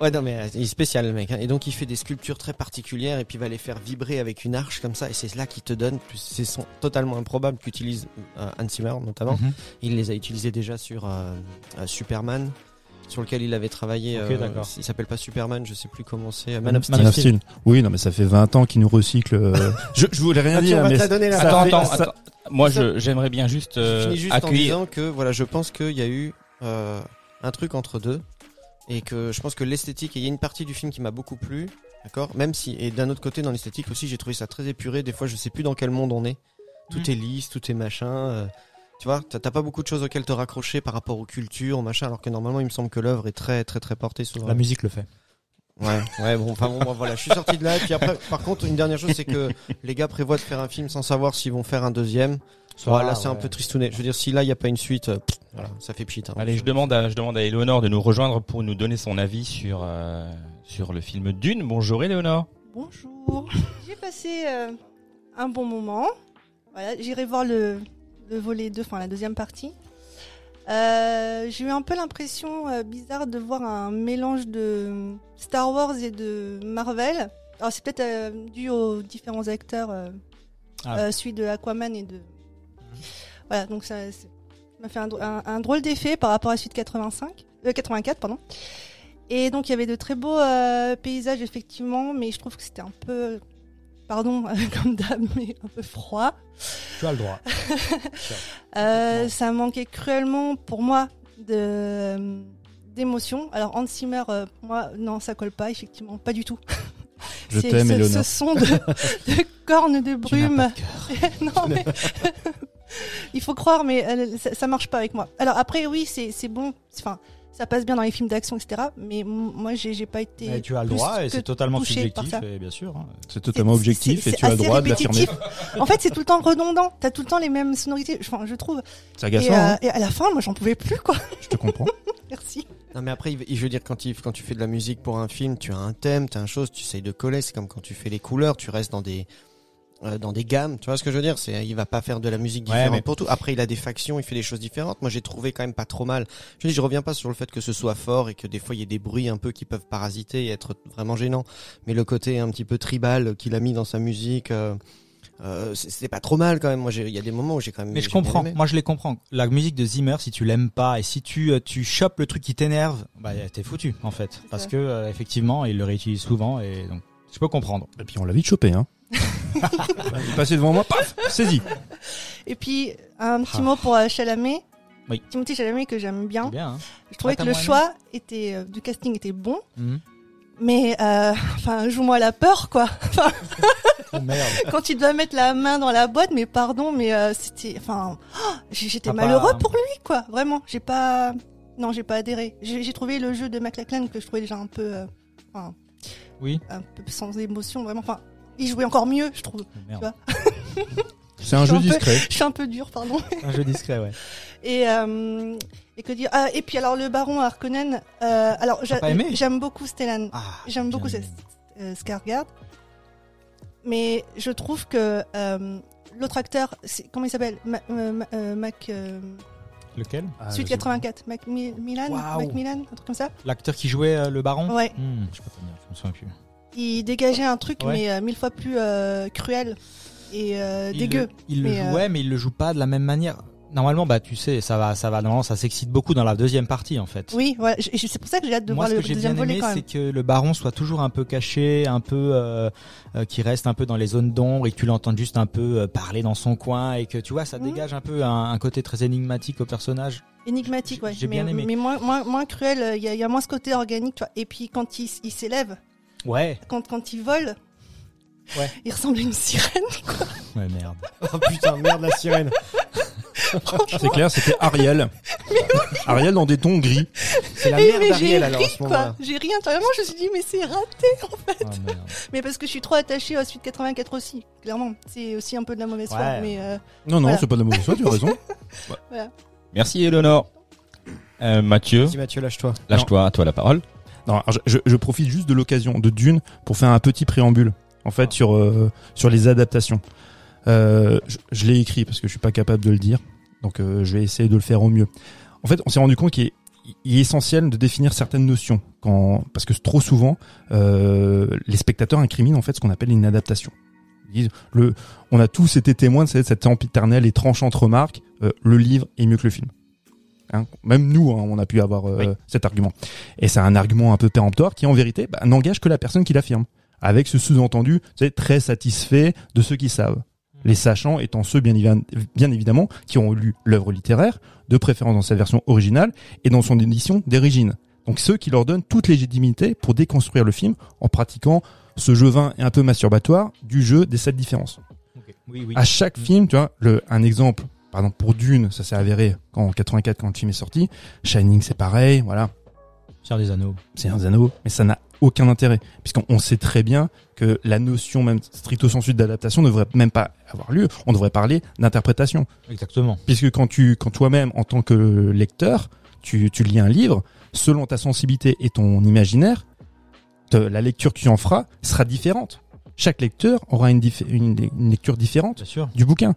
[SPEAKER 6] Ouais, non, mais euh, il est spécial, le mec. hein. Et donc, il fait des sculptures très particulières et puis il va les faire vibrer avec une arche comme ça. Et c'est là qui te donne, plus ces sons totalement improbables qu'utilise euh, Hans Zimmer, notamment.
[SPEAKER 5] Mhm.
[SPEAKER 6] Il les a utilisés déjà sur euh, euh, Superman, sur lequel il avait travaillé.
[SPEAKER 5] Ok,
[SPEAKER 6] euh,
[SPEAKER 5] d'accord.
[SPEAKER 6] il s'appelle pas Superman, je sais plus comment c'est.
[SPEAKER 5] Man
[SPEAKER 6] Man of
[SPEAKER 5] Man
[SPEAKER 6] Steel.
[SPEAKER 5] of
[SPEAKER 2] Man of Steel. Oui, non, mais ça fait 20 ans qu'ils nous recyclent. euh, <laughs> je, je voulais rien
[SPEAKER 6] Ah,
[SPEAKER 2] dire, mais
[SPEAKER 3] attends,
[SPEAKER 2] fait-
[SPEAKER 3] attends,
[SPEAKER 2] ça-
[SPEAKER 3] attends. Moi, j'aimerais bien juste,
[SPEAKER 6] Je finis juste en
[SPEAKER 3] accueillir.
[SPEAKER 6] disant que voilà, je pense qu'il y a eu euh, un truc entre deux et que je pense que l'esthétique, il y a une partie du film qui m'a beaucoup plu, d'accord? Même si, et d'un autre côté, dans l'esthétique aussi, j'ai trouvé ça très épuré. Des fois, je sais plus dans quel monde on est. Tout
[SPEAKER 5] Mm.
[SPEAKER 6] est lisse, tout est machin. euh, tu vois, t'as t'as pas beaucoup de choses auxquelles te raccrocher par rapport aux cultures, machin, alors que normalement, il me semble que l'œuvre est très, très, très portée sur.
[SPEAKER 5] La musique le fait.
[SPEAKER 6] Ouais, ouais, bon, enfin bon, moi, voilà, je suis sorti de là. Et puis après, par contre, une dernière chose, c'est que <laughs> les gars prévoient de faire un film sans savoir s'ils vont faire un deuxième. Voilà, c'est un peu tristounet. Je veux dire, si là, il n'y a pas une suite, euh, pff, voilà, ça fait pchit. hein.
[SPEAKER 3] Allez, je demande à, je demande à Eleonore de nous rejoindre pour nous donner son avis sur, euh, sur le film Dune. Bonjour Eleonore.
[SPEAKER 8] Bonjour. J'ai passé euh, un bon moment. Voilà, j'irai voir le, le volet 2, enfin la deuxième partie. Euh, j'ai eu un peu l'impression euh, bizarre de voir un mélange de Star Wars et de Marvel. Alors c'est peut-être euh, dû aux différents acteurs, euh,
[SPEAKER 5] Ah.
[SPEAKER 8] euh, celui de Aquaman et de... Voilà, donc ça m'a fait un, dro- un- un drôle d'effet par rapport à celui de 85, euh, 84, pardon. Et donc il y avait de très beaux euh, paysages effectivement, mais je trouve que c'était un peu, pardon <laughs> comme dame, mais un peu froid.
[SPEAKER 5] Tu as le droit. <laughs>
[SPEAKER 8] Euh, ça manquait cruellement pour moi de d'émotion. Alors Hans Zimmer, euh, pour moi, non, ça colle pas, effectivement, pas du tout. <laughs>
[SPEAKER 2] Je t'aime,
[SPEAKER 8] ce, ce son de, de cornes de
[SPEAKER 5] Tu
[SPEAKER 8] brume.
[SPEAKER 5] pas de
[SPEAKER 8] non mais il faut croire, mais euh, ça, ça marche pas avec moi. Alors après, oui, c'est c'est bon. Enfin, ça passe bien dans les films d'action, etc. Mais moi, j'ai pas été.
[SPEAKER 5] Mais tu as le droit et c'est totalement subjectif, et bien sûr. hein.
[SPEAKER 2] C'est totalement objectif et tu as le droit de l'affirmer.
[SPEAKER 8] En fait, c'est tout le temps redondant. T'as tout le temps les mêmes sonorités. Enfin, je trouve.
[SPEAKER 2] C'est
[SPEAKER 8] Et,
[SPEAKER 2] agaçant,
[SPEAKER 8] euh,
[SPEAKER 2] hein
[SPEAKER 8] et à la fin, moi, j'en pouvais plus, quoi.
[SPEAKER 2] je te comprends. <laughs>
[SPEAKER 8] Merci.
[SPEAKER 6] Non mais après, je veux dire quand, il- quand tu fais de la musique pour un film, tu as un thème, tu as une chose, tu essayes de coller. C'est comme quand tu fais les couleurs, tu restes dans des euh, dans des gammes. Tu vois ce que je veux dire? C'est il va pas faire de la musique
[SPEAKER 5] Ouais,
[SPEAKER 6] différente
[SPEAKER 5] mais-
[SPEAKER 6] pour tout. Après, il a des factions, il fait des choses différentes. Moi, j'ai trouvé quand même pas trop mal. Je dis, je reviens pas sur le fait que ce soit fort et que des fois il y ait des bruits un peu qui peuvent parasiter et être vraiment gênants. Mais le côté un petit peu tribal qu'il a mis dans sa musique. Euh, euh, c'est- c'était pas trop mal quand même. Moi, j'ai- il y a des moments où j'ai quand même.
[SPEAKER 5] Mais je comprends.
[SPEAKER 6] aimé.
[SPEAKER 5] Moi, je les comprends. La musique de Zimmer, si tu l'aimes pas et si tu euh, tu chopes le truc qui t'énerve, bah t'es foutu en fait. Parce
[SPEAKER 8] ça.
[SPEAKER 5] que euh, effectivement, il le réutilise souvent et donc je peux comprendre.
[SPEAKER 2] Et puis on l'a vite chopé, hein. <laughs> il est passé devant moi, paf, saisi.
[SPEAKER 8] Et puis, un petit
[SPEAKER 5] Ah.
[SPEAKER 8] mot pour euh, Chalamet.
[SPEAKER 5] Oui.
[SPEAKER 8] Timothée Chalamet, que j'aime bien.
[SPEAKER 5] C'est bien. Hein
[SPEAKER 8] Je trouvais
[SPEAKER 5] Ah, t'as
[SPEAKER 8] que le
[SPEAKER 5] moins
[SPEAKER 8] choix était, euh, du casting était bon.
[SPEAKER 5] Mhm.
[SPEAKER 8] Mais, euh, enfin, joue-moi la peur, quoi. Enfin,
[SPEAKER 5] Oh merde. <laughs>
[SPEAKER 8] quand il doit mettre la main dans la boîte, mais pardon, mais euh, c'était, enfin, <gasps> oh, j'étais
[SPEAKER 5] T'as
[SPEAKER 8] malheureux
[SPEAKER 5] pas-
[SPEAKER 8] pour lui, quoi. Vraiment, j'ai pas, non, j'ai pas adhéré. J'ai j'ai trouvé le jeu de McLachlan que je trouvais déjà un peu, euh, enfin,
[SPEAKER 5] Oui.
[SPEAKER 8] un peu sans émotion, vraiment. Enfin, il jouait encore mieux, je trouve.
[SPEAKER 5] Oh,
[SPEAKER 8] vois. <laughs>
[SPEAKER 2] C'est un jeu
[SPEAKER 8] un peu-
[SPEAKER 2] discret.
[SPEAKER 8] Je suis un peu dur, pardon. <laughs>
[SPEAKER 5] Un jeu discret, ouais.
[SPEAKER 8] Et, euh, et que dire ah, Et puis alors le baron Harkonnen. Euh, alors j'aime beaucoup Stellan.
[SPEAKER 5] Ah,
[SPEAKER 8] J'aime beaucoup euh, Skarsgård. Mais je trouve que euh, l'autre acteur, comment il s'appelle? Ma- Ma- Mac. euh,
[SPEAKER 5] Lequel?
[SPEAKER 2] Ah,
[SPEAKER 8] Suite
[SPEAKER 2] je sais
[SPEAKER 8] 84. Mac Mi- Milan
[SPEAKER 5] Waouh.
[SPEAKER 8] Macmillan Un truc comme ça
[SPEAKER 5] L'acteur qui jouait euh, le baron?
[SPEAKER 8] Ouais.
[SPEAKER 5] Hmm, Je peux pas je me souviens plus.
[SPEAKER 8] Il dégageait un truc,
[SPEAKER 5] Ouais.
[SPEAKER 8] mais euh, mille fois plus euh, cruel et euh,
[SPEAKER 5] Il
[SPEAKER 8] dégueu.
[SPEAKER 5] le- Il le
[SPEAKER 8] Mais, euh,
[SPEAKER 5] jouait, mais il le joue pas de la même manière. Normalement, bah tu sais, ça va, ça va. Normalement, ça s'excite beaucoup dans la deuxième partie, en fait.
[SPEAKER 8] Oui, C'est pour ça que j'ai hâte de
[SPEAKER 5] Moi,
[SPEAKER 8] voir
[SPEAKER 5] ce
[SPEAKER 8] le
[SPEAKER 5] que j'ai bien aimé, c'est que le baron soit toujours un peu caché, un peu, euh, euh, qui reste un peu dans les zones d'ombre et que tu l'entends juste un peu euh, parler dans son coin et que tu vois, ça dégage un peu un, un côté très énigmatique au personnage.
[SPEAKER 8] Énigmatique, ouais.
[SPEAKER 5] J'ai bien aimé.
[SPEAKER 8] Mais moins, moins, moins cruel. Il y, a- il y a moins ce côté organique, tu vois. Et puis quand il s'élève,
[SPEAKER 5] Ouais.
[SPEAKER 8] quand, quand il vole,
[SPEAKER 5] Ouais.
[SPEAKER 8] il ressemble à une sirène.
[SPEAKER 5] Ouais, merde. <laughs>
[SPEAKER 6] Oh putain, merde la sirène.
[SPEAKER 2] C'est clair, c'était Ariel. <laughs> Ariel dans des tons gris.
[SPEAKER 6] C'est la
[SPEAKER 8] Mais,
[SPEAKER 6] merde d'Ariel alors
[SPEAKER 8] ri,
[SPEAKER 6] ce
[SPEAKER 8] quoi.
[SPEAKER 6] moment-là.
[SPEAKER 8] J'ai ri intérieurement. Je me suis dit, mais c'est raté.
[SPEAKER 5] Oh, merde.
[SPEAKER 8] Mais parce que je suis trop attachée à Suite 84 aussi. Clairement, c'est aussi un peu de la mauvaise foi.
[SPEAKER 5] Ouais.
[SPEAKER 8] Mais euh,
[SPEAKER 2] Non, non,
[SPEAKER 8] Voilà.
[SPEAKER 2] c'est pas de la mauvaise foi, tu as raison. <laughs>
[SPEAKER 3] Merci Eleonore. Euh, Mathieu,
[SPEAKER 6] Vas-y Mathieu, lâche-toi.
[SPEAKER 3] lâche-toi, à toi la parole.
[SPEAKER 2] Je, profite juste de l'occasion de Dune pour faire un petit préambule, en fait, sur euh, sur les adaptations. Euh, je l'ai écrit parce que je suis pas capable de le dire, donc euh, je vais essayer de le faire au mieux. En fait, on s'est rendu compte qu'il est, essentiel de définir certaines notions, quand parce que trop souvent, euh, les spectateurs incriminent en fait ce qu'on appelle une adaptation. Ils disent, on a tous été témoins de cette, cette empiternelle et tranchante remarque, le livre est mieux que le film. Hein, même nous, hein, on a pu avoir euh,
[SPEAKER 3] Oui.
[SPEAKER 2] cet argument. Et c'est un argument un peu péremptoire qui, en vérité, bah, n'engage que la personne qui l'affirme. Avec ce sous-entendu, c'est très satisfait de ceux qui savent. Les sachants étant ceux, bien, évi- bien évidemment, qui ont lu l'œuvre littéraire, de préférence dans sa version originale et dans son édition d'origine. Donc ceux qui leur donnent toute légitimité pour déconstruire le film en pratiquant ce jeu vain et un peu masturbatoire du jeu des sept différences.
[SPEAKER 5] Ok. Oui, oui.
[SPEAKER 2] À chaque film, tu vois, le, un exemple, par exemple pour Dune, ça s'est avéré quand, en 84 quand le film est sorti. Shining, c'est pareil, voilà.
[SPEAKER 5] Seigneur des Anneaux.
[SPEAKER 2] C'est un anneau, mais ça n'a aucun intérêt, puisqu'on on sait très bien que la notion même stricto sensu d'adaptation ne devrait même pas avoir lieu. On devrait parler d'interprétation,
[SPEAKER 5] Exactement.
[SPEAKER 2] puisque quand tu, quand toi-même, en tant que lecteur, tu, tu lis un livre, selon ta sensibilité et ton imaginaire, te- la lecture que tu en feras sera différente. Chaque lecteur aura une, une, une lecture différente
[SPEAKER 5] sûr.
[SPEAKER 2] du bouquin.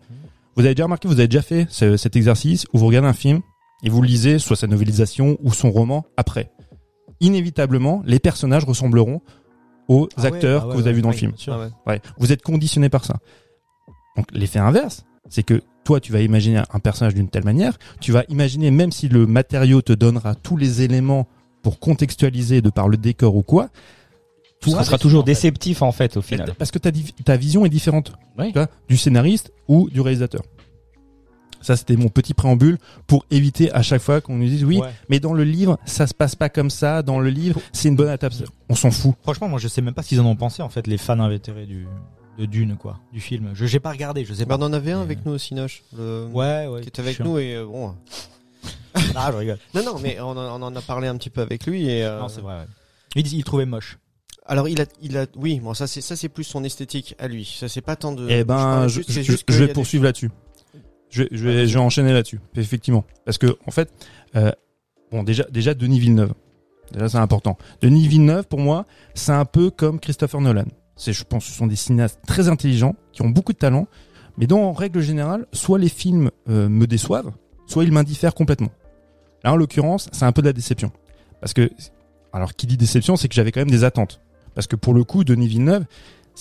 [SPEAKER 2] Vous avez déjà remarqué, vous avez déjà fait ce- cet exercice où vous regardez un film et vous lisez soit sa novélisation ou son roman après. Inévitablement, les personnages ressembleront aux
[SPEAKER 5] Ah ouais,
[SPEAKER 2] acteurs
[SPEAKER 5] ah ouais,
[SPEAKER 2] que vous avez vus dans le film.
[SPEAKER 6] Ah.
[SPEAKER 2] Vous êtes conditionné par ça. Donc l'effet inverse, c'est que toi, tu vas imaginer un personnage d'une telle manière, tu vas imaginer même si le matériau te donnera tous les éléments pour contextualiser de par le décor ou quoi,
[SPEAKER 3] Ça sera toujours déceptif en fait au final.
[SPEAKER 2] parce que ta, ta vision est différente
[SPEAKER 3] Oui.
[SPEAKER 2] tu vois, du scénariste ou du réalisateur. Ça, c'était mon petit préambule pour éviter à chaque fois qu'on nous dise oui,
[SPEAKER 5] Ouais.
[SPEAKER 2] mais dans le livre, ça se passe pas comme ça. Dans le livre, c'est une bonne adaptation. On s'en fout.
[SPEAKER 5] Franchement, moi, je sais même pas qu'ils en ont pensé, en fait, les fans invétérés du, de Dune, quoi, du film. Je, j'ai pas regardé, je sais
[SPEAKER 6] Bah,
[SPEAKER 5] pas.
[SPEAKER 6] on en avait un avec nous aussi, Noche. Le...
[SPEAKER 5] Ouais, ouais.
[SPEAKER 6] Qui était avec
[SPEAKER 5] chiant.
[SPEAKER 6] nous et euh, bon.
[SPEAKER 5] Ah, je rigole.
[SPEAKER 6] Non, non, mais on, en- on en a parlé un petit peu avec lui et. euh,
[SPEAKER 5] Non, c'est vrai, ouais. Il, il trouvait moche.
[SPEAKER 6] Alors il a, il a, oui, bon ça c'est ça c'est plus son esthétique à lui. Ça c'est pas tant de.
[SPEAKER 2] Eh ben, je,
[SPEAKER 6] juste-
[SPEAKER 2] je-
[SPEAKER 6] juste
[SPEAKER 2] je vais
[SPEAKER 6] des-
[SPEAKER 2] poursuivre là-dessus. Je, je vais, je vais enchaîner là-dessus, effectivement, parce que en fait, euh, bon, déjà, déjà Denis Villeneuve, déjà c'est important. Denis Villeneuve, pour moi, c'est un peu comme Christopher Nolan. C'est, je pense, ce sont des cinéastes très intelligents qui ont beaucoup de talent, mais dont, en règle générale, soit les films euh, me déçoivent, soit ils m'indiffèrent complètement. Là, en l'occurrence, c'est un peu de la déception, parce que, alors, qui dit déception, c'est que j'avais quand même des attentes, parce que pour le coup, Denis Villeneuve,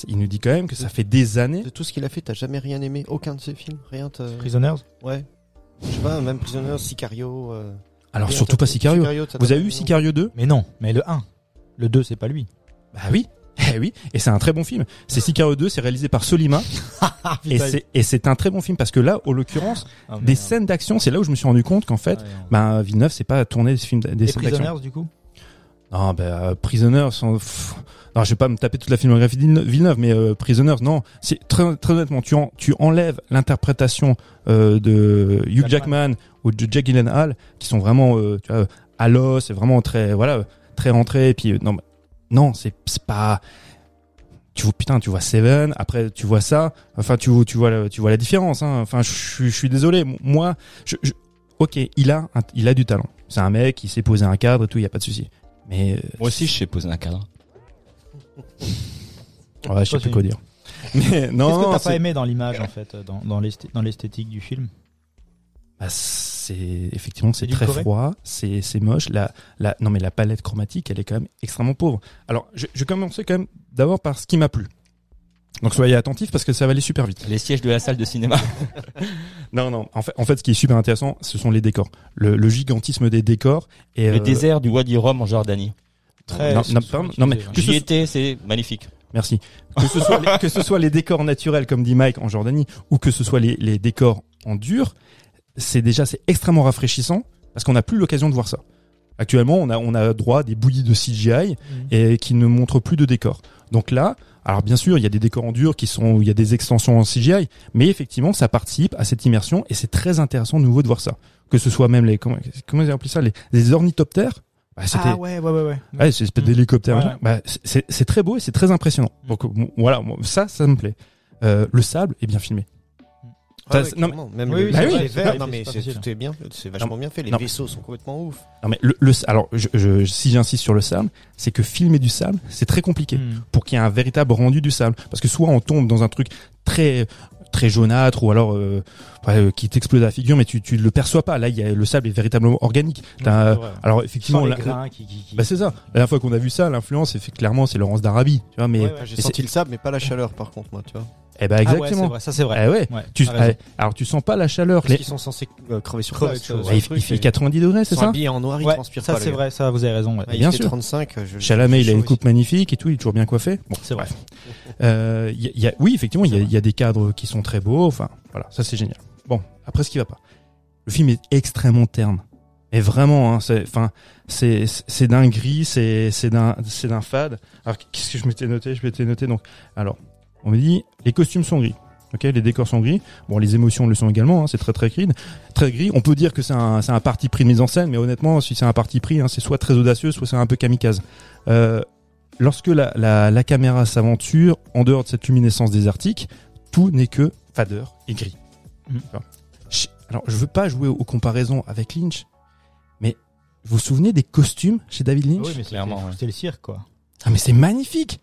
[SPEAKER 2] il nous dit quand même que ça fait des années.
[SPEAKER 6] De tout ce qu'il a fait, t'as jamais rien aimé, aucun de ses films, rien.
[SPEAKER 5] Prisoners
[SPEAKER 6] Ouais. Je sais pas, même Prisoners, Sicario. euh,
[SPEAKER 2] Alors
[SPEAKER 6] rien,
[SPEAKER 2] surtout pas Sicario. Vous avez
[SPEAKER 6] non
[SPEAKER 2] Sicario 2
[SPEAKER 5] Mais non, mais le 1. Le 2, c'est pas lui.
[SPEAKER 2] Bah oui. <laughs> Eh oui, et c'est un très bon film. C'est Sicario 2, c'est réalisé par Solima <laughs>
[SPEAKER 5] Ah,
[SPEAKER 2] et c'est un très bon film parce que là, en l'occurrence,
[SPEAKER 5] Ah,
[SPEAKER 2] des scènes d'action, c'est là où je me suis rendu compte qu'en fait, bah Villeneuve, c'est pas tourné des films des
[SPEAKER 5] Et
[SPEAKER 2] scènes d'action.
[SPEAKER 5] Prisoners, du coup?
[SPEAKER 2] Non, bah euh, Prisoners, non, je vais pas me taper toute la filmographie de Villeneuve- mais euh, Prisoners, non. C'est très, très honnêtement, tu en, tu enlèves l'interprétation euh, de Hugh Jackman ou de Jack Gyllenhaal, qui sont vraiment, euh, tu vois, à l'os, c'est vraiment très, voilà, très rentré. Et puis euh, non, non, c'est pas. Tu vois, putain, tu vois Seven, après tu vois ça. Enfin, tu vois, tu vois, la- tu vois la différence. Hein. Enfin, je suis- je suis désolé. Moi, je, je- ok, il a, il a du talent. C'est un mec, il sait poser un cadre et tout, il y a pas de souci. Mais euh,
[SPEAKER 3] Moi aussi, je sais poser un cadre.
[SPEAKER 2] Ouais, je sais plus quoi dire. <laughs> Mais non,
[SPEAKER 5] Qu'est-ce que t'as
[SPEAKER 2] c'est-
[SPEAKER 5] pas aimé dans l'image, en fait, dans, dans l'esthé- dans l'esthétique du film?
[SPEAKER 2] Bah, c'est effectivement c'est
[SPEAKER 5] C'est
[SPEAKER 2] très froid, c'est c'est moche. La la non mais la palette chromatique, elle est quand même extrêmement pauvre. Alors, je, je vais commencer quand même d'abord par ce qui m'a plu. Donc soyez attentifs parce que ça va aller super vite.
[SPEAKER 3] Les sièges de la salle de cinéma. <laughs>
[SPEAKER 2] Non non, en fait en fait ce qui est super intéressant, ce sont les décors. Le, le gigantisme des décors et
[SPEAKER 3] Le
[SPEAKER 2] euh,
[SPEAKER 3] désert du Wadi Rum en Jordanie.
[SPEAKER 5] Très
[SPEAKER 2] non, non, pardon, non, mais
[SPEAKER 3] J'y étais, c'est magnifique.
[SPEAKER 2] Merci. <laughs> Que ce soit les, que ce soit les décors naturels comme dit Mike en Jordanie ou que ce soit les, les décors en dur, c'est déjà c'est extrêmement rafraîchissant parce qu'on n'a plus l'occasion de voir ça. Actuellement, on a on a droit à des bouillies de CGI et qui ne montrent plus de décors. Donc là, alors bien sûr, il y a des décors en dur qui sont il y a des extensions en CGI, mais effectivement, ça participe à cette immersion et c'est très intéressant de nouveau de voir ça. Que ce soit même les comment comment ils appellent ça les, les ornithoptères. Bah,
[SPEAKER 5] Ah ouais, ouais, ouais, ouais.
[SPEAKER 2] Ouais, c'est une espèce
[SPEAKER 5] Mm.
[SPEAKER 2] d'hélicoptère.
[SPEAKER 5] Ouais.
[SPEAKER 2] Bah, c'est- très beau et c'est très impressionnant.
[SPEAKER 5] Mm.
[SPEAKER 2] Donc voilà, ça, ça me plaît. Euh, le sable est bien filmé.
[SPEAKER 6] Ouais,
[SPEAKER 2] Ça,
[SPEAKER 6] ouais,
[SPEAKER 2] c'est- non,
[SPEAKER 6] clairement. même
[SPEAKER 5] Oui,
[SPEAKER 6] le-
[SPEAKER 5] oui,
[SPEAKER 2] Bah
[SPEAKER 6] les verts, non mais tout est bien, c'est vachement bien fait. Les
[SPEAKER 2] Non.
[SPEAKER 6] vaisseaux sont complètement ouf.
[SPEAKER 2] Non mais le, le alors je, je, si j'insiste sur le sable, c'est que filmer du sable, c'est très compliqué
[SPEAKER 5] Hmm.
[SPEAKER 2] pour qu'il y ait un véritable rendu du sable. Parce que soit on tombe dans un truc très très jaunâtre ou alors euh, ouais, euh, qui t'explose la figure, mais tu tu le perçois pas. Là, il y a le sable est véritablement organique.
[SPEAKER 5] Ouais, vrai.
[SPEAKER 2] alors effectivement,
[SPEAKER 5] les
[SPEAKER 2] là-
[SPEAKER 5] grains qui, qui, qui-
[SPEAKER 2] bah c'est ça. La dernière fois qu'on a vu ça, l'influence, c'est clairement c'est Laurence d'Arabie. Tu vois, mais
[SPEAKER 5] Ouais, ouais.
[SPEAKER 6] J'ai
[SPEAKER 2] mais
[SPEAKER 6] senti le sable, mais pas la chaleur par contre, moi, tu vois.
[SPEAKER 2] Eh ben
[SPEAKER 5] Ah ouais,
[SPEAKER 2] exactement.
[SPEAKER 5] vrai, ça c'est vrai.
[SPEAKER 2] Eh ouais.
[SPEAKER 5] Ouais,
[SPEAKER 2] Tu, eh, alors tu sens pas la chaleur.
[SPEAKER 6] Parce
[SPEAKER 2] Les-
[SPEAKER 6] qu'ils sont censés euh, crever sur
[SPEAKER 5] Crever
[SPEAKER 6] place.
[SPEAKER 5] sur-
[SPEAKER 2] Ouais, il, il fait
[SPEAKER 6] et-
[SPEAKER 2] 90 degrés,
[SPEAKER 6] Ils
[SPEAKER 2] c'est ça
[SPEAKER 6] en noir, ils
[SPEAKER 5] Ouais,
[SPEAKER 6] transpirent
[SPEAKER 5] ça
[SPEAKER 6] pas.
[SPEAKER 5] c'est vrai, ça vous avez raison. ouais.
[SPEAKER 6] Ouais,
[SPEAKER 2] Bien
[SPEAKER 6] il fait
[SPEAKER 2] sûr.
[SPEAKER 6] 35. je-
[SPEAKER 2] Chalamet, il a une coupe magnifique et tout, il est toujours bien coiffé. Bon,
[SPEAKER 5] C'est vrai.
[SPEAKER 2] Euh, il y a- il y a, oui, effectivement, il y a, il y a des cadres qui sont très beaux. Enfin, voilà, ça c'est génial. Bon, après ce qui va pas. Le film est extrêmement terne. Et vraiment, hein, c'est, enfin, c'est, c'est d'un gris, c'est, c'est d'un, c'est d'un fade. Alors, qu'est-ce que je m'étais noté? Je m'étais noté, donc, alors, on me dit, les costumes sont gris. Ok, les décors sont gris. Bon, les émotions le sont également. Hein, c'est très très gris. Très gris. On peut dire que c'est un, c'est un parti pris de mise en scène, mais honnêtement, si c'est un parti pris, hein, c'est soit très audacieux, soit c'est un peu kamikaze. Euh, lorsque la, la, la caméra s'aventure en dehors de cette luminescence désertique, tout n'est que fadeur et gris. Enfin, je- Alors, je veux pas jouer aux, comparaisons avec Lynch, mais vous vous souvenez des costumes chez David Lynch?
[SPEAKER 5] Oui, mais c'était-
[SPEAKER 3] Clairement, ouais.
[SPEAKER 5] c'était le cirque quoi.
[SPEAKER 2] Ah, mais c'est magnifique.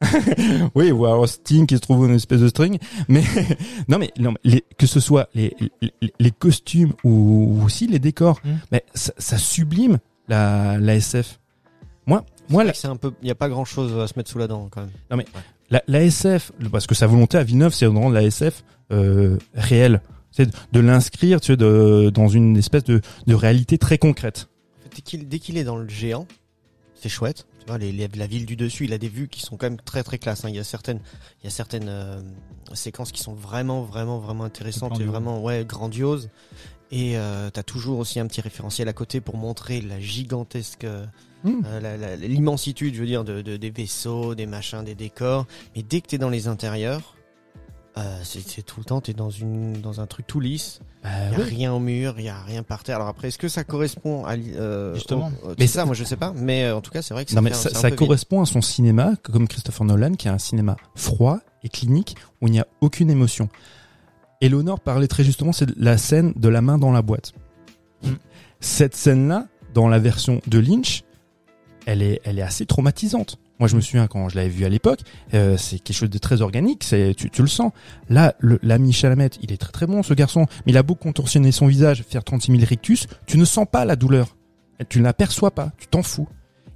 [SPEAKER 2] <laughs> oui, ou alors Sting qui se trouve une espèce de string, mais <laughs> non mais, non, mais les- que ce soit les, les, les costumes ou, ou aussi les décors,
[SPEAKER 5] Mm.
[SPEAKER 2] mais ça, ça sublime la, la SF. Moi, moi, la,
[SPEAKER 6] C'est un peu, il y a pas grand chose à se mettre sous la dent quand même.
[SPEAKER 2] la, la SF, parce que sa volonté à Villeneuve, c'est de rendre la SF euh, réelle, c'est de, de l'inscrire, tu sais, de, dans une espèce de, de réalité très concrète.
[SPEAKER 6] dès qu'il dès qu'il est dans le géant, c'est chouette. Les, les- la ville du dessus, il a des vues qui sont quand même très très classe. hein. Il y a certaines, il y a certaines euh, séquences qui sont vraiment vraiment vraiment intéressantes et vraiment ouais grandioses. Et euh, t'as toujours aussi un petit référentiel à côté pour montrer la gigantesque, euh,
[SPEAKER 2] Mm.
[SPEAKER 6] euh, la- la- l'immensitude, je veux dire, de, de- des vaisseaux, des machins, des décors. Mais dès que t'es dans les intérieurs, euh, c'est tout le temps, t'es dans une dans un truc tout lisse.
[SPEAKER 2] Bah
[SPEAKER 6] Il a rien au mur, il y a rien par terre. Alors après, est-ce que ça correspond à euh,
[SPEAKER 5] Justement.
[SPEAKER 6] au- euh,
[SPEAKER 2] Mais
[SPEAKER 6] ça, moi je sais pas. Mais en tout cas, c'est vrai que ça,
[SPEAKER 2] Non mais
[SPEAKER 6] fait un-
[SPEAKER 2] ça,
[SPEAKER 6] c'est un
[SPEAKER 2] ça
[SPEAKER 6] peu vide.
[SPEAKER 2] correspond à son cinéma, comme Christopher Nolan, qui a un cinéma froid et clinique où il n'y a aucune émotion. Eleanor parlait très justement, c'est la scène de la main dans la boîte.
[SPEAKER 5] Mm.
[SPEAKER 2] Cette scène-là, dans la version de Lynch, elle est, elle est assez traumatisante. Moi, je me souviens quand je l'avais vu à l'époque, euh, c'est quelque chose de très organique, c'est tu, tu le sens. Là, le- l'ami Chalamet, il est très très bon ce garçon, mais il a beau contorsionner son visage, faire 36 000 rictus, tu ne sens pas la douleur. Tu ne l'aperçois pas, tu t'en fous.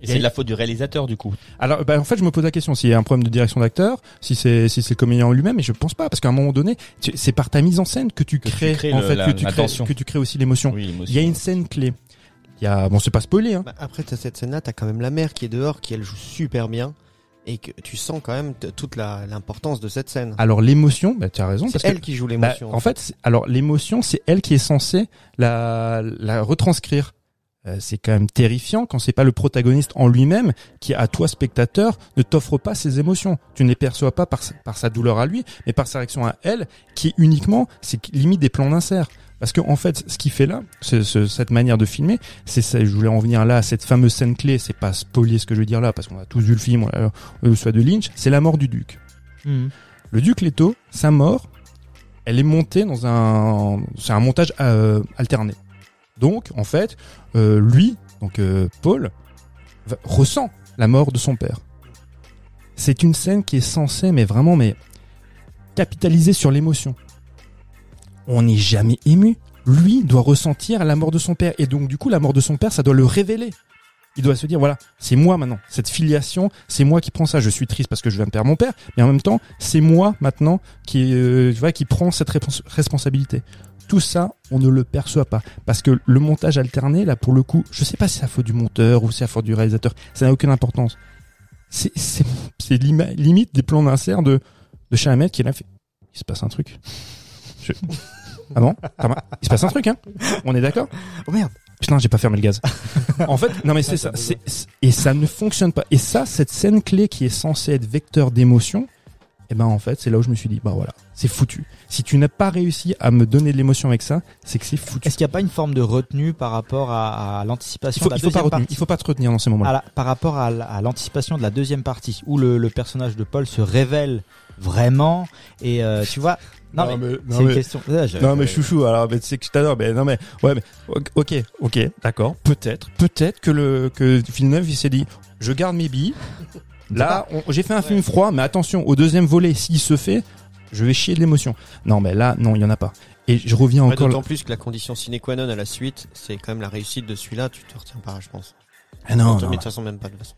[SPEAKER 3] Et c'est de la faute du réalisateur du coup.
[SPEAKER 2] Alors, bah, en fait, je me pose la question s'il y a un problème de direction d'acteur, si c'est si c'est le comédien en lui-même, et je pense pas, parce qu'à un moment donné, tu- c'est par ta mise en scène que tu
[SPEAKER 3] Que tu
[SPEAKER 2] crées, en
[SPEAKER 3] le-
[SPEAKER 2] fait,
[SPEAKER 3] la-
[SPEAKER 2] que tu
[SPEAKER 3] la
[SPEAKER 2] crées,
[SPEAKER 3] tension.
[SPEAKER 2] que tu crées aussi l'émotion.
[SPEAKER 3] Oui,
[SPEAKER 2] Il y a une scène clé. Il y a, bon, c'est pas spoilé, hein.
[SPEAKER 6] Bah, après, cette scène-là, t'as quand même la mère qui est dehors, qui elle joue super bien, et que tu sens quand même toute la- l'importance de cette scène.
[SPEAKER 2] Alors l'émotion, bah, tu as raison,
[SPEAKER 6] c'est elle
[SPEAKER 2] que
[SPEAKER 6] qui joue
[SPEAKER 2] bah,
[SPEAKER 6] l'émotion.
[SPEAKER 2] en fait, alors l'émotion, c'est elle qui est censée la la retranscrire. Euh, c'est quand même terrifiant quand c'est pas le protagoniste en lui-même qui, à toi spectateur, ne t'offre pas ses émotions. Tu ne les perçois pas par sa, par sa douleur à lui, mais par sa réaction à elle, qui est uniquement, c'est limite des plans d'insert. Parce que en fait, ce qu'il fait là, ce- cette manière de filmer, c'est ça. Je voulais en venir là à cette fameuse scène clé. C'est pas spoiler ce que je veux dire là, parce qu'on a tous vu le film, euh, euh, soit de Lynch. C'est la mort du duc. Le duc Leto, sa mort, elle est montée dans un, c'est un montage euh, alterné. Donc, en fait, euh, lui, donc euh, Paul, va- ressent la mort de son père. C'est une scène qui est censée, mais vraiment, mais capitaliser sur l'émotion. On n'est jamais ému. Lui doit ressentir la mort de son père, et donc du coup, la mort de son père, ça doit le révéler. Il doit se dire voilà, c'est moi maintenant. Cette filiation, c'est moi qui prends ça. Je suis triste parce que je viens de perdre mon père, mais en même temps, c'est moi maintenant qui, euh, tu vois, qui prend cette responsabilité. Tout ça, on ne le perçoit pas parce que le montage alterné, là, pour le coup, je sais pas si c'est à faute du monteur ou si c'est à faute du réalisateur. Ça n'a aucune importance. C'est, c'est, c'est limite des plans d'insert de de Chalamet qui là fait. Il se passe un truc. Je- Ah bon Il se passe un truc, hein On est d'accord
[SPEAKER 6] Oh merde.
[SPEAKER 2] Putain, j'ai pas fermé le gaz. en fait, non mais c'est ça. et ça ne fonctionne pas. Et ça, cette scène clé qui est censée être vecteur d'émotion, et ben en fait, c'est là où je me suis dit, bah voilà, c'est foutu. Si tu n'as pas réussi à me donner de l'émotion avec ça, c'est que c'est foutu.
[SPEAKER 5] Est-ce qu'il n'y a pas une forme de retenue par rapport à, l'anticipation de la
[SPEAKER 2] il faut pas
[SPEAKER 5] deuxième
[SPEAKER 2] retenir-
[SPEAKER 5] partie
[SPEAKER 2] il faut pas te retenir dans ces moments-là.
[SPEAKER 5] par rapport à, la- à l'anticipation de la deuxième partie où le, le personnage de Paul se révèle vraiment et euh, tu vois non,
[SPEAKER 2] Non,
[SPEAKER 5] mais,
[SPEAKER 2] mais- non,
[SPEAKER 5] c'est une
[SPEAKER 2] mais-
[SPEAKER 5] question je-
[SPEAKER 2] Non mais chouchou, alors mais tu sais que je t'adore, mais non mais ouais mais ok ok d'accord, peut-être peut-être que le que Villeneuve il s'est dit je garde mes billes. Là j'ai fait un film froid, mais attention au deuxième volet s'il se fait, je vais chier de l'émotion. Non mais là non il y en a pas. Et je reviens
[SPEAKER 6] Ouais,
[SPEAKER 2] encore.
[SPEAKER 6] D'autant plus que la condition sine qua non à la suite, c'est quand même la réussite de celui-là. Tu te retiens pas, je pense.
[SPEAKER 2] Ah non,
[SPEAKER 6] Mais de
[SPEAKER 2] non.
[SPEAKER 6] toute façon, même pas de façon.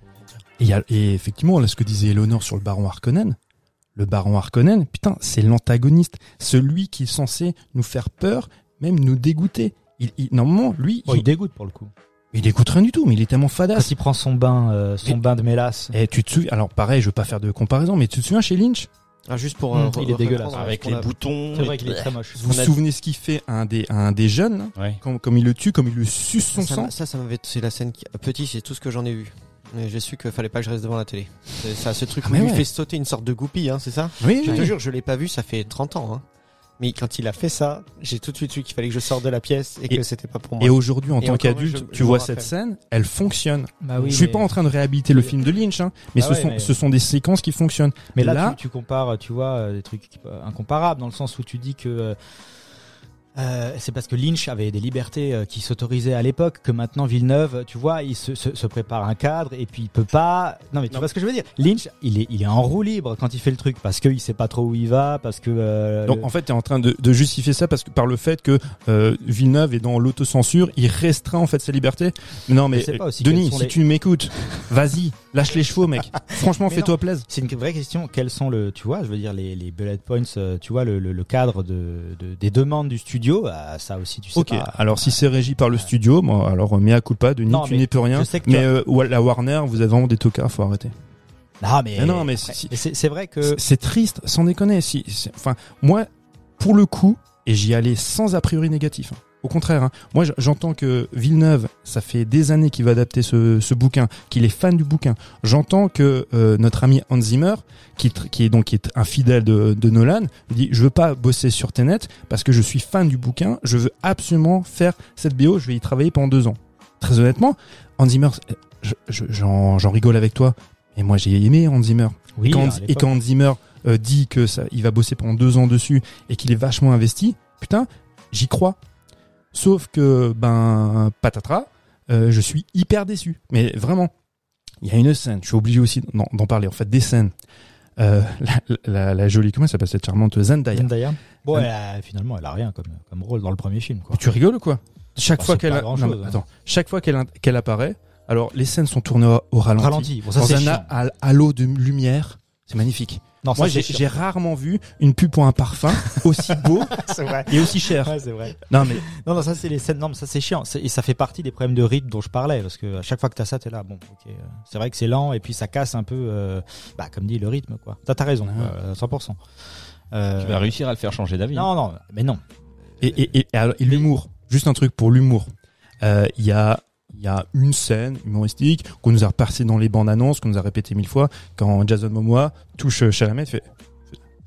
[SPEAKER 2] Et, il y a- et effectivement, là, ce que disait Eleanor sur le baron Harkonnen, le baron Harkonnen, putain, c'est l'antagoniste, celui qui est censé nous faire peur, même nous dégoûter. Il, il- normalement, lui,
[SPEAKER 5] Bon,
[SPEAKER 2] il,
[SPEAKER 5] il dégoûte pour le coup
[SPEAKER 2] il dégoûte rien du tout, mais il est tellement
[SPEAKER 5] quand
[SPEAKER 2] fadasse.
[SPEAKER 5] il prend son bain euh, son
[SPEAKER 2] Mais-
[SPEAKER 5] bain de mélasse
[SPEAKER 2] Et tu te souviens, alors pareil, je veux pas faire de comparaison, mais tu te souviens chez Lynch?
[SPEAKER 6] Ah, juste pour.
[SPEAKER 5] Hum,
[SPEAKER 6] euh,
[SPEAKER 5] il est dégueulasse.
[SPEAKER 3] Avec les boutons.
[SPEAKER 5] c'est vrai qu'il est très moche
[SPEAKER 2] Vous vous souvenez ce qu'il fait à un des, à un des jeunes,
[SPEAKER 3] Ouais.
[SPEAKER 2] comme, comme il le tue, comme il le suce son
[SPEAKER 6] ça,
[SPEAKER 2] sang
[SPEAKER 6] ça m'avait. C'est la scène qui. Petit, c'est tout ce que j'en ai vu. Mais j'ai su qu'il fallait pas que je reste devant la télé. C'est ça, ce truc
[SPEAKER 2] Ah,
[SPEAKER 6] où
[SPEAKER 2] mais
[SPEAKER 6] il lui
[SPEAKER 2] ouais.
[SPEAKER 6] fait sauter une sorte de goupille, hein, c'est ça?
[SPEAKER 2] Oui,
[SPEAKER 6] Je
[SPEAKER 2] oui.
[SPEAKER 6] te jure, je l'ai pas vu, ça fait 30 ans. Hein. Mais quand il a fait ça, j'ai tout de suite su qu'il fallait que je sorte de la pièce et,
[SPEAKER 2] Et-
[SPEAKER 6] que c'était pas pour moi.
[SPEAKER 2] Et aujourd'hui, en
[SPEAKER 6] Et
[SPEAKER 2] tant
[SPEAKER 6] encore,
[SPEAKER 2] qu'adulte,
[SPEAKER 6] je-
[SPEAKER 2] tu vois cette
[SPEAKER 6] rappelle.
[SPEAKER 2] scène, elle fonctionne.
[SPEAKER 5] Bah oui,
[SPEAKER 2] je suis
[SPEAKER 5] mais-
[SPEAKER 2] pas en train de réhabiliter le film de Lynch, hein, mais,
[SPEAKER 5] Ah
[SPEAKER 2] ce,
[SPEAKER 5] ouais,
[SPEAKER 2] sont,
[SPEAKER 5] mais-
[SPEAKER 2] ce sont des séquences qui fonctionnent.
[SPEAKER 5] Mais là,
[SPEAKER 2] Là-
[SPEAKER 5] tu, tu compares, tu vois, euh, des trucs euh, incomparables dans le sens où tu dis que euh, euh, c'est parce que Lynch avait des libertés euh, qui s'autorisaient à l'époque que maintenant Villeneuve, tu vois, il se, se, se prépare un cadre et puis il peut pas. Non mais tu
[SPEAKER 6] Non.
[SPEAKER 5] vois ce que je veux dire? Lynch, il est il est en roue libre quand il fait le truc parce qu'il sait pas trop où il va, parce que. euh,
[SPEAKER 2] Donc
[SPEAKER 5] le-
[SPEAKER 2] en fait, tu es en train de, de justifier ça parce que par le fait que euh, Villeneuve est dans l'autocensure, il restreint en fait sa liberté. Non mais
[SPEAKER 5] aussi
[SPEAKER 2] Denis, si
[SPEAKER 5] les-
[SPEAKER 2] tu m'écoutes, vas-y, lâche les chevaux, mec. <laughs> Franchement, fais-toi plaisir.
[SPEAKER 5] C'est une vraie question. Quels sont le, tu vois, je veux dire les, les bullet points, euh, tu vois le, le, le cadre de, de- des demandes du studio studio, bah, ça aussi tu sais
[SPEAKER 2] Ok,
[SPEAKER 5] pas.
[SPEAKER 2] alors si c'est régi par le studio, moi, alors mea culpa, Denis,
[SPEAKER 5] Non,
[SPEAKER 2] tu n'y peux rien.
[SPEAKER 5] je sais que tu
[SPEAKER 2] mais
[SPEAKER 5] as-
[SPEAKER 2] euh, la Warner, vous êtes vraiment des tocards, faut arrêter.
[SPEAKER 5] Non mais,
[SPEAKER 2] Mais non, mais
[SPEAKER 5] c'est vrai que
[SPEAKER 2] C'est- triste, sans déconner. Si, c'est- enfin, moi, pour le coup, et j'y allais sans a priori négatif. hein. Au contraire, hein. moi j'entends que Villeneuve, ça fait des années qu'il va adapter ce, ce bouquin, qu'il est fan du bouquin. J'entends que euh, notre ami Hans Zimmer, qui, est donc qui est un fidèle de, de Nolan, dit je veux pas bosser sur Tenet parce que je suis fan du bouquin, je veux absolument faire cette BO, je vais y travailler pendant deux ans. Très honnêtement, Hans Zimmer, je- je- j'en rigole avec toi, et moi j'ai aimé Hans Zimmer.
[SPEAKER 5] oui,
[SPEAKER 2] Et quand Hans Zimmer euh, dit que ça, il va bosser pendant deux ans dessus et qu'il est vachement investi, putain, j'y crois. Sauf que, ben, patatras, euh, je suis hyper déçu. Mais vraiment, il y a une scène, je suis obligé aussi d'en parler, en fait, des scènes. Euh, la, la, la jolie, comment elle s'appelle cette charmante Zendaya?
[SPEAKER 5] Zendaya. Bon, elle a- finalement, elle a rien comme, comme rôle dans le premier film. Quoi.
[SPEAKER 2] Tu rigoles ou quoi? Chaque fois a- mais
[SPEAKER 5] hein.
[SPEAKER 2] attends, chaque fois qu'elle qu'elle apparaît, alors les scènes sont tournées au, au ralenti,
[SPEAKER 5] Ralenti. Bon, ça
[SPEAKER 2] dans un halo de lumière, c'est magnifique.
[SPEAKER 5] Non,
[SPEAKER 2] Moi, j'ai rarement vu une pub pour un parfum aussi beau <laughs>
[SPEAKER 5] vrai.
[SPEAKER 2] et aussi cher.
[SPEAKER 5] Ouais, c'est vrai.
[SPEAKER 2] Non mais
[SPEAKER 5] Non, non, ça c'est les scènes. Non, mais ça c'est chiant. Et ça fait partie des problèmes de rythme dont je parlais, parce que à chaque fois que t'as ça, t'es là. Bon, ok. euh, C'est vrai que c'est lent et puis ça casse un peu, euh, bah comme dit le rythme, quoi. T'as t'as raison,
[SPEAKER 2] Ah.
[SPEAKER 5] euh, 100%. Euh,
[SPEAKER 3] Tu vas réussir à le faire changer d'avis.
[SPEAKER 5] Non, non, mais non.
[SPEAKER 2] et, et, et, l'humour, juste un truc pour l'humour. Euh, Il y a il y a une scène humoristique qu'on nous a repassé dans les bandes annonces, qu'on nous a répété mille fois quand Jason Momoa touche Chalamet, fait fais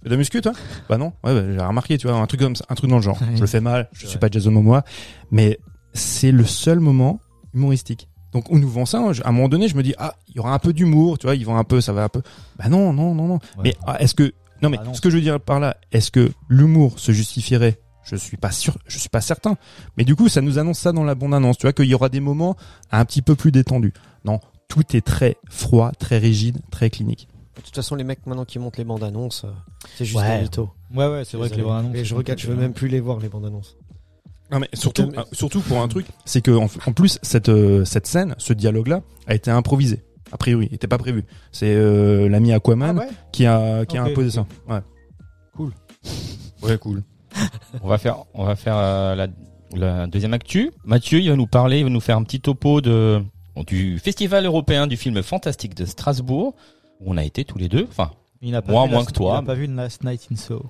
[SPEAKER 2] de la muscu toi? Bah non, ouais, bah, j'ai remarqué, tu vois, un truc comme ça, un truc dans le genre. <laughs> Je le fais mal, je suis
[SPEAKER 5] vrai.
[SPEAKER 2] pas Jason Momoa, mais c'est le seul moment humoristique. Donc on nous vend ça. hein. À un moment donné, je me dis ah, il y aura un peu d'humour, tu vois, ils vont un peu, ça va un peu. Bah non, non, non, non.
[SPEAKER 5] Ouais.
[SPEAKER 2] Mais ah, est-ce que non mais
[SPEAKER 5] Bah non.
[SPEAKER 2] ce que je veux dire par là, est-ce que l'humour se justifierait Je suis pas sûr, je suis pas certain. Mais du coup, ça nous annonce ça dans la bande annonce, tu vois, qu'il y aura des moments un petit peu plus détendus. Non, tout est très froid, très rigide, très clinique.
[SPEAKER 6] De toute façon, les mecs maintenant qui montent les bandes annonces, euh, c'est juste
[SPEAKER 5] Ouais.
[SPEAKER 6] des mythos.
[SPEAKER 5] Ouais, ouais, c'est vrai que les bandes annonces,
[SPEAKER 6] Et je regarde, je veux même plus les voir les bandes annonces.
[SPEAKER 2] Non mais surtout,
[SPEAKER 6] euh,
[SPEAKER 2] surtout pour un truc, c'est que en, en plus cette euh, cette scène, ce dialogue-là, a été improvisé. A priori, il était pas prévu. C'est euh, l'ami Aquaman
[SPEAKER 5] Ah ouais
[SPEAKER 2] qui a qui a imposé ça. Ouais.
[SPEAKER 5] Cool.
[SPEAKER 2] Ouais, cool. <laughs>
[SPEAKER 3] On va faire, on va faire euh, la, la deuxième actu. Mathieu, il va nous parler, il va nous faire un petit topo de du Festival européen du film fantastique de Strasbourg où on a été tous les deux. Enfin,
[SPEAKER 5] Il n'a pas
[SPEAKER 3] Moi, moins
[SPEAKER 5] Last-
[SPEAKER 3] que toi.
[SPEAKER 5] Il n'a pas vu Last Night in Soho.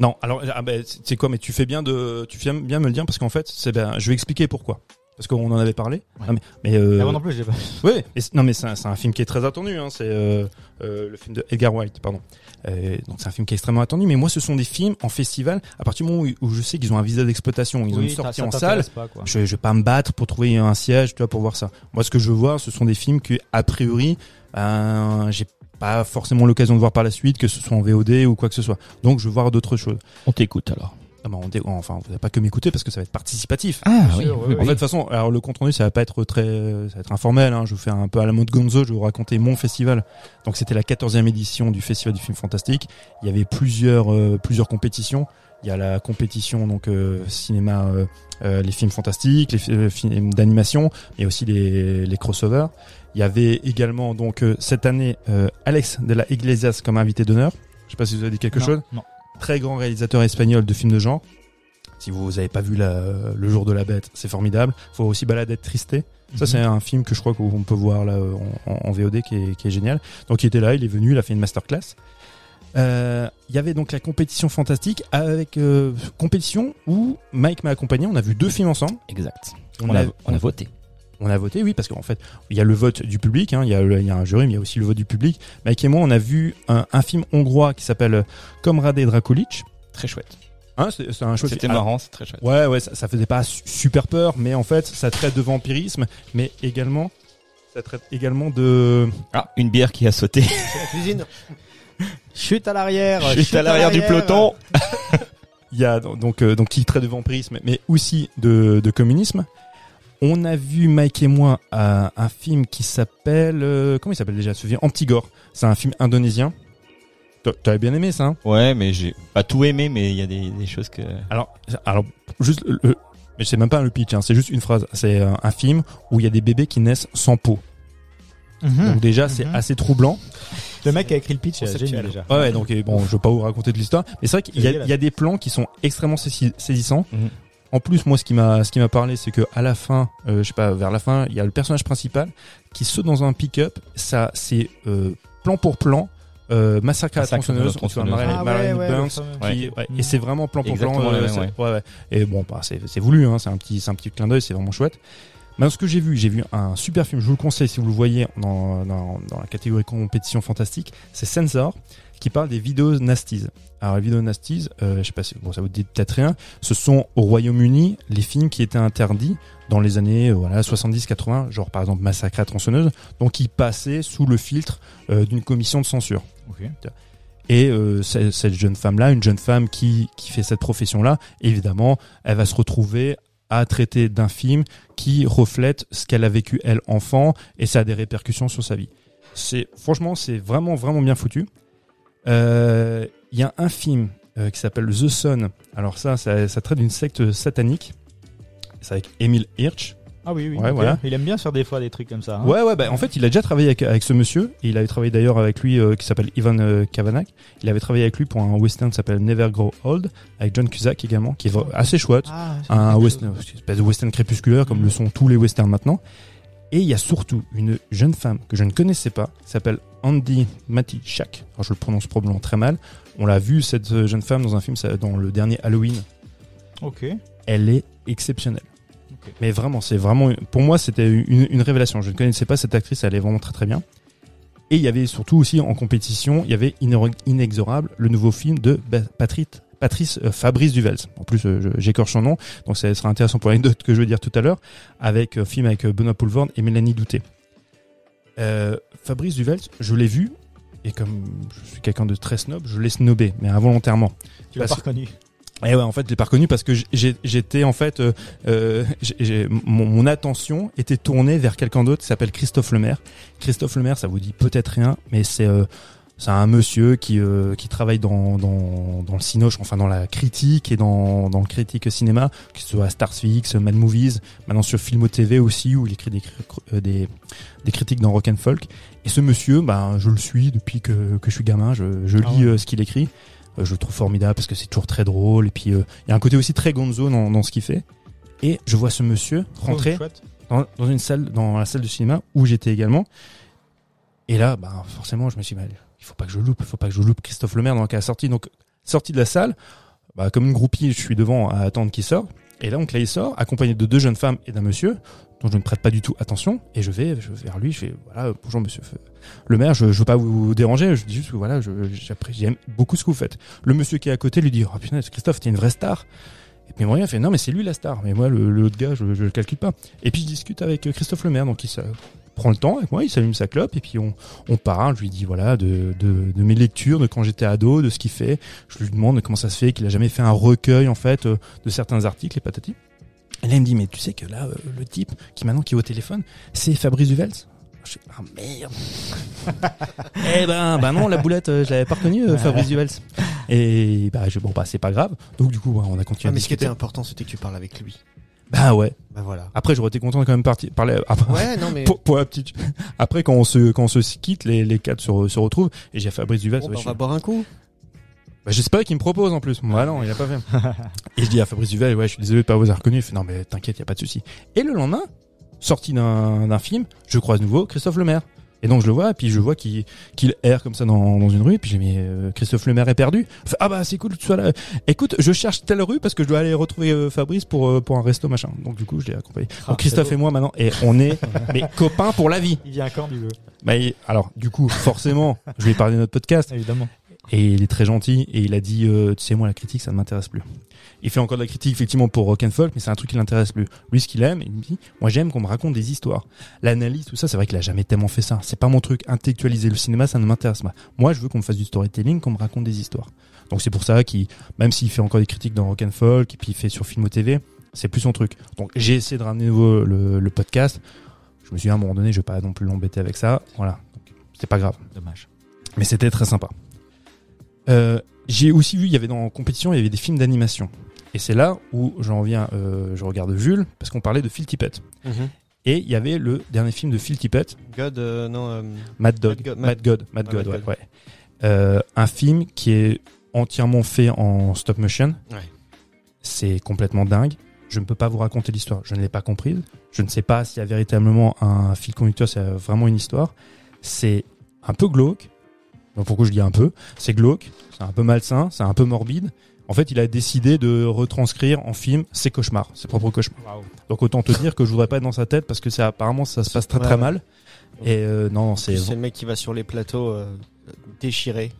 [SPEAKER 2] Non, alors ah ben, c'est quoi Mais tu fais bien de, tu fais bien me le dire parce qu'en fait, c'est ben, je vais expliquer pourquoi. Parce qu'on en avait parlé.
[SPEAKER 5] Ouais.
[SPEAKER 2] Non, mais mais euh,
[SPEAKER 5] Ah, moi non plus, j'ai pas. <laughs>
[SPEAKER 2] C'est- non mais c'est un, film qui est très attendu. Hein, c'est euh, euh, le film de Edgar Wright, pardon. Euh, donc c'est un film qui est extrêmement attendu. Mais moi, ce sont des films en festival. À partir du moment où, où je sais qu'ils ont un visa d'exploitation, ils ont
[SPEAKER 5] Oui,
[SPEAKER 2] une sortie en salle.
[SPEAKER 5] Pas.
[SPEAKER 2] Je, je vais pas me battre pour trouver un siège, tu vois, pour voir ça. Moi, ce que je vois, ce sont des films que, a priori, ben, j'ai pas forcément l'occasion de voir par la suite, que ce soit en VOD ou quoi que ce soit. Donc, je veux voir d'autres choses.
[SPEAKER 3] on t'écoute alors.
[SPEAKER 2] Ah ben, on dé- enfin, vous n'avez pas que m'écouter parce que ça va être participatif.
[SPEAKER 3] Ah
[SPEAKER 5] oui, sûr, oui,
[SPEAKER 2] En fait, de toute façon, alors le compte rendu, ça va pas être très, ça va être informel. Hein. Je vais faire un peu à la mode Gonzo. Je vais vous raconter mon festival. Donc, c'était la 14e édition du Festival du film fantastique. Il y avait plusieurs, euh, plusieurs compétitions. Il y a la compétition donc euh, cinéma, euh, euh, les films fantastiques, les fi- euh, films d'animation, et aussi les, les crossovers. Il y avait également donc euh, cette année euh, Alex de la Iglesias comme invité d'honneur. Je sais pas si vous avez dit quelque
[SPEAKER 5] Non,
[SPEAKER 2] chose
[SPEAKER 5] Non.
[SPEAKER 2] Très grand réalisateur espagnol de films de genre. Si vous avez pas vu la- Le jour de la bête, c'est formidable. Faut aussi Baladette Tristé. Ça, c'est un film que je crois qu'on peut voir là en, en- en VOD qui est, qui est génial. Donc, il était là, il est venu, il a fait une masterclass. Euh, Il y avait donc la compétition fantastique avec euh, compétition où Mike m'a accompagné. On a vu deux films ensemble.
[SPEAKER 3] Exact.
[SPEAKER 2] On,
[SPEAKER 3] On, a,
[SPEAKER 2] a,
[SPEAKER 3] on a voté.
[SPEAKER 2] On a voté, oui, parce qu'en fait, il y a le vote du public, hein, il, y a, le- il y a un jury, mais il y a aussi le vote du public. Mike et moi, on a vu un, un film hongrois qui s'appelle Comrade Drakulic.
[SPEAKER 3] Très chouette.
[SPEAKER 2] Hein, c'est un chouette
[SPEAKER 3] C'était marrant, c'est très chouette.
[SPEAKER 2] Ouais, ouais, ça, ça faisait pas su- super peur, mais en fait, ça traite de vampirisme, mais également, ça traite également de.
[SPEAKER 3] Ah, une bière qui a sauté.
[SPEAKER 6] C'est la cuisine.
[SPEAKER 5] Chute à l'arrière.
[SPEAKER 3] Juste à l'arrière du peloton. <laughs>
[SPEAKER 2] Il y a donc euh, donc qui traite de vampirisme, mais aussi de, de communisme. On a vu Mike et moi un, un film qui s'appelle euh, comment il s'appelle déjà ce film Antigore. C'est un film indonésien. T'a- T'avais bien aimé ça hein
[SPEAKER 3] Ouais, mais j'ai pas tout aimé, mais il y a des, des choses que.
[SPEAKER 2] Alors alors juste le, le- mais c'est même pas le pitch, hein, c'est juste une phrase. C'est euh, un film où il y a des bébés qui naissent sans peau.
[SPEAKER 5] Mhm.
[SPEAKER 2] Donc déjà c'est
[SPEAKER 5] Mhm.
[SPEAKER 2] assez troublant.
[SPEAKER 5] Le mec qui a écrit le pitch, c'est
[SPEAKER 6] Conceptuel.
[SPEAKER 5] génial déjà.
[SPEAKER 2] Ouais, donc euh, bon, je vais pas vous raconter de l'histoire, mais c'est vrai qu'il y, a- y des plans qui sont extrêmement saisi- saisissants.
[SPEAKER 3] Mhm.
[SPEAKER 2] En plus, moi, ce qui m'a, ce qui m'a parlé, c'est que à la fin, euh, je sais pas, vers la fin, il y a le personnage principal qui saute dans un pick-up. Ça, c'est euh, plan pour plan. Euh, massacre à la tronçonneuse, on
[SPEAKER 3] tronçonneuse.
[SPEAKER 2] Marilyn-
[SPEAKER 7] Ah
[SPEAKER 2] Marilyn
[SPEAKER 7] ouais, ouais,
[SPEAKER 2] Burns, qui-
[SPEAKER 3] Ouais.
[SPEAKER 2] et c'est vraiment plan pour plan.
[SPEAKER 3] Exactement
[SPEAKER 2] euh,
[SPEAKER 3] même, ouais.
[SPEAKER 2] ouais, ouais. Et bon, bah, c'est c'est voulu, hein, c'est un petit, c'est un petit clin d'œil, c'est vraiment chouette. Maintenant, ce que j'ai vu, j'ai vu un super film, je vous le conseille si vous le voyez dans, dans, dans la catégorie compétition fantastique, c'est Sensor, qui parle des vidéos nasties. Alors, les vidéos nasties, euh, je sais pas si bon, ça vous dit peut-être rien, ce sont au Royaume-Uni les films qui étaient interdits dans les années euh, voilà 70-80, genre par exemple Massacre à tronçonneuse, donc qui passaient sous le filtre euh, d'une commission de censure. Et euh, ce- cette jeune femme-là, une jeune femme qui, qui fait cette profession-là, évidemment, elle va se retrouver à traiter d'un film qui reflète ce qu'elle a vécu elle enfant et ça a des répercussions sur sa vie. C'est franchement, c'est vraiment vraiment bien foutu. Euh, Il y a un film euh, qui s'appelle The Sun. Alors ça, ça, ça traite d'une secte satanique. C'est avec Emile Hirsch.
[SPEAKER 7] Ah oui, oui.
[SPEAKER 2] Ouais, voilà.
[SPEAKER 7] Il aime bien faire des fois des trucs comme ça. hein.
[SPEAKER 2] Ouais, ouais, bah, en fait, il a déjà travaillé avec, avec ce monsieur, et il avait travaillé d'ailleurs avec lui, euh, qui s'appelle Ivan euh, Kavanagh. Il avait travaillé avec lui pour un western qui s'appelle Never Grow Old, avec John Cusack également, qui est vra- assez chouette.
[SPEAKER 7] Ah,
[SPEAKER 2] un western, espèce de western crépusculaire, comme le sont tous les westerns maintenant. Et il y a surtout une jeune femme que je ne connaissais pas, qui s'appelle Andy Matichak. Alors, je le prononce probablement très mal. On l'a vu, cette euh, jeune femme, dans un film, dans le dernier Halloween.
[SPEAKER 7] Ok.
[SPEAKER 2] Elle est exceptionnelle. Mais vraiment, c'est vraiment, pour moi, c'était une, une révélation. Je ne connaissais pas cette actrice, elle est vraiment très très bien. Et il y avait surtout aussi en compétition, il y avait Ine- Inexorable, le nouveau film de Ba- Patrice, euh, Fabrice Duvels. En plus, euh, j'écorche son nom, donc ça sera intéressant pour l'anecdote que je vais dire tout à l'heure, avec un film avec euh, Benoît Poulvord et Mélanie Douté. Euh, Fabrice Duvels, je l'ai vu, et comme je suis quelqu'un de très snob, je l'ai snobé, mais involontairement.
[SPEAKER 7] Tu l'as pas reconnu.
[SPEAKER 2] Et ouais, en fait, je l'ai pas reconnu parce que j'étais en fait, euh, euh, mon, mon attention était tournée vers quelqu'un d'autre qui s'appelle Christophe Lemaire. Christophe Lemaire, ça vous dit peut-être rien, mais c'est euh, c'est un monsieur qui euh, qui travaille dans dans dans le cinoche, enfin dans la critique et dans dans le critique cinéma, que ce soit à Starsfix, Mad Movies, maintenant sur Filmo TV aussi où il écrit des euh, des des critiques dans Rock and Folk. Et ce monsieur, ben je le suis depuis que que je suis gamin, je je
[SPEAKER 7] Ah
[SPEAKER 2] lis
[SPEAKER 7] ouais.
[SPEAKER 2] euh, ce qu'il écrit. Euh, je le trouve formidable parce que c'est toujours très drôle et puis euh, il y a un côté aussi très gonzo dans, dans ce qu'il fait. Et je vois ce monsieur rentrer
[SPEAKER 7] Oh, chouette.
[SPEAKER 2] dans, dans une salle, dans la salle de cinéma où j'étais également. Et là, bah, forcément, je me suis bah, il faut pas que je loupe, il faut pas que je loupe Christophe Lemaire dans la sortie. Donc, sorti de la salle, bah, comme une groupie, je suis devant à attendre qu'il sorte. Et là, donc là, il sort, accompagné de deux jeunes femmes et d'un monsieur, dont je ne prête pas du tout attention. Et je vais, vers lui, je fais, voilà, bonjour monsieur le maire, je, je veux pas vous déranger, je dis juste que voilà, j'aime beaucoup ce que vous faites. Le monsieur qui est à côté lui dit, oh putain, Christophe, t'es une vraie star. Et puis moi, il fait, non, mais c'est lui la star. Mais moi, le, le gars, je, je le calcule pas. Et puis je discute avec Christophe Lemaire, donc il prend le temps avec moi, il s'allume sa clope, et puis on, on parle, je lui dis, voilà, de, de, de mes lectures, de quand j'étais ado, de ce qu'il fait. Je lui demande comment ça se fait qu'il a jamais fait un recueil, en fait, euh, de certains articles, et patati. Et là, il me dit, mais tu sais que là, euh, le type qui maintenant qui est au téléphone, c'est Fabrice Duvels. Je ah merde. <laughs> eh ben, bah non, la boulette, euh, je l'avais pas reconnu, euh, Fabrice Duvels. Et bah, je, bon, bah, c'est pas grave. Donc, du coup, on a continué
[SPEAKER 6] Ah,
[SPEAKER 2] à
[SPEAKER 6] mais ce qui était important, c'était que tu parles avec lui.
[SPEAKER 2] Bah ouais.
[SPEAKER 6] Bah voilà.
[SPEAKER 2] Après, j'aurais été content de quand même partir, parler. Après,
[SPEAKER 6] Ouais, non mais. <laughs>
[SPEAKER 2] pour, pour la petite. Après, quand on se, quand on se quitte, les, les quatre se, se retrouvent. Et j'ai Fabrice Duvels.
[SPEAKER 6] Bon, bah, on va
[SPEAKER 2] suis-
[SPEAKER 6] boire un coup.
[SPEAKER 2] bah, j'espère qu'il me propose en plus. Moi, non, il a pas fait. <laughs> et je dis à Fabrice Duvel, ouais, je suis désolé de pas vous avoir reconnu. Il fait, non, mais t'inquiète, y a pas de souci. Et le lendemain, sorti d'un, d'un film, je croise de nouveau Christophe Lemaire. Et donc je le vois, et puis je vois qu'il, qu'il erre comme ça dans, dans une rue, et puis j'ai mis euh, Christophe Lemaire est perdu. Il fait, ah bah c'est cool que tu sois là. Écoute, je cherche telle rue parce que je dois aller retrouver euh, Fabrice pour euh, pour un resto machin. Donc du coup je l'ai accompagné.
[SPEAKER 7] Ah,
[SPEAKER 2] Donc Christophe et moi maintenant, et on est <laughs> mais copains pour la vie.
[SPEAKER 7] Il vient quand, du veut
[SPEAKER 2] Bah, et- alors du coup forcément, je lui ai parlé de notre podcast.
[SPEAKER 7] Évidemment.
[SPEAKER 2] Et il est très gentil et il a dit euh, tu sais moi la critique ça ne m'intéresse plus. Il fait encore de la critique effectivement pour rock and folk mais c'est un truc qui l'intéresse plus. Lui ce qu'il aime, il me dit moi j'aime qu'on me raconte des histoires. L'analyse tout ça c'est vrai qu'il a jamais tellement fait ça. C'est pas mon truc intellectualiser le cinéma ça ne m'intéresse pas. Moi je veux qu'on me fasse du storytelling, qu'on me raconte des histoires. Donc c'est pour ça qu'il même s'il fait encore des critiques dans rock and folk et puis il fait sur Filmo TV, c'est plus son truc. Donc j'ai essayé de ramener nouveau le, le podcast. Je me suis dit à un moment donné je vais pas non plus l'embêter avec ça. Voilà. C'est pas grave.
[SPEAKER 7] Dommage.
[SPEAKER 2] Mais c'était très sympa. Euh, j'ai aussi vu, il y avait dans la compétition, il y avait des films d'animation. Et c'est là où j'en viens, euh, je regarde Jules, parce qu'on parlait de Phil Tippett. Et il y avait le dernier film de Phil Tippett,
[SPEAKER 6] God, euh, non. euh,
[SPEAKER 2] Mad Dog,
[SPEAKER 6] Mad God,
[SPEAKER 2] Mad God, Mad
[SPEAKER 6] Ah,
[SPEAKER 2] God,
[SPEAKER 6] Mad
[SPEAKER 2] ouais,
[SPEAKER 6] God.
[SPEAKER 2] ouais. Un film qui est entièrement fait en stop motion.
[SPEAKER 6] Ouais.
[SPEAKER 2] C'est complètement dingue. je ne peux pas vous raconter l'histoire. Je ne l'ai pas comprise. Je ne sais pas s'il y a véritablement un fil conducteur, a vraiment une histoire. C'est un peu glauque. Donc pourquoi je dis un peu? C'est glauque, c'est un peu malsain, c'est un peu morbide. En fait, il a décidé de retranscrire en film ses cauchemars, ses propres cauchemars. Donc autant te dire que je voudrais pas être dans sa tête parce que c'est apparemment ça se passe très très
[SPEAKER 6] ouais.
[SPEAKER 2] mal. Et euh, non, non, c'est
[SPEAKER 6] C'est le mec qui va sur les plateaux euh, déchiré.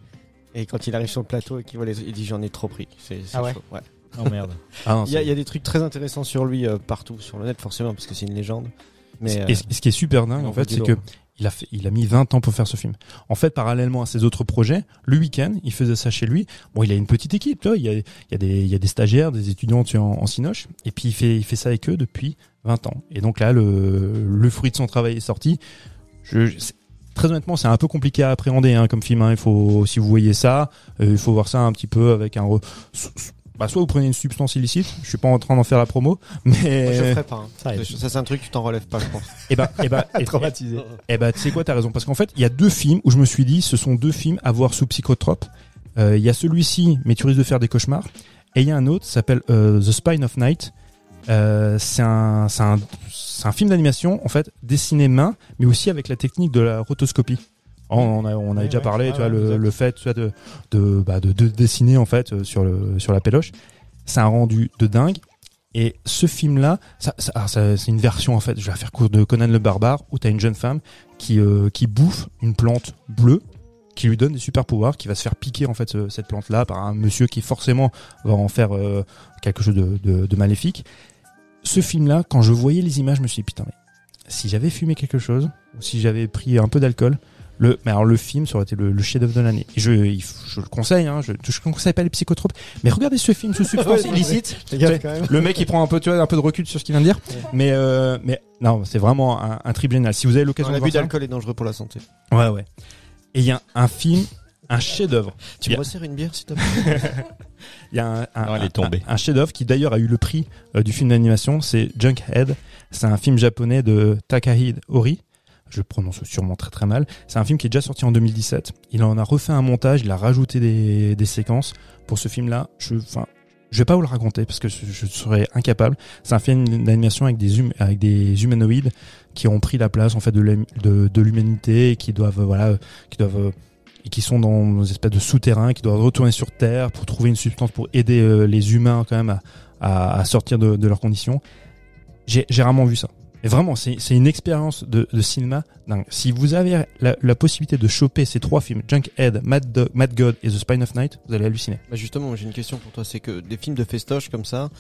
[SPEAKER 6] Et quand il arrive sur le plateau et qu'il voit les, il dit j'en ai trop pris. C'est c'est
[SPEAKER 7] Ah ouais
[SPEAKER 6] chaud, ouais.
[SPEAKER 7] Oh merde. <laughs>
[SPEAKER 2] ah, non,
[SPEAKER 6] Il y, a,
[SPEAKER 2] c'est-
[SPEAKER 6] il y a des trucs très intéressants sur lui euh, partout sur le net forcément parce que c'est une légende. Mais
[SPEAKER 2] Et
[SPEAKER 6] euh,
[SPEAKER 2] ce ce qui est super dingue,
[SPEAKER 6] on
[SPEAKER 2] en fait, c'est que il a mis 20 ans pour faire ce film. En fait, parallèlement à ses autres projets, le week-end, il faisait ça chez lui. Bon, il a une petite équipe, tu il y a, des, stagiaires, des étudiants tu en, en Cinoche, et puis il fait, ça avec eux depuis 20 ans. Et donc là, le, fruit de son travail est sorti. Je, très honnêtement, c'est un peu compliqué à appréhender hein, comme film. Hein. Il faut, si vous voyez ça, euh, il faut voir ça un petit peu avec un. Bah, soit vous prenez une substance illicite. Je suis pas en train d'en faire la promo, mais
[SPEAKER 6] moi, je le ferais pas. hein.
[SPEAKER 7] Ça.
[SPEAKER 6] Ça c'est un truc tu t'en relèves pas je pense.
[SPEAKER 2] et bah, et bah, <laughs> et-
[SPEAKER 7] Traumatisé.
[SPEAKER 2] eh ben, tu sais quoi, t'as raison. Parce qu'en fait, il y a deux films où je me suis dit, ce sont deux films à voir sous psychotrope. Euh, Il y a celui-ci, mais tu risques de faire des cauchemars. Et il y a un autre, s'appelle euh, The Spine of Night. Euh, c'est un, c'est un, c'est un film d'animation, en fait, dessiné main, mais aussi avec la technique de la rotoscopie. On, on a, on a
[SPEAKER 7] Ouais,
[SPEAKER 2] déjà parlé, tu vois, le, fait, tu vois, de, de, bah, de, de dessiner, en fait, euh, sur le, sur la péloche. C'est un rendu de dingue. Et ce film-là, ça, ça, alors, ça- c'est une version en fait. Je vais la faire court de Conan le barbare où t'as une jeune femme qui euh, qui bouffe une plante bleue qui lui donne des super pouvoirs, qui va se faire piquer en fait ce- cette plante-là par un monsieur qui forcément va en faire euh, quelque chose de, de, de maléfique. Ce film-là, quand je voyais les images, je me suis dit putain mais si j'avais fumé quelque chose ou si j'avais pris un peu d'alcool, le mais alors le film ça aurait été le, le chef-d'œuvre de l'année. Je il je le conseille, hein, je je conseille pas les psychotropes, mais regardez ce film sous <laughs> substance illicite. Le mec il prend un peu tu vois un peu de recul sur ce qu'il vient de dire, mais euh, mais non c'est vraiment un, un trip génial. Si vous avez l'occasion de
[SPEAKER 6] L'abus d'alcool est dangereux pour la santé.
[SPEAKER 2] ouais ouais. Et il y a un film, un chef-d'œuvre.
[SPEAKER 6] Tu me resserres une bière s'il te plaît <laughs>
[SPEAKER 2] Il y a un, un,
[SPEAKER 3] Non, elle est
[SPEAKER 2] un-
[SPEAKER 3] tombée.
[SPEAKER 2] un chef-d'œuvre qui d'ailleurs a eu le prix euh, du film d'animation, c'est Junkhead. C'est un film japonais de Takahide Ori. Je prononce sûrement très très mal. C'est un film qui est déjà sorti en 2017. Il en a refait un montage, il a rajouté des, des séquences pour ce film-là. Je, enfin, je vais pas vous le raconter parce que je, serais incapable. C'est un film d'animation avec des hum- avec des humanoïdes qui ont pris la place en fait de l'hum- de, de l'humanité et qui doivent euh, voilà, qui doivent euh, et qui sont dans une espèce de souterrain, qui doivent retourner sur Terre pour trouver une substance pour aider euh, les humains quand même à, sortir de, de leurs conditions. J'ai rarement vu ça. Et vraiment, c'est c'est une expérience de, de cinéma dingue. Si vous avez la, la possibilité de choper ces trois films, Junkhead, Mad, Dog- Mad God et The Spine of Night, vous allez halluciner.
[SPEAKER 6] Bah justement, j'ai une question pour toi. C'est que des films de festoche comme ça,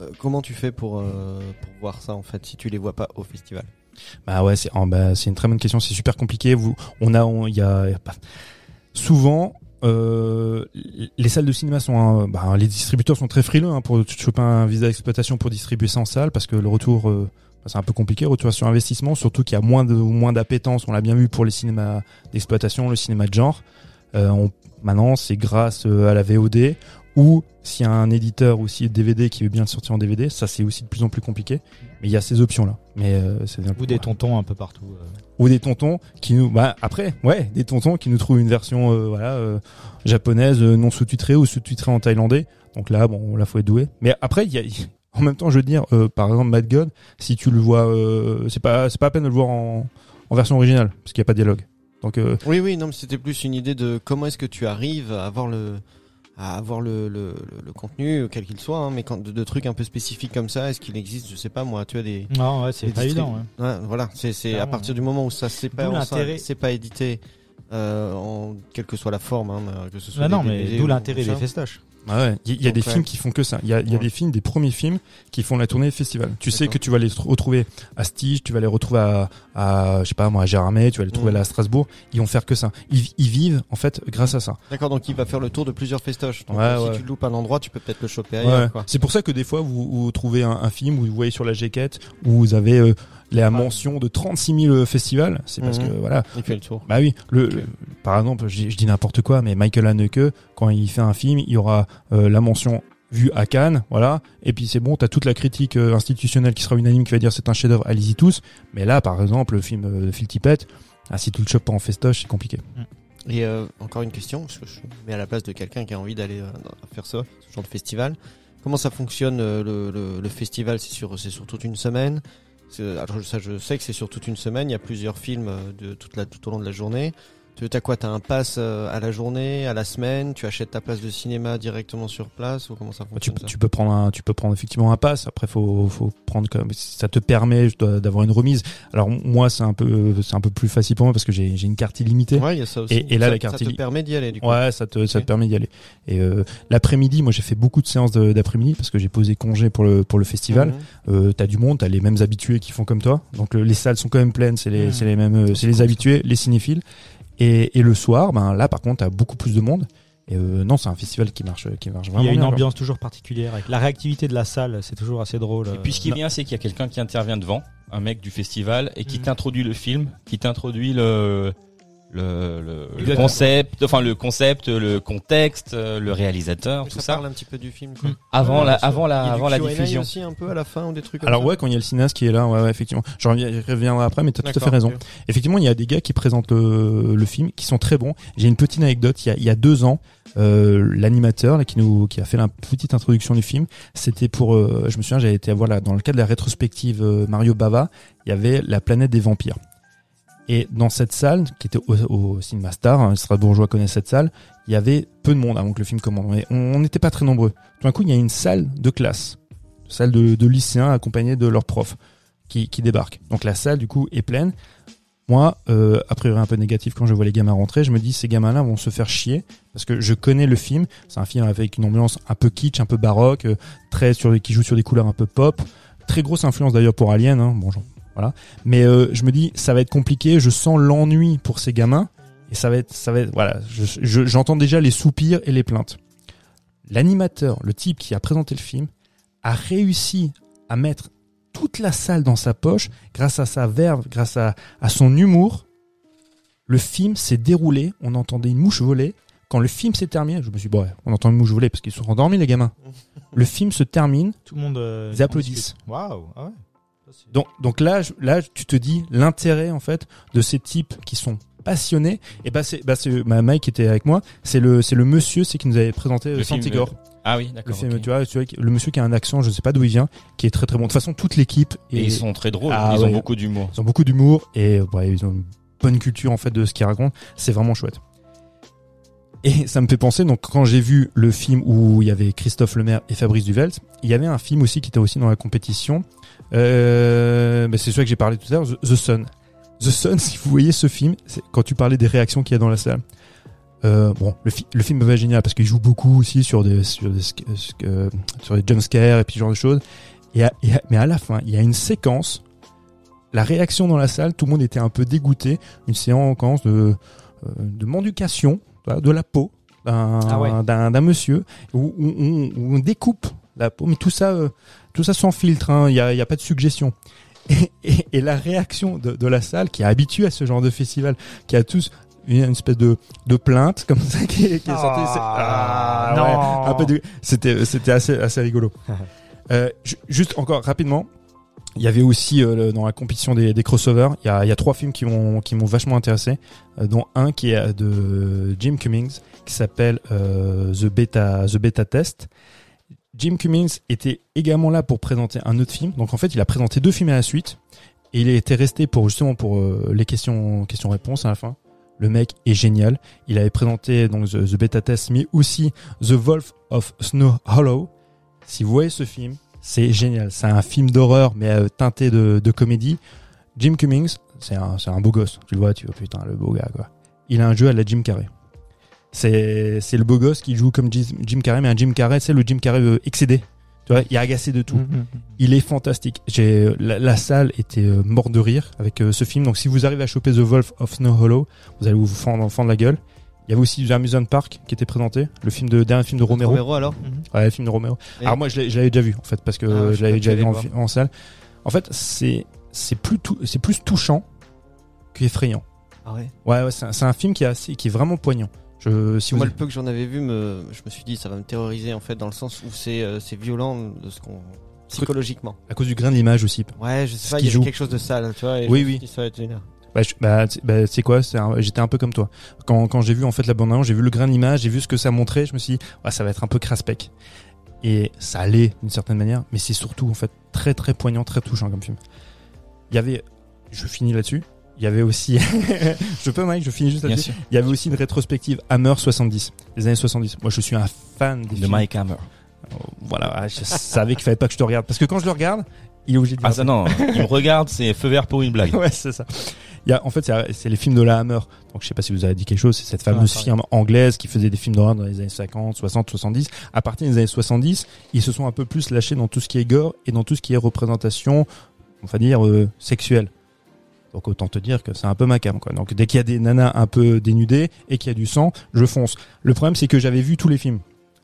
[SPEAKER 6] euh, comment tu fais pour, euh, pour voir ça en fait si tu les vois pas au festival?
[SPEAKER 2] Bah ouais, c'est oh, bah, c'est une très bonne question. C'est super compliqué. Vous, on a, on- il y a, il y a pas- souvent. Euh, les salles de cinéma sont, un- bah, les distributeurs sont très frileux hein, pour choper un visa d'exploitation pour distribuer ça en salle parce que le retour, euh, c'est un peu compliqué, retour sur investissement, surtout qu'il y a moins de moins d'appétence. On l'a bien vu pour les cinémas d'exploitation, le cinéma de genre. Euh, on, maintenant, c'est grâce euh, à la VOD ou s'il y a un éditeur ou si DVD qui veut bien le sortir en DVD, ça c'est aussi de plus en plus compliqué. Mais il y a ces options là. Mais euh, c'est
[SPEAKER 7] Ou des tontons un peu partout. euh.
[SPEAKER 2] ou des tontons qui nous bah après ouais des tontons qui nous trouvent une version euh, voilà euh, japonaise non sous-titrée ou sous-titrée en thaïlandais donc là bon là faut être doué mais après il y a en même temps je veux dire euh, par exemple Mad God si tu le vois euh, c'est pas c'est pas à peine de le voir en, en version originale parce qu'il y a pas de dialogue donc euh,
[SPEAKER 6] Oui, oui, non, mais c'était plus une idée de comment est-ce que tu arrives à avoir le à avoir le, le, le, le contenu, quel qu'il soit, hein, mais quand de, de trucs un peu spécifiques comme ça, est-ce qu'il existe, je sais pas moi, tu as des
[SPEAKER 7] Non, ouais, c'est pas évident. ouais.
[SPEAKER 6] Ouais, voilà, c'est c'est à partir du moment où ça c'est pas c'est pas édité euh, en quelle que soit la forme, hein, que ce soit
[SPEAKER 7] Ah
[SPEAKER 6] des
[SPEAKER 7] non, mais d'où l'intérêt des festoches.
[SPEAKER 2] Ah ouais, il y, a des films qui font que ça. Il y a, y a
[SPEAKER 6] Ouais.
[SPEAKER 2] des films, des premiers films qui font la tournée festival. Tu sais que tu vas les tr- retrouver à Stige, tu vas les retrouver à, à je sais pas moi, à Gérardmer, tu vas les trouver
[SPEAKER 6] Mhm.
[SPEAKER 2] là à Strasbourg. Ils vont faire que ça. Ils, ils vivent en fait grâce à ça.
[SPEAKER 6] D'accord, donc il va faire le tour de plusieurs festoches. Donc
[SPEAKER 2] Ouais,
[SPEAKER 6] euh,
[SPEAKER 2] ouais.
[SPEAKER 6] si tu loupes un endroit, tu peux peut-être le choper ailleurs.
[SPEAKER 2] C'est pour ça que des fois vous, vous trouvez un, un film où vous voyez sur la jaquette où vous avez euh, la mention de 36 000 festivals. C'est parce
[SPEAKER 6] Mhm.
[SPEAKER 2] que voilà.
[SPEAKER 6] Il fait le tour.
[SPEAKER 2] Bah oui, le, le- par exemple, je, dis- je dis n'importe quoi, mais Michael Haneke, quand il fait un film, il y aura euh, la mention vue à Cannes, voilà, et puis c'est bon, t'as toute la critique euh, institutionnelle qui sera unanime, qui va dire c'est un chef-d'œuvre, allez-y tous. Mais là, par exemple, le film euh, de Phil Tippett, ah, si tu le chopes pas en festoche, c'est compliqué.
[SPEAKER 6] Et euh, encore une question, parce que je me mets à la place de quelqu'un qui a envie d'aller faire ça, ce genre de festival. comment ça fonctionne le, le, le festival? C'est sur, c'est sur toute une semaine? Ça, je sais que c'est sur toute une semaine. Il y a plusieurs films euh, tout au long de la journée. Tu as quoi T'as un pass euh, à la journée, à la semaine Tu achètes ta place de cinéma directement sur place ou comment ça
[SPEAKER 2] Tu,
[SPEAKER 6] fonctionne ça
[SPEAKER 2] tu peux prendre un, tu peux prendre effectivement un pass. Après, faut, faut prendre comme ça te permet d'avoir une remise. Alors moi, c'est un peu, c'est un peu plus facile pour moi parce que j'ai, j'ai une carte illimitée.
[SPEAKER 6] Ouais, il y a ça aussi.
[SPEAKER 2] Et- et là,
[SPEAKER 6] ça,
[SPEAKER 2] la carte
[SPEAKER 6] ça te permet d'y aller du coup.
[SPEAKER 2] Ouais, ça te, ça te permet d'y aller. Et euh, l'après-midi, moi, j'ai fait beaucoup de séances d'après-midi parce que j'ai posé congé pour le pour le festival.
[SPEAKER 6] Mhm.
[SPEAKER 2] Euh, t'as du monde, t'as les mêmes habitués qui font comme toi. Donc le- les salles sont quand même pleines, c'est les,
[SPEAKER 5] Mhm.
[SPEAKER 2] c'est les mêmes, euh, c'est les habitués, les cinéphiles. Et, et le soir, ben là, par contre, t'as beaucoup plus de monde. Et euh, non, c'est un festival qui marche, qui marche vraiment
[SPEAKER 7] Il y a une
[SPEAKER 2] bien,
[SPEAKER 7] ambiance toujours particulière. Avec la réactivité de la salle, c'est toujours assez drôle.
[SPEAKER 3] Et puis ce qui est bien, c'est qu'il y a quelqu'un qui intervient devant, un mec du festival, et qui
[SPEAKER 7] Mhm.
[SPEAKER 3] t'introduit le film, qui t'introduit le le, le, le concept, enfin le concept, le contexte, euh, le réalisateur, tout
[SPEAKER 6] ça,
[SPEAKER 3] ça,
[SPEAKER 6] parle un petit peu du film. Quoi.
[SPEAKER 7] Mm.
[SPEAKER 3] avant
[SPEAKER 6] Ouais,
[SPEAKER 3] la avant la avant la diffusion.
[SPEAKER 6] aussi un peu à la fin ou des trucs comme
[SPEAKER 2] Alors
[SPEAKER 6] ça
[SPEAKER 2] ouais, quand il y a le cinéaste qui est là, ouais, ouais effectivement. Je reviendrai après, mais t'as tout à fait raison. Effectivement, il y a des gars qui présentent le, le film, qui sont très bons. J'ai une petite anecdote. Il y a, il y a deux ans, euh, l'animateur là, qui nous, qui a fait la petite introduction du film, c'était pour, euh, je me souviens, j'avais été voir là, dans le cadre de la rétrospective euh, Mario Bava, il y avait la planète des vampires. Et dans cette salle, qui était au, au Cinema Star, hein, les Strasbourgeois connaissent cette salle, il y avait peu de monde avant que le film commence. Mais on n'était pas très nombreux. Tout d'un coup, il y a une salle de classe, salle de, lycéens accompagnés de leurs profs, qui, qui débarquent. Donc la salle, du coup, est pleine. Moi, euh, a priori un peu négatif quand je vois les gamins rentrer, je me dis ces gamins-là vont se faire chier parce que je connais le film. C'est un film avec une ambiance un peu kitsch, un peu baroque, euh, très sur qui joue sur des couleurs un peu pop. Très grosse influence d'ailleurs pour Alien. Hein. Bon, genre, voilà. Mais euh, je me dis ça va être compliqué. Je sens l'ennui pour ces gamins et ça va être, ça va être, voilà. je- je- J'entends déjà les soupirs et les plaintes. L'animateur, le type qui a présenté le film, a réussi à mettre toute la salle dans sa poche grâce à sa verve, grâce à, à son humour. Le film s'est déroulé, on entendait une mouche voler. Quand le film s'est terminé, je me suis dit, bon, ouais, on entend une mouche voler parce qu'ils sont endormis, les gamins. Le film se termine,
[SPEAKER 7] tout le monde. euh,
[SPEAKER 2] Ils
[SPEAKER 7] en
[SPEAKER 2] applaudissent.
[SPEAKER 7] Waouh. Ah ouais.
[SPEAKER 2] Donc, donc là, là, tu te dis l'intérêt en fait de ces types qui sont passionnés. Et bah c'est, bah c'est, ma Mike qui était avec moi. C'est le, c'est le monsieur, c'est qui nous avait présenté euh,
[SPEAKER 3] Le film,
[SPEAKER 2] Santigor.
[SPEAKER 3] Ah oui,
[SPEAKER 2] Le
[SPEAKER 3] d'accord.
[SPEAKER 2] film,
[SPEAKER 3] ok.
[SPEAKER 2] tu vois, tu vois, le monsieur qui a un accent, je sais pas d'où il vient, qui est très très bon. De toute façon, toute l'équipe
[SPEAKER 3] Et
[SPEAKER 2] est-
[SPEAKER 3] ils sont très drôles,
[SPEAKER 2] Ah
[SPEAKER 3] ils ont
[SPEAKER 2] ouais.
[SPEAKER 3] beaucoup d'humour.
[SPEAKER 2] Ils ont beaucoup d'humour et ouais, ils ont une bonne culture en fait de ce qu'ils racontent. C'est vraiment chouette. Et ça me fait penser, donc quand j'ai vu le film où il y avait Christophe Lemaire et Fabrice Duvelt, il y avait un film aussi qui était aussi dans la compétition. Euh, bah, c'est celui que j'ai parlé tout à l'heure, The, The Sun. The Sun, <laughs> si vous voyez ce film, c'est quand tu parlais des réactions qu'il y a dans la salle. Euh, bon, le, fi- le film est génial parce qu'il joue beaucoup aussi sur des sur des sc- euh, sur des jumpscares et puis ce genre de choses. Et, à- et à- mais à la fin, il y a une séquence la réaction dans la salle, tout le monde était un peu dégoûté. Une séance de, euh, de mendication, de la peau d'un
[SPEAKER 7] Ah ouais.
[SPEAKER 2] monsieur, où, où- où- où on découpe la peau, mais tout ça, euh, tout ça sans filtre, hein, il n'y a, y a pas de suggestion. Et, et- et la réaction de, de la salle, qui est habituée à ce genre de festival, qui a tous une, une espèce de, de plainte <laughs> comme ça qui qui est sortie, c'est-
[SPEAKER 7] Ah,
[SPEAKER 2] ouais, peu de- c'était c'était assez assez rigolo. <laughs> Euh, ju- juste encore rapidement, il y avait aussi euh, le- dans la compétition des, des crossovers, il y a, y a trois films qui m'ont qui m'ont vachement intéressé, euh, dont un qui est de Jim Cummings qui s'appelle euh, The Beta The Beta Test. Jim Cummings était également là pour présenter un autre film. Donc en fait, il a présenté deux films à la suite et il était resté pour justement pour euh, les questions questions réponses à la fin. Le mec est génial. Il avait présenté donc The, Beta Test, mais aussi The Wolf of Snow Hollow. Si vous voyez ce film, c'est génial. C'est un film d'horreur, mais euh, teinté de, comédie. Jim Cummings, c'est un, un beau gosse. Tu le vois, tu vois, putain, le beau gars, quoi. Il a un jeu à la Jim Carrey. C'est, c'est le beau gosse qui joue comme Jim, Carrey, mais un Jim Carrey, c'est le Jim Carrey euh, excédé. Tu vois, il est agacé de tout.
[SPEAKER 7] Mhm.
[SPEAKER 2] Il est fantastique. J'ai la, la salle était euh, morte de rire avec euh, ce film. Donc si vous arrivez à choper The Wolf of Snow Hollow, vous allez vous fendre, fendre la gueule. Il y avait aussi The Amusement Park qui était présenté, le film de dernier film de Romero.
[SPEAKER 6] Romero alors?
[SPEAKER 2] Ouais, le film de Romero.
[SPEAKER 6] Et-
[SPEAKER 2] Alors moi je l'ai- je l'avais déjà vu en fait parce que
[SPEAKER 6] Ah
[SPEAKER 2] je l'avais déjà vu en, salle. En fait, c'est c'est plus c'est plus touchant qu'effrayant.
[SPEAKER 6] Ah ouais?
[SPEAKER 2] Ouais, ouais, c'est un, c'est un film qui est assez, qui est vraiment poignant. Je si vous
[SPEAKER 6] Moi, le peu que j'en avais vu, me, je me suis dit, ça va me terroriser en fait, dans le sens où c'est euh, c'est violent de ce qu'on psychologiquement.
[SPEAKER 2] à cause du grain de l'image aussi.
[SPEAKER 6] Ouais, je sais pas, il y avait
[SPEAKER 2] joue.
[SPEAKER 6] quelque chose de sale, tu vois. et
[SPEAKER 2] Oui, oui.
[SPEAKER 6] ça va être génial.
[SPEAKER 2] Bah, je- bah, bah, c'est quoi J'étais un peu comme toi. Quand, quand j'ai vu en fait la bande annonce, j'ai vu le grain d'image, j'ai vu ce que ça montrait, je me suis dit, ouais, ça va être un peu craspec. et ça allait d'une certaine manière, mais c'est surtout en fait très très poignant, très touchant comme film. Il y avait, je finis là-dessus. Il y avait aussi, <laughs> je peux Mike, je finis juste là-dessus. Il y avait aussi une rétrospective Hammer 70, les années 70. Moi, je suis un fan des
[SPEAKER 3] De
[SPEAKER 2] films.
[SPEAKER 3] Mike Hammer.
[SPEAKER 2] Voilà, ah, je savais qu'il fallait pas que je te regarde parce que quand je le regarde, il est obligé de
[SPEAKER 3] Ah ça non, il me regarde, c'est feu vert pour une blague. <laughs>
[SPEAKER 2] ouais, c'est ça. Il y a, en fait, c'est les films de la Hammer. Donc, je sais pas si vous avez dit quelque chose. C'est cette fameuse
[SPEAKER 5] Ah, pareil.
[SPEAKER 2] firme anglaise qui faisait des films d'horreur dans les années 50, 60, 70. À partir des années 70, ils se sont un peu plus lâchés dans tout ce qui est gore et dans tout ce qui est représentation, on va dire, euh, sexuelle. Donc, autant te dire que c'est un peu ma cam, quoi. Donc, dès qu'il y a des nanas un peu dénudées et qu'il y a du sang, je fonce. Le problème, c'est que j'avais vu tous les films.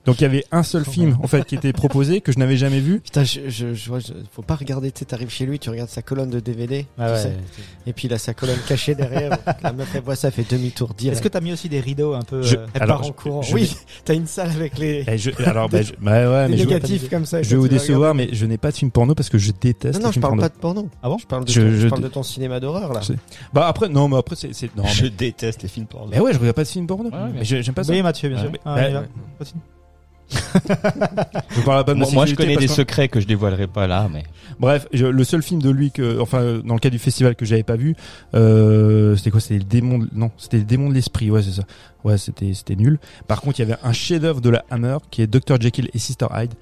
[SPEAKER 2] Donc, il y avait un seul film, en fait, qui était proposé que je n'avais jamais vu.
[SPEAKER 6] Putain, je, je, je vois, je- faut pas regarder, tu sais, t'arrives chez lui, tu regardes sa colonne de DVD,
[SPEAKER 5] Ah
[SPEAKER 6] tu
[SPEAKER 5] ouais.
[SPEAKER 6] sais, et puis il a sa colonne cachée derrière. <laughs> la meuf, elle voit ça, elle fait demi-tour direct.
[SPEAKER 5] Est-ce que t'as mis aussi des rideaux un peu
[SPEAKER 2] Je-
[SPEAKER 5] euh,
[SPEAKER 6] elle
[SPEAKER 2] alors,
[SPEAKER 6] part en
[SPEAKER 2] je-
[SPEAKER 6] courant
[SPEAKER 2] je-
[SPEAKER 6] Oui, t'as une salle avec les,
[SPEAKER 2] Eh, je- alors, <laughs> bah, je- bah ouais,
[SPEAKER 6] les
[SPEAKER 2] mais je,
[SPEAKER 6] négatifs comme ça.
[SPEAKER 2] Je vais vous décevoir,
[SPEAKER 6] regarder-
[SPEAKER 2] mais je n'ai pas de film porno parce que je déteste
[SPEAKER 6] Non, non, je
[SPEAKER 2] films
[SPEAKER 6] parle pas de porno.
[SPEAKER 5] Ah bon
[SPEAKER 6] Je parle de, ton, je
[SPEAKER 2] je-
[SPEAKER 6] parle de ton cinéma d'horreur, là.
[SPEAKER 2] Bah après, non, mais après, c'est,
[SPEAKER 3] Je déteste les films porno.
[SPEAKER 2] mais ouais, je regarde pas de film porno. J'aime pas ça.
[SPEAKER 5] Oui, Mathieu, bien sûr. <laughs>
[SPEAKER 2] Je parle pas de
[SPEAKER 3] Moi, moi, je connais des
[SPEAKER 2] que-
[SPEAKER 3] secrets que je dévoilerai pas là, mais
[SPEAKER 2] Bref, je- le seul film de lui que, enfin, dans le cas du festival que j'avais pas vu, euh, c'était quoi? C'était le démon, de- non, c'était le démon de l'esprit. Ouais, c'est ça. Ouais, c'était, c'était nul. Par contre, il y avait un chef-d'œuvre de la Hammer qui est Dr Jekyll et Sister Hyde.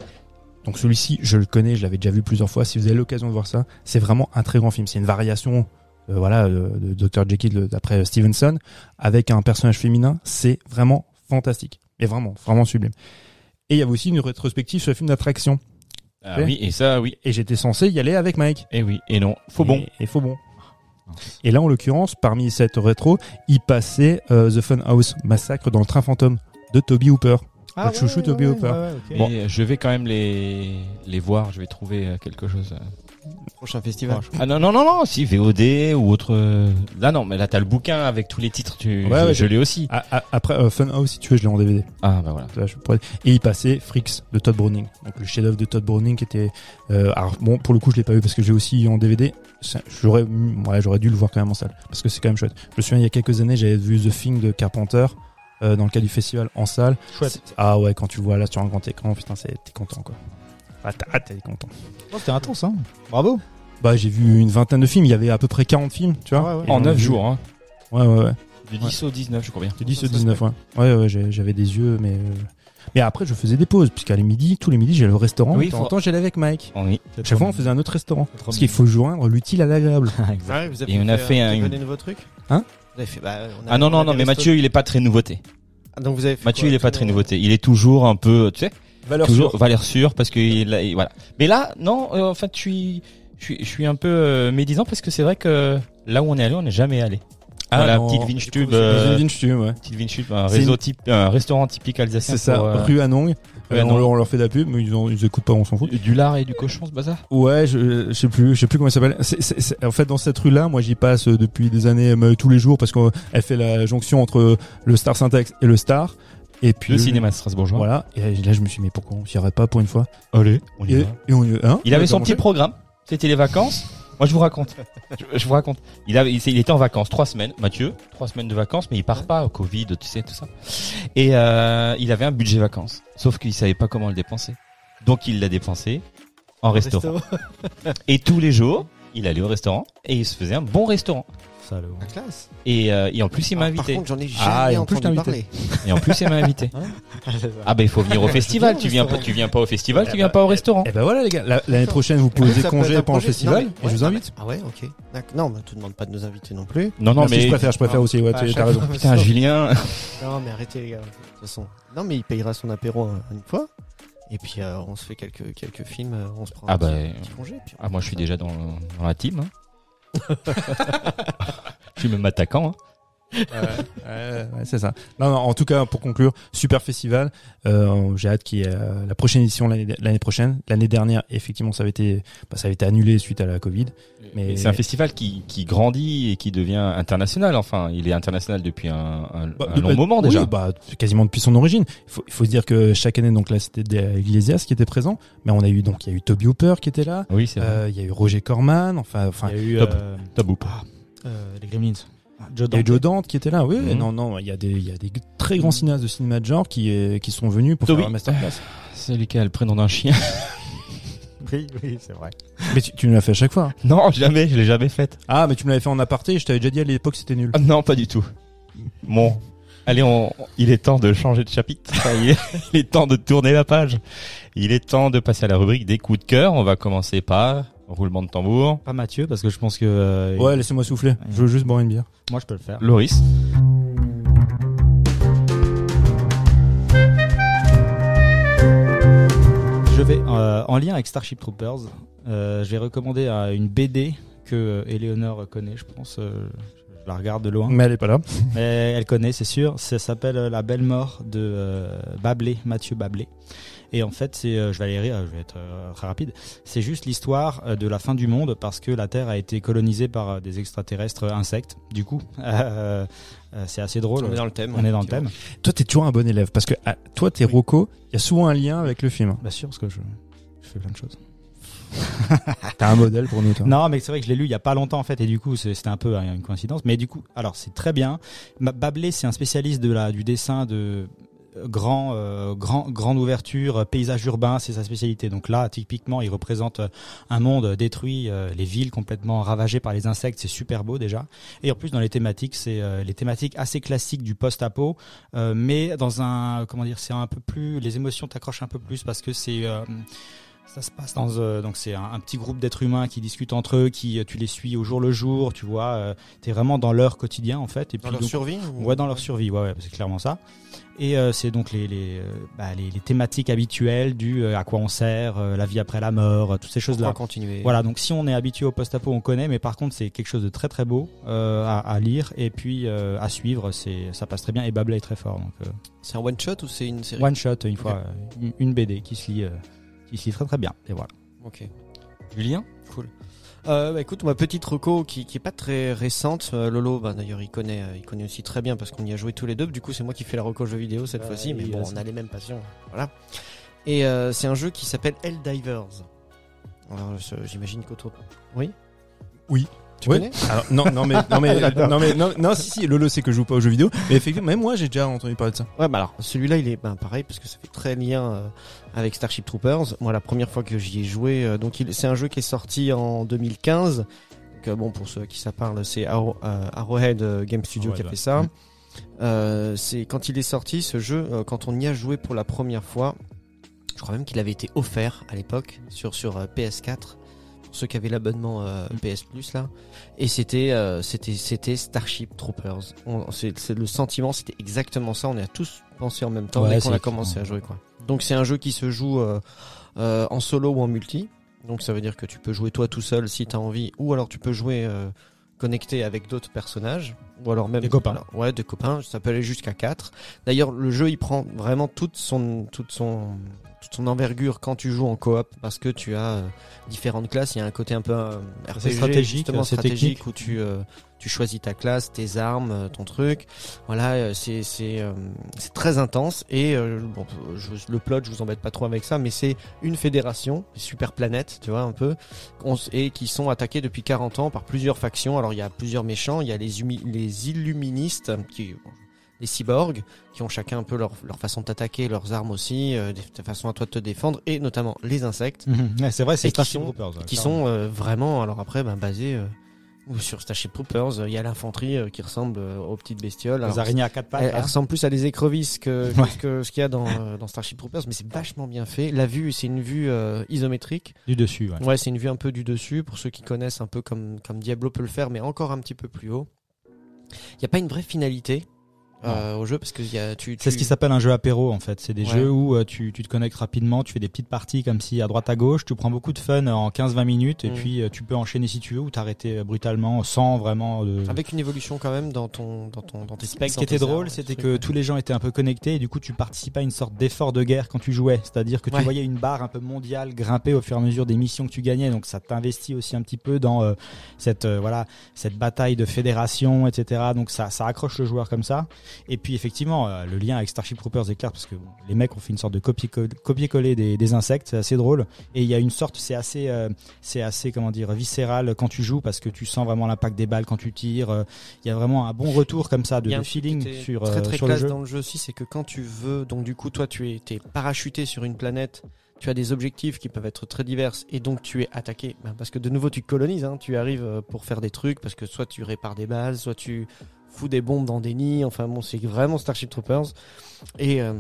[SPEAKER 2] Donc celui-ci, je le connais, je l'avais déjà vu plusieurs fois. Si vous avez l'occasion de voir ça, c'est vraiment un très grand film. C'est une variation, euh, voilà, de Dr Jekyll d'après Stevenson avec un personnage féminin. C'est vraiment fantastique. Et vraiment, vraiment sublime. Et il y avait aussi une rétrospective sur le film d'attraction.
[SPEAKER 3] ah
[SPEAKER 2] Ouais.
[SPEAKER 3] oui, et ça, oui,
[SPEAKER 2] Et j'étais censé y aller avec Mike.
[SPEAKER 3] et oui, et non, faut bon.
[SPEAKER 2] Et, et faux bon. Et là, en l'occurrence, parmi cette rétro, il passait euh, The Funhouse Massacre dans le train fantôme de Toby Hooper.
[SPEAKER 5] Ah,
[SPEAKER 2] Votre chouchou, Toby Hooper.
[SPEAKER 3] Mais
[SPEAKER 2] Bon.
[SPEAKER 3] je vais quand même les les voir. Je vais trouver euh, quelque chose.
[SPEAKER 6] Prochain festival.
[SPEAKER 3] Ah non non non non, si VOD ou autre. euh, Là non, mais là t'as le bouquin avec tous les titres. Tu,
[SPEAKER 2] Ouais,
[SPEAKER 3] je,
[SPEAKER 2] ouais,
[SPEAKER 3] je l'ai aussi.
[SPEAKER 2] Ah, ah, après, euh, Funhouse, si tu veux, je l'ai en DVD.
[SPEAKER 3] Ah bah voilà.
[SPEAKER 2] Là, je pourrais- Et il passait Freaks de Todd Browning. Donc le chef-d'œuvre de Todd Browning qui était. euh, alors bon, pour le coup, je l'ai pas vu parce que j'ai aussi en DVD. J'aurais, ouais, j'aurais dû le voir quand même en salle parce que c'est quand même chouette. Je me souviens il y a quelques années, j'avais vu The Thing de Carpenter euh, dans le cas du festival en salle.
[SPEAKER 5] Chouette.
[SPEAKER 2] Ah ouais, quand tu vois là sur un grand écran, putain, c'est- t'es content quoi. Ah, t'as- ah, t'es content.
[SPEAKER 5] Oh, C'était intense, hein. Bravo.
[SPEAKER 2] Bah j'ai vu une vingtaine de films. Il y avait à peu près 40 films, tu vois.
[SPEAKER 5] Ah ouais, ouais.
[SPEAKER 2] Et
[SPEAKER 3] En
[SPEAKER 2] j'en ai
[SPEAKER 3] 9
[SPEAKER 2] vu-
[SPEAKER 3] jours, hein.
[SPEAKER 2] Ouais ouais ouais.
[SPEAKER 3] Du 10 au 19, je crois bien.
[SPEAKER 2] Du 10 au 19, ouais. Ouais, ouais, j'ai- j'avais des yeux, mais. euh, Mais après, je faisais des pauses, puisqu'à les midi, tous les midis, j'allais au restaurant.
[SPEAKER 3] Oui,
[SPEAKER 2] de temps
[SPEAKER 3] faut-
[SPEAKER 2] en temps, j'allais avec Mike.
[SPEAKER 3] Oui.
[SPEAKER 2] Chaque fois, on faisait un autre restaurant. Parce qu'il faut joindre l'utile à l'agréable. <laughs>
[SPEAKER 6] Ouais, vous avez
[SPEAKER 3] Et on a fait un-
[SPEAKER 6] vous avez
[SPEAKER 2] Hein
[SPEAKER 6] Vous avez fait, bah, on a-
[SPEAKER 3] Ah non
[SPEAKER 6] on
[SPEAKER 3] non non, mais Mathieu il est pas très nouveauté.
[SPEAKER 6] Ah, donc vous avez fait
[SPEAKER 3] Mathieu
[SPEAKER 6] quoi,
[SPEAKER 3] il est pas très
[SPEAKER 6] le-
[SPEAKER 3] nouveauté. Il est toujours un peu, tu sais,
[SPEAKER 2] Valeur
[SPEAKER 3] toujours
[SPEAKER 2] sûre.
[SPEAKER 3] valeur sûre parce que il, a- il- voilà. Mais là non, euh, en fait je suis je suis je suis un peu euh, médisant parce que c'est vrai que là où on est allé, on n'est jamais allé.
[SPEAKER 2] Ah,
[SPEAKER 3] voilà,
[SPEAKER 2] non.
[SPEAKER 3] petite
[SPEAKER 2] Du
[SPEAKER 3] Vinchtube,
[SPEAKER 2] coup,
[SPEAKER 3] euh,
[SPEAKER 2] ouais.
[SPEAKER 3] petite Vinchtube, un
[SPEAKER 2] C'est
[SPEAKER 3] réseau
[SPEAKER 2] une-
[SPEAKER 3] type, un restaurant typique alsacien.
[SPEAKER 2] C'est ça,
[SPEAKER 3] pour, euh,
[SPEAKER 2] rue Anong.
[SPEAKER 3] rue
[SPEAKER 2] Euh, on,
[SPEAKER 3] Anong.
[SPEAKER 2] leur- on leur fait de la pub, mais ils, ont, ils écoutent pas, on s'en fout.
[SPEAKER 3] Du lard et du cochon, ce bazar?
[SPEAKER 2] Ouais, je, je sais plus, je sais plus comment ça s'appelle. C'est- c'est- c'est- en fait, dans cette rue-là, moi, j'y passe euh, depuis des années, euh, tous les jours, parce qu'elle fait la jonction entre le Star Syntax et le Star. Et puis
[SPEAKER 3] Le cinéma strasbourgeois.
[SPEAKER 2] Voilà. Et là, je me suis dit, mais pourquoi on s'y arrête pas pour une fois?
[SPEAKER 3] Allez, on y
[SPEAKER 2] et,
[SPEAKER 3] va.
[SPEAKER 2] et on y- hein?
[SPEAKER 3] Il avait son petit programme. C'était les vacances. Moi, je vous raconte. Je, je vous raconte. Il, avait, il, il était en vacances trois semaines. Mathieu, trois semaines de vacances, mais il part pas au Covid, tu sais, tout ça. Et euh, il avait un budget vacances. Sauf qu'il savait pas comment le dépenser. Donc, il l'a dépensé en restaurant.
[SPEAKER 6] Resto.
[SPEAKER 3] Et tous les jours, il allait au restaurant et il se faisait un bon restaurant.
[SPEAKER 6] La classe.
[SPEAKER 3] Et, euh, et en plus, il m'a
[SPEAKER 6] Ah, Par
[SPEAKER 3] invité.
[SPEAKER 6] contre, j'en ai jamais
[SPEAKER 2] Ah, et en plus,
[SPEAKER 6] entendu parler.
[SPEAKER 3] Et en plus, il m'a invité. <laughs> Ah ben, il faut venir au festival. Tu viens pas, tu viens pas au festival, tu viens pas au restaurant.
[SPEAKER 2] Eh ben voilà, les gars. La- L'année prochaine, vous posez congé
[SPEAKER 6] un
[SPEAKER 2] pendant le festival
[SPEAKER 6] non, mais-
[SPEAKER 2] et je vous
[SPEAKER 6] ouais,
[SPEAKER 2] invite.
[SPEAKER 6] Ah ouais, ok. Non, mais tu demandes pas de nous inviter non plus.
[SPEAKER 3] Non, non, mais
[SPEAKER 2] je préfère, je préfère aussi. Ouais,
[SPEAKER 6] Ah,
[SPEAKER 2] tu-
[SPEAKER 6] chaque
[SPEAKER 2] t'as raison. <laughs>
[SPEAKER 3] putain, Julien.
[SPEAKER 6] Non, mais arrêtez les gars. De toute façon. Non, mais il payera son apéro une fois. Et puis euh, on se fait quelques quelques films. euh, On se prend un
[SPEAKER 3] Ah
[SPEAKER 6] petit,
[SPEAKER 3] bah,
[SPEAKER 6] petit congé. puis on-
[SPEAKER 3] Ah, moi, je suis déjà dans, dans la team. hein. Je suis même attaquant. hein.
[SPEAKER 2] Ouais, ouais, c'est ça. Non, non, en tout cas, pour conclure, super festival. Euh, J'ai hâte qu'il y ait euh, la prochaine édition l'année prochaine. L'année dernière, effectivement, ça avait été, bah, ça avait été annulé suite à la Covid. Mais-
[SPEAKER 3] c'est un festival qui, qui grandit et qui devient international. Enfin, il est international depuis un, un,
[SPEAKER 2] Bah,
[SPEAKER 3] un long
[SPEAKER 2] bah,
[SPEAKER 3] moment
[SPEAKER 2] oui,
[SPEAKER 3] déjà.
[SPEAKER 2] bah, quasiment depuis son origine. Il faut, il faut se dire que chaque année, donc là, c'était Iglesias qui était présent, mais on a eu donc il y a eu Toby Hooper qui était là.
[SPEAKER 3] Oui, c'est vrai.
[SPEAKER 2] Euh, Il y a eu Roger Corman. Enfin, enfin,
[SPEAKER 5] Il y a eu
[SPEAKER 3] top.
[SPEAKER 5] euh,
[SPEAKER 3] Tabou.
[SPEAKER 5] euh, les Gremlins. Joe Dante.
[SPEAKER 2] Joe Dante qui était là, oui.
[SPEAKER 3] Mhm.
[SPEAKER 2] Non, non, il y a des, il y a des très grands cinéastes de cinéma de genre qui, euh, qui sont venus pour
[SPEAKER 3] Toby.
[SPEAKER 2] faire un masterclass.
[SPEAKER 3] C'est lequel le prénom d'un chien <laughs>
[SPEAKER 5] Oui, oui, c'est vrai.
[SPEAKER 2] Mais tu, tu me l'as fait à chaque fois. hein.
[SPEAKER 3] Non, jamais, je l'ai jamais faite.
[SPEAKER 2] Ah, mais tu me l'avais fait en aparté et je t'avais déjà dit à l'époque que c'était nul.
[SPEAKER 3] Ah, non, pas du tout. Bon, allez, on, il est temps de changer de chapitre. Enfin, il, est, <laughs> il est temps de tourner la page. Il est temps de passer à la rubrique des coups de cœur. On va commencer par roulement de tambour.
[SPEAKER 5] Pas Mathieu, parce que je pense que. euh,
[SPEAKER 2] Ouais, laissez-moi souffler. Je veux juste boire une bière.
[SPEAKER 5] Moi, je peux le faire.
[SPEAKER 3] Loris.
[SPEAKER 5] Je vais, euh, en lien avec Starship Troopers, euh, je vais recommander euh, une BD que euh, Eleonore connaît, je pense. euh, je la regarde de loin.
[SPEAKER 2] Mais elle est pas là.
[SPEAKER 5] Mais elle connaît, c'est sûr. Ça s'appelle La Belle Mort de euh, Bablé, Mathieu Bablé. Et en fait, c'est, euh, je vais aller rire, je vais être euh, très rapide. C'est juste l'histoire euh, de la fin du monde parce que la Terre a été colonisée par des extraterrestres insectes. Du coup, <laughs> euh, c'est assez drôle.
[SPEAKER 6] On est dans le thème.
[SPEAKER 5] On est dans le thème.
[SPEAKER 2] Toi, t'es toujours un bon élève parce que ah, toi, t'es Rocco. Il y a souvent un lien avec le film.
[SPEAKER 5] Bien sûr, parce que je, je fais plein de choses. <laughs>
[SPEAKER 2] T'as un modèle pour nous, toi.
[SPEAKER 5] Non, mais c'est vrai que je l'ai lu il y a pas longtemps en fait, et du coup c'était un peu euh, une coïncidence. Mais du coup, alors c'est très bien. Bablé, c'est un spécialiste de la du dessin de grand, euh, grand, grande ouverture, euh, paysage urbain, c'est sa spécialité. Donc là, typiquement, il représente euh, un monde détruit, euh, les villes complètement ravagées par les insectes, c'est super beau déjà. Et en plus, dans les thématiques, c'est euh, les thématiques assez classiques du post-apo, euh, mais dans un, comment dire, c'est un peu plus, les émotions t'accrochent un peu plus parce que c'est ça se passe dans euh, donc c'est un, un petit groupe d'êtres humains qui discutent entre eux, qui euh, tu les suis au jour le jour, tu vois, euh, t'es vraiment dans leur quotidien en fait. Et
[SPEAKER 6] Dans
[SPEAKER 5] puis
[SPEAKER 6] leur
[SPEAKER 5] donc-
[SPEAKER 6] survie ou-
[SPEAKER 5] Ouais, dans leur survie, ouais, ouais, c'est clairement ça. Et euh, c'est donc les les, bah, les les thématiques habituelles du à quoi on sert, la vie après la mort, toutes ces choses là.
[SPEAKER 6] continuer?
[SPEAKER 5] Voilà, donc si on est habitué au post-apo, on connaît, mais par contre c'est quelque chose de très très beau à, à lire et puis à suivre, c'est ça passe très bien et Bablé est très fort. Donc
[SPEAKER 6] C'est un one shot ou c'est une série?
[SPEAKER 5] One shot une fois, une, une BD qui se lit lit très très bien et voilà.
[SPEAKER 6] Ok.
[SPEAKER 3] Julien?
[SPEAKER 6] Cool. Euh, bah, écoute, ma petite reco qui, qui est pas très récente, euh, Lolo, bah, d'ailleurs il connaît, euh, il connaît aussi très bien parce qu'on y a joué tous les deux. Du coup, c'est moi qui fais la reco jeu vidéo cette
[SPEAKER 5] Ouais,
[SPEAKER 6] fois-ci, mais bon, on a les mêmes passions, voilà. Et euh, c'est un jeu qui s'appelle Helldivers. Alors, j'imagine qu'autour. Oui?
[SPEAKER 2] Oui.
[SPEAKER 6] Tu
[SPEAKER 2] Oui.
[SPEAKER 6] connais
[SPEAKER 2] Alors, non, non, mais, non, mais, <laughs> non, mais, non, non, si, si, Lolo sait que je joue pas aux jeux vidéo. Mais effectivement, même moi, j'ai déjà entendu parler de ça.
[SPEAKER 6] Ouais, bah alors celui-là, il est ben, pareil parce que ça fait très lien euh, avec Starship Troopers. Moi, la première fois que j'y ai joué, euh, donc c'est un jeu qui est sorti en 2015. Donc, euh, bon, pour ceux à qui ça parle, c'est Arrow- Arrowhead Game Studio
[SPEAKER 5] Arrowhead,
[SPEAKER 6] qui a fait ça. C'est quand il est sorti ce jeu, quand on y a joué pour la première fois. Je crois même qu'il avait été offert à l'époque sur sur euh, PS4 pour ceux qui avaient l'abonnement euh, PS Plus là. Et c'était euh, c'était c'était Starship Troopers. C'est le sentiment, c'était exactement ça. On y a tous pensé en même temps
[SPEAKER 5] Ouais,
[SPEAKER 6] dès qu'on a commencé à jouer quoi. Donc c'est un jeu qui se joue euh, en solo ou en multi. Donc ça veut dire que tu peux jouer toi tout seul si t'as envie, ou alors tu peux jouer connecté avec d'autres personnages, ou alors même
[SPEAKER 5] Des copains.
[SPEAKER 6] alors, ouais, des copains. Ça peut aller jusqu'à 4 D'ailleurs, le jeu il prend vraiment toute son toute son toute son envergure quand tu joues en coop parce que tu as euh, différentes classes. Il y a un côté un peu euh, RPG,
[SPEAKER 5] stratégique,
[SPEAKER 6] justement
[SPEAKER 5] c'est
[SPEAKER 6] stratégique
[SPEAKER 5] technique.
[SPEAKER 6] où tu euh, tu choisis ta classe, tes armes, euh, ton truc. Voilà, euh, c'est c'est euh, c'est très intense et euh, bon, je, le plot, je vous embête pas trop avec ça, mais c'est une fédération, super planète, tu vois un peu, et qui sont attaqués depuis 40 ans par plusieurs factions. Alors il y a plusieurs méchants, il y a les illuministes qui les cyborgs qui ont chacun un peu leur, leur façon d'attaquer, leurs armes aussi, euh, des, des façons à toi de te défendre, et notamment les insectes,
[SPEAKER 5] Ouais, c'est vrai, c'est
[SPEAKER 6] qui
[SPEAKER 5] Starship
[SPEAKER 6] sont-
[SPEAKER 5] Troopers, ouais,
[SPEAKER 6] qui sont euh, vraiment, alors après, ben, basés euh, sur Starship Troopers. euh, Il y a l'infanterie qui ressemble aux petites bestioles.
[SPEAKER 5] les araignées à quatre pattes.
[SPEAKER 6] elle,
[SPEAKER 5] là.
[SPEAKER 6] ressemble plus à des écrevisses que,
[SPEAKER 5] Ouais.
[SPEAKER 6] ce que ce qu'il y a dans, dans Starship Troopers, mais c'est vachement bien fait. La vue, c'est une vue isométrique.
[SPEAKER 5] Du dessus, ouais.
[SPEAKER 6] Ouais, c'est une vue un peu du dessus pour ceux qui connaissent un peu comme comme Diablo peut le faire, mais encore un petit peu plus haut. Il y a pas une vraie finalité euh, au jeu parce que y a tu,
[SPEAKER 5] C'est ce
[SPEAKER 6] tu-
[SPEAKER 5] qui s'appelle un jeu apéro en fait. C'est des
[SPEAKER 6] Ouais.
[SPEAKER 5] jeux où euh, tu, tu te connectes rapidement, tu fais des petites parties comme si à droite à gauche, tu prends beaucoup de fun en 15-20 minutes et
[SPEAKER 6] Mm.
[SPEAKER 5] puis euh, tu peux enchaîner si tu veux ou t'arrêter euh, brutalement sans vraiment de...
[SPEAKER 6] avec une évolution quand même dans ton dans ton dans tes specs.
[SPEAKER 5] Ce qui était drôle, c'était que tous les gens étaient un peu connectés et du coup tu participais à une sorte d'effort de guerre quand tu jouais. C'est-à-dire que tu
[SPEAKER 6] Ouais.
[SPEAKER 5] voyais une barre un peu mondiale grimper au fur et à mesure des missions que tu gagnais. Donc ça t'investit aussi un petit peu dans euh, cette euh, voilà cette bataille de fédération, etc. Donc ça ça accroche le joueur comme ça. Et puis effectivement, euh, le lien avec Starship Troopers est clair parce que bon, les mecs ont fait une sorte de copier-coller des, des insectes, c'est assez drôle. Et il y a une sorte, c'est assez, euh, c'est assez comment dire, viscéral quand tu joues parce que tu sens vraiment l'impact des balles quand tu tires. euh, Il y a vraiment un bon retour comme ça de, feeling sur,
[SPEAKER 6] très très
[SPEAKER 5] sur le
[SPEAKER 6] classe
[SPEAKER 5] jeu.
[SPEAKER 6] dans le jeu aussi, c'est que quand tu veux, donc du coup toi tu es parachuté sur une planète, tu as des objectifs qui peuvent être très divers et donc tu es attaqué, Ben, parce que de nouveau tu colonises, hein, tu arrives pour faire des trucs, parce que soit tu répares des bases, soit tu fous des bombes dans des nids, enfin bon c'est vraiment Starship Troopers. Et euh,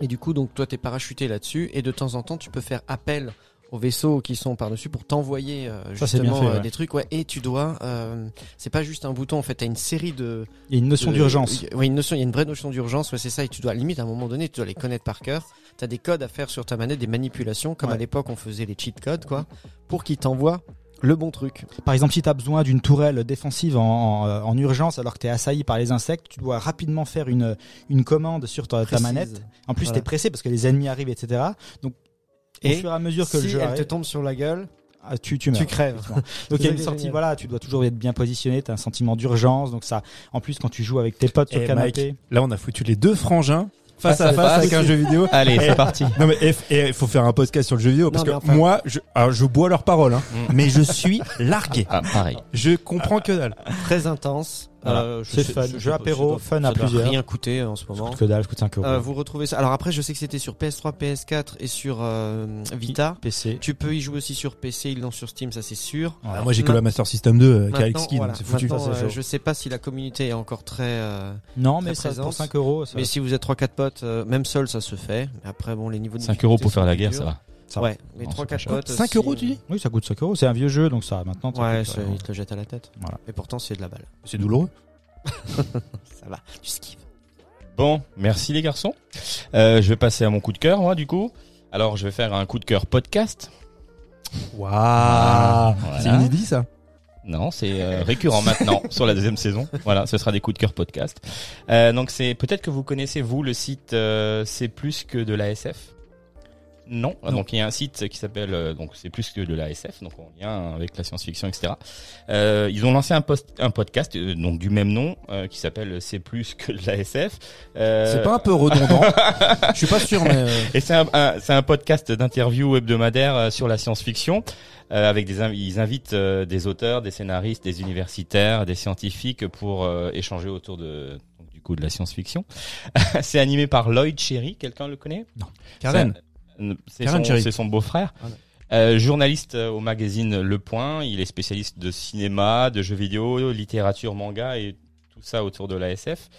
[SPEAKER 6] et du coup donc toi t'es parachuté là-dessus. Et de temps en temps tu peux faire appel aux vaisseaux qui sont par-dessus pour t'envoyer euh, justement
[SPEAKER 5] fait,
[SPEAKER 6] euh,
[SPEAKER 5] ouais.
[SPEAKER 6] des trucs. Ouais. Et tu dois euh, c'est pas juste un bouton en fait. T'as une série de
[SPEAKER 5] Il y a une notion d'urgence.
[SPEAKER 6] Oui, une notion, il y a une vraie notion d'urgence, ouais, c'est ça, et tu dois, limite, à un moment donné, tu dois les connaître par cœur. Tu as des codes à faire sur ta manette, des manipulations, comme
[SPEAKER 5] Ouais.
[SPEAKER 6] à l'époque, on faisait les cheat codes, quoi, pour qu'ils t'envoient le bon truc.
[SPEAKER 5] Par exemple, si tu as besoin d'une tourelle défensive en, en, euh, en urgence alors que tu es assailli par les insectes, tu dois rapidement faire une, une commande sur ta, manette. En plus,
[SPEAKER 6] Voilà.
[SPEAKER 5] tu es pressé parce que les ennemis arrivent, etc. Donc, au
[SPEAKER 6] Et
[SPEAKER 5] fur et à mesure que
[SPEAKER 6] si
[SPEAKER 5] le jeu
[SPEAKER 6] elle
[SPEAKER 5] arrive,
[SPEAKER 6] te tombe sur la gueule,
[SPEAKER 5] ah, tu, tu meurs.
[SPEAKER 6] tu crèves. <laughs>
[SPEAKER 5] Donc il y a une sortie,
[SPEAKER 6] génial.
[SPEAKER 5] voilà, tu dois toujours être bien positionné, tu as un sentiment d'urgence, donc ça, en plus quand tu joues avec tes potes sur
[SPEAKER 2] Eh,
[SPEAKER 5] le canapé,
[SPEAKER 2] Mike, là, on a foutu les deux frangins face, à face, avec un jeu vidéo.
[SPEAKER 3] Allez,
[SPEAKER 2] Eh,
[SPEAKER 3] c'est parti.
[SPEAKER 2] Non mais et- et il faut faire un podcast sur le jeu vidéo parce
[SPEAKER 6] Non,
[SPEAKER 2] que
[SPEAKER 6] enfin-
[SPEAKER 2] moi, je, alors, je bois leurs paroles, hein,
[SPEAKER 3] Mm.
[SPEAKER 2] mais je suis largué.
[SPEAKER 3] Ah, pareil.
[SPEAKER 2] Je comprends que dalle.
[SPEAKER 6] Très intense.
[SPEAKER 5] Voilà.
[SPEAKER 6] Euh, je
[SPEAKER 5] C'est fun.
[SPEAKER 6] je
[SPEAKER 5] Jeu apéro,
[SPEAKER 6] ça
[SPEAKER 5] fun
[SPEAKER 6] ça
[SPEAKER 5] à
[SPEAKER 6] doit
[SPEAKER 5] plusieurs.
[SPEAKER 6] rien coûter en ce moment.
[SPEAKER 5] coûte que dalle, coûte 5 euros.
[SPEAKER 6] Euh, vous retrouvez ça. Alors après, je sais que c'était sur PS3, PS4 et sur euh, Vita.
[SPEAKER 5] PC.
[SPEAKER 6] Tu peux y jouer aussi sur PC, ils l'ont sur Steam, ça c'est sûr.
[SPEAKER 5] Voilà.
[SPEAKER 2] Ah, moi, j'ai que la Master System 2 euh, qui a
[SPEAKER 6] voilà.
[SPEAKER 2] c'est foutu.
[SPEAKER 6] Maintenant,
[SPEAKER 5] Ça,
[SPEAKER 6] euh, je sais pas si la communauté est encore très. euh,
[SPEAKER 5] Non,
[SPEAKER 6] Très
[SPEAKER 5] mais ça, pour
[SPEAKER 6] présence.
[SPEAKER 5] 5 euros, ça,
[SPEAKER 6] Mais si vous êtes 3-4 potes, euh, même seul, ça se fait. Après, bon, les niveaux de
[SPEAKER 3] 5 euros pour faire la guerre, ça va.
[SPEAKER 5] Ça.
[SPEAKER 6] Ouais,
[SPEAKER 3] c'est
[SPEAKER 6] 3-4
[SPEAKER 3] pas cher.
[SPEAKER 6] potes.
[SPEAKER 2] 5
[SPEAKER 6] si-
[SPEAKER 2] euros, tu dis
[SPEAKER 5] Oui, ça coûte 5 euros. C'est un vieux jeu, donc ça, maintenant.
[SPEAKER 6] Ouais,
[SPEAKER 5] coûte, euh,
[SPEAKER 6] il te le jette à la tête.
[SPEAKER 5] Voilà.
[SPEAKER 6] Et pourtant, c'est de la balle.
[SPEAKER 2] C'est douloureux. <laughs>
[SPEAKER 6] Ça va, tu skives.
[SPEAKER 3] Bon, merci les garçons. Euh, je vais passer à mon coup de cœur, moi, du coup. Alors, je vais faire un coup de cœur podcast.
[SPEAKER 2] Waouh
[SPEAKER 3] Voilà.
[SPEAKER 2] C'est inédit ça.
[SPEAKER 3] Non, c'est euh, récurrent maintenant <laughs> sur la deuxième saison. Voilà, ce sera des coups de cœur podcast. Euh, donc c'est peut-être que vous connaissez vous le site euh, c'est plus que de l'ASF. Non. donc il y a un site qui s'appelle euh, donc c'est plus que de l'ASF, donc en lien avec la science-fiction, etc. Euh, ils ont lancé un, post, un podcast euh, donc du même nom euh, qui s'appelle c'est plus que de l'ASF. Euh,
[SPEAKER 2] C'est pas un peu redondant <laughs> Je suis pas sûr, mais euh,
[SPEAKER 3] et c'est un, un- c'est un podcast d'interview hebdomadaire euh, sur la science-fiction. euh, avec des inv- ils invitent euh, des auteurs, des scénaristes, des universitaires, des scientifiques pour euh, échanger autour de donc, du coup de la science-fiction. <laughs> c'est animé par Lloyd Cherry, quelqu'un le connaît?
[SPEAKER 2] Karen.
[SPEAKER 3] C'est- son, beau-frère.
[SPEAKER 6] Ah ouais.
[SPEAKER 3] Euh, journaliste euh, au magazine Le Point, il est spécialiste de cinéma, de jeux vidéo, littérature, manga et tout ça autour de l'ASF.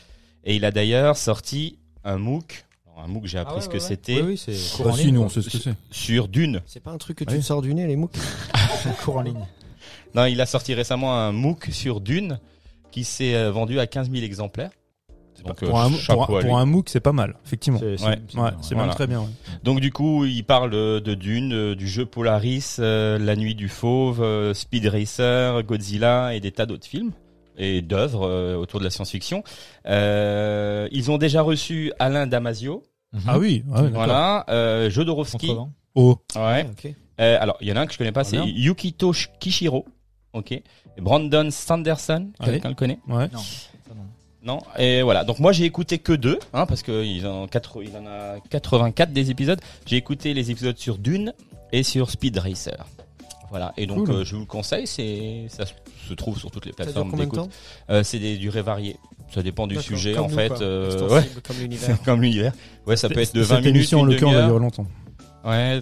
[SPEAKER 3] Et il a d'ailleurs sorti un MOOC, un MOOC j'ai appris ce que c'était,
[SPEAKER 5] Oui, oui, c'est
[SPEAKER 2] Bah, si, nous, on
[SPEAKER 5] quoi.
[SPEAKER 2] sait ce que c'est.
[SPEAKER 3] sur Dune.
[SPEAKER 6] C'est pas un truc que tu
[SPEAKER 2] Oui.
[SPEAKER 6] sors du nez, les MOOC <laughs>
[SPEAKER 5] cours en ligne.
[SPEAKER 3] Non, il a sorti récemment un MOOC sur Dune qui s'est euh, vendu à 15 000 exemplaires. Donc,
[SPEAKER 2] Pour
[SPEAKER 3] euh,
[SPEAKER 2] un, pour, un- pour MOOC, c'est pas mal, effectivement.
[SPEAKER 5] C'est
[SPEAKER 3] Ouais. Voilà.
[SPEAKER 2] même très bien. ouais.
[SPEAKER 3] Donc du coup, il parle de Dune, euh, du jeu Polaris, euh, La Nuit du Fauve, euh, Speed Racer, Godzilla et des tas d'autres films et d'œuvres euh, autour de la science-fiction. Euh, ils ont déjà reçu Alain Damasio,
[SPEAKER 2] Ah oui, ouais,
[SPEAKER 3] voilà, euh, Jodorowsky.
[SPEAKER 5] Contrevent.
[SPEAKER 2] Oh,
[SPEAKER 3] Ouais.
[SPEAKER 6] ok.
[SPEAKER 3] Euh, alors, il y en a un que je connais pas,
[SPEAKER 5] Ah,
[SPEAKER 3] c'est. Yukito Sh- Kishiro. Ok. Brandon Sanderson,
[SPEAKER 2] Allez.
[SPEAKER 3] quelqu'un le connaît?
[SPEAKER 2] Ouais.
[SPEAKER 5] Non,
[SPEAKER 3] non. Et voilà. Donc moi j'ai écouté que deux, hein, parce que il en, quatre, il en a 84 des épisodes. J'ai écouté les épisodes sur Dune et sur Speed Racer. Voilà. Et donc
[SPEAKER 2] Cool.
[SPEAKER 3] euh, je vous le conseille, c'est ça se trouve sur toutes les
[SPEAKER 6] Ça dure
[SPEAKER 3] plateformes
[SPEAKER 6] combien de
[SPEAKER 3] d'écoute.
[SPEAKER 6] temps
[SPEAKER 3] Euh, c'est des durées variées. Ça dépend du
[SPEAKER 6] D'accord,
[SPEAKER 3] sujet
[SPEAKER 6] comme
[SPEAKER 3] en
[SPEAKER 6] nous,
[SPEAKER 3] fait.
[SPEAKER 6] quoi.
[SPEAKER 3] euh,
[SPEAKER 6] Extensible,
[SPEAKER 3] ouais.
[SPEAKER 6] comme <laughs> l'univers.
[SPEAKER 3] C'est comme l'univers. Ouais, ça peut être de 20
[SPEAKER 2] Cette
[SPEAKER 3] minutes,
[SPEAKER 2] émission, en
[SPEAKER 3] une
[SPEAKER 2] l'occurrence, va
[SPEAKER 3] demi-heure.
[SPEAKER 2] durer longtemps.
[SPEAKER 3] Ouais,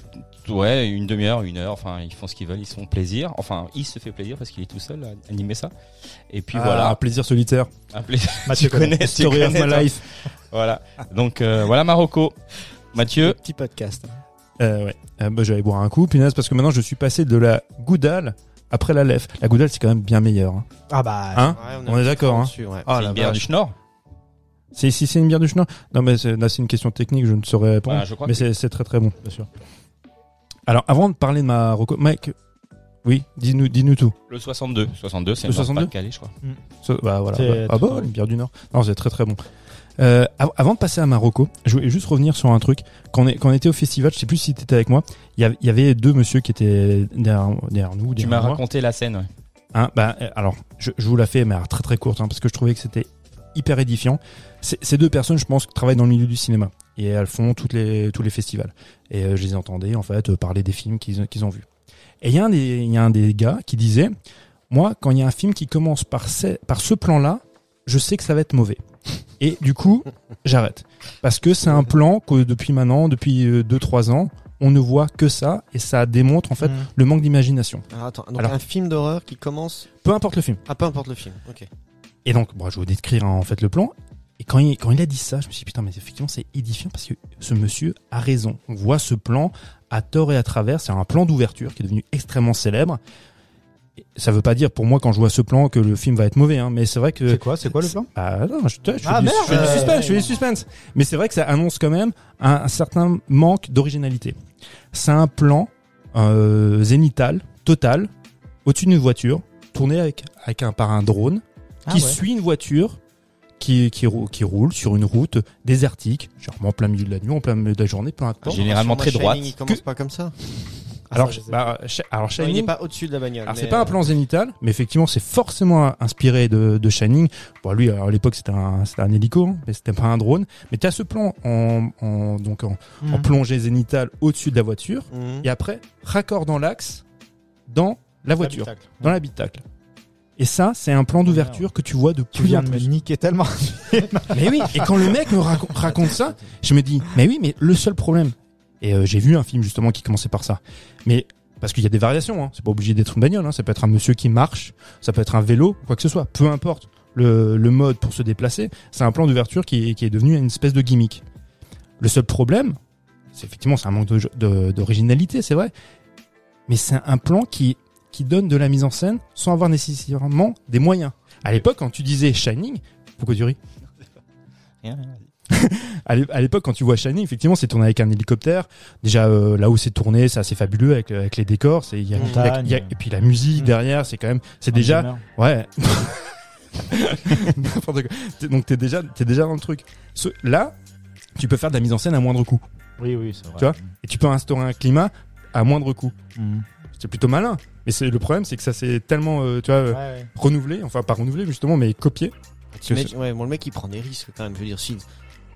[SPEAKER 3] ouais, une demi-heure, une heure. Enfin, ils font ce qu'ils veulent, ils se font plaisir. Enfin, il se fait plaisir parce qu'il est tout seul à animer ça. Et puis
[SPEAKER 2] Ah,
[SPEAKER 3] voilà.
[SPEAKER 2] Un plaisir solitaire.
[SPEAKER 3] Un plaisir. <laughs>
[SPEAKER 5] Mathieu
[SPEAKER 3] tu connais, tu
[SPEAKER 2] Story of
[SPEAKER 3] connais,
[SPEAKER 2] my
[SPEAKER 3] toi.
[SPEAKER 2] life.
[SPEAKER 3] Voilà. Donc euh, voilà Marocco. Mathieu.
[SPEAKER 6] Petit podcast.
[SPEAKER 2] Euh, ouais. Euh, bah, j'allais boire un coup, punaise, parce que maintenant je suis passé de la goudale après la lèvre. La goudale, c'est quand même bien meilleur. Hein,
[SPEAKER 5] Ah bah,
[SPEAKER 2] Hein
[SPEAKER 6] Ouais,
[SPEAKER 2] On est d'accord, hein.
[SPEAKER 6] ouais.
[SPEAKER 2] Ah,
[SPEAKER 3] c'est
[SPEAKER 2] la
[SPEAKER 3] une bière
[SPEAKER 2] vache.
[SPEAKER 3] du Schnorr.
[SPEAKER 2] C'est si c'est une bière du Schnorr Non, mais c'est- là c'est une question technique, je ne saurais répondre.
[SPEAKER 3] Bah, je crois
[SPEAKER 2] mais
[SPEAKER 3] que-
[SPEAKER 2] c'est c'est très très bon.
[SPEAKER 5] bien sûr.
[SPEAKER 2] Alors, avant de parler de ma reco, Mike, oui, dis-nous, dis-nous tout.
[SPEAKER 3] Le 62. 62, c'est
[SPEAKER 2] Le
[SPEAKER 3] le 62
[SPEAKER 2] 62?
[SPEAKER 3] Calais, je crois.
[SPEAKER 2] Ça- bah voilà.
[SPEAKER 5] C'est
[SPEAKER 2] Bah, ah bah,
[SPEAKER 5] bon.
[SPEAKER 2] une bière du Nord. Non, c'est très très bon. Euh, av- avant de passer à Marocco, je voulais juste revenir sur un truc. Quand on, est, quand on était au festival, je sais plus si tu étais avec moi, il y avait- deux monsieur qui étaient derrière, derrière nous.
[SPEAKER 3] Tu
[SPEAKER 2] derrière
[SPEAKER 3] m'as
[SPEAKER 2] moi.
[SPEAKER 3] raconté la scène. ouais.
[SPEAKER 2] Hein, bah, euh, alors, je, je vous la fais, mais alors, très très courte, hein, parce que je trouvais que c'était hyper édifiant. Ces deux personnes, je pense, travaillent dans le milieu du cinéma et elles font toutes les tous les festivals. Et euh, je les entendais en fait euh, parler des films qu'ils qu'ils ont vus. Et il y a un des y a un des gars qui disait, moi, quand il y a un film qui commence par ce, par ce plan-là, je sais que ça va être mauvais. Et du coup, j'arrête parce que c'est un plan que depuis maintenant, depuis 2-3 ans, on ne voit que ça et ça démontre en fait
[SPEAKER 7] Mm.
[SPEAKER 2] le manque d'imagination.
[SPEAKER 6] Alors, attends, donc
[SPEAKER 2] Alors-
[SPEAKER 6] un film d'horreur qui commence.
[SPEAKER 2] Peu importe le film.
[SPEAKER 6] Ah, peu importe le film. Ok.
[SPEAKER 2] Et donc, bon, je vais vous décrire hein, en fait le plan. Et quand il, quand il a dit ça, je me suis dit, putain, mais effectivement, c'est édifiant parce que ce monsieur a raison. On voit ce plan à tort et à travers. C'est un plan d'ouverture qui est devenu extrêmement célèbre. Ça veut pas dire pour moi quand je vois ce plan que le film va être mauvais, hein, mais c'est vrai que
[SPEAKER 7] C'est quoi C'est quoi le plan?
[SPEAKER 2] Ah non, je, je, je
[SPEAKER 7] Ah,
[SPEAKER 2] fais du-
[SPEAKER 7] merde
[SPEAKER 2] je fais du suspense, je fais du suspense. Mais c'est vrai que ça annonce quand même un, un certain manque d'originalité. C'est un plan euh, zénital, total, au-dessus d'une voiture, tourné avec, avec un, par un drone,
[SPEAKER 7] Ah
[SPEAKER 2] qui
[SPEAKER 7] ouais.
[SPEAKER 2] suit une voiture qui, qui, qui roule sur une route désertique, genre en plein milieu de la nuit, en plein milieu de la journée, peu importe.
[SPEAKER 3] Généralement très droite.
[SPEAKER 6] Shining, Il commence
[SPEAKER 2] Que-
[SPEAKER 6] pas comme ça.
[SPEAKER 2] Alors,
[SPEAKER 7] ça, sais
[SPEAKER 2] bah, alors
[SPEAKER 6] Non, il
[SPEAKER 2] Shining,
[SPEAKER 6] n'est pas au-dessus de la bagnole.
[SPEAKER 2] alors c'est pas un
[SPEAKER 6] euh,
[SPEAKER 2] plan zénital, mais effectivement c'est forcément inspiré de, de Shining. Bon lui alors, à l'époque c'était un c'était un hélico, hein, mais c'était pas un drone. Mais tu as ce plan en, en donc en, en
[SPEAKER 7] Mhm.
[SPEAKER 2] plongée zénitale au-dessus de la voiture
[SPEAKER 6] mhm.
[SPEAKER 2] et après raccord dans l'axe dans la voiture,
[SPEAKER 7] L'habitacle.
[SPEAKER 2] dans l'habitacle. Et ça c'est un plan d'ouverture que tu vois de
[SPEAKER 7] Tu
[SPEAKER 2] plus
[SPEAKER 7] viens
[SPEAKER 2] en
[SPEAKER 7] de me
[SPEAKER 2] plus.
[SPEAKER 7] niquer tellement. <laughs>
[SPEAKER 2] Mais oui, et quand le mec me raco- raconte ça, je me dis, mais oui, mais le seul problème, et euh, j'ai vu un film justement qui commençait par ça, mais parce qu'il y a des variations, hein, c'est pas obligé d'être une bagnole, hein, ça peut être un monsieur qui marche, ça peut être un vélo, quoi que ce soit, peu importe le, le mode pour se déplacer, c'est un plan d'ouverture qui, est- qui est devenu une espèce de gimmick. Le seul problème, c'est effectivement c'est un manque de- de- d'originalité, c'est vrai, mais c'est un plan qui qui donne de la mise en scène sans avoir nécessairement des moyens. À l'époque, quand tu disais Shining, pourquoi tu ris <laughs> à l'é- à l'époque, quand tu vois Shining, effectivement, c'est tourné avec un hélicoptère. Déjà, euh, là où c'est tourné, c'est assez fabuleux avec, avec les décors. C'est, y a, y a- et puis la musique
[SPEAKER 6] Mm.
[SPEAKER 2] derrière, c'est quand même, c'est déjà, ouais. <laughs> N'importe quoi. T'es- Donc t'es déjà, t'es déjà dans le truc. Ce- là, tu peux faire de la mise en scène à moindre coût.
[SPEAKER 7] Oui, oui, c'est vrai.
[SPEAKER 2] Tu vois? Et tu peux instaurer un climat à moindre coût.
[SPEAKER 7] Mhm.
[SPEAKER 2] C'est plutôt malin. Mais c'est le problème, c'est que ça s'est tellement, euh, tu vois, euh,
[SPEAKER 7] Ouais, ouais.
[SPEAKER 2] renouvelé. Enfin, pas renouvelé justement, mais copié.
[SPEAKER 6] Ouais, bon, le mec il prend des risques quand même. Je veux dire, si.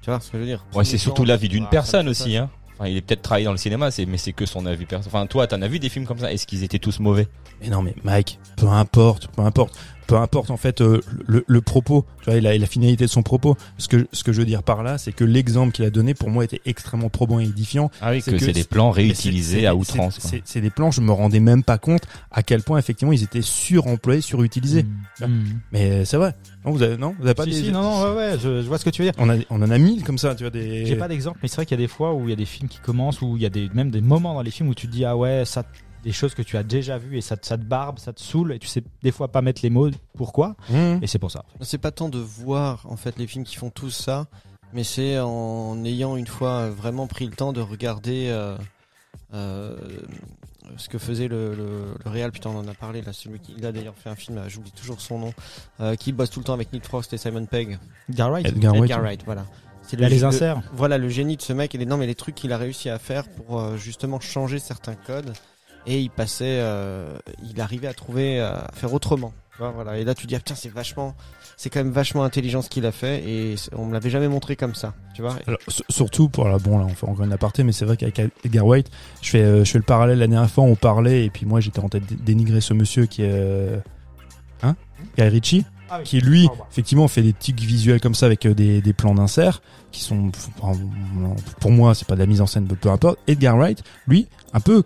[SPEAKER 6] Tu vois ce que je veux dire
[SPEAKER 3] Ouais, c'est surtout l'avis d'une
[SPEAKER 6] Ah,
[SPEAKER 3] personne aussi, hein. Enfin, il est peut-être travaillé dans le cinéma, c'est, mais c'est que son avis personnel. Enfin, toi, t'en as vu des films comme ça? Est-ce qu'ils étaient tous mauvais?
[SPEAKER 2] Mais non, mais Mike, peu importe, peu importe, peu importe en fait euh, le, le propos, tu vois, et la, et la finalité de son propos. Ce que ce que je veux dire par là, c'est que l'exemple qu'il a donné pour moi était extrêmement probant et édifiant.
[SPEAKER 3] Ah oui,
[SPEAKER 2] C'est
[SPEAKER 3] que, c'est des plans réutilisés à outrance.
[SPEAKER 2] C'est c'est des plans, je me rendais même pas compte à quel point effectivement ils étaient suremployés, surutilisés.
[SPEAKER 7] Mhm.
[SPEAKER 2] Mais c'est vrai. Non, vous avez non, vous avez pas
[SPEAKER 7] Si,
[SPEAKER 2] des-
[SPEAKER 7] si, non, non, ouais, ouais, je, je vois ce que tu veux dire.
[SPEAKER 2] On, a, on en a mille comme ça, tu vois des.
[SPEAKER 7] J'ai pas d'exemple, mais c'est vrai qu'il y a des fois où il y a des films qui commencent, où il y a des, même des moments dans les films où tu te dis, ah ouais, ça, des choses que tu as déjà vues et ça, te- ça te barbe, ça te saoule, et tu sais des fois pas mettre les mots pourquoi,
[SPEAKER 2] Mmh.
[SPEAKER 7] et c'est pour ça. en fait.
[SPEAKER 6] C'est pas tant de voir en fait les films qui font tous ça, mais c'est en ayant une fois vraiment pris le temps de regarder euh, euh, ce que faisait le, le, le réal. Putain, on en a parlé là. Celui qui il a d'ailleurs fait un film, j'oublie toujours son nom, euh, qui bosse tout le temps avec Nick Frost et Simon Pegg.
[SPEAKER 7] Edgar Wright,
[SPEAKER 2] Edgar Wright.
[SPEAKER 6] Edgar Wright, voilà. C'est
[SPEAKER 7] il a les
[SPEAKER 6] le-
[SPEAKER 7] inserts.
[SPEAKER 6] voilà le génie de ce mec et les non mais les trucs qu'il a réussi à faire pour euh, justement changer certains codes et il passait euh, il arrivait à trouver euh, à faire autrement. Voilà. Et là tu dis ah, putain c'est vachement c'est quand même vachement intelligent ce qu'il a fait. Et on me l'avait jamais montré comme ça. Tu vois?
[SPEAKER 2] Alors, surtout pour la bon là on fait encore une aparté mais c'est vrai qu'avec Edgar White je fais euh, je fais le parallèle. La dernière fois on parlait et puis moi j'étais en tête de dénigrer ce monsieur qui est hein? Guy Ritchie
[SPEAKER 7] Ah oui.
[SPEAKER 2] qui lui
[SPEAKER 7] revoir.
[SPEAKER 2] effectivement fait des tics visuels comme ça avec des, des plans d'insert qui sont pour moi c'est pas de la mise en scène peu importe. Edgar Wright lui un peu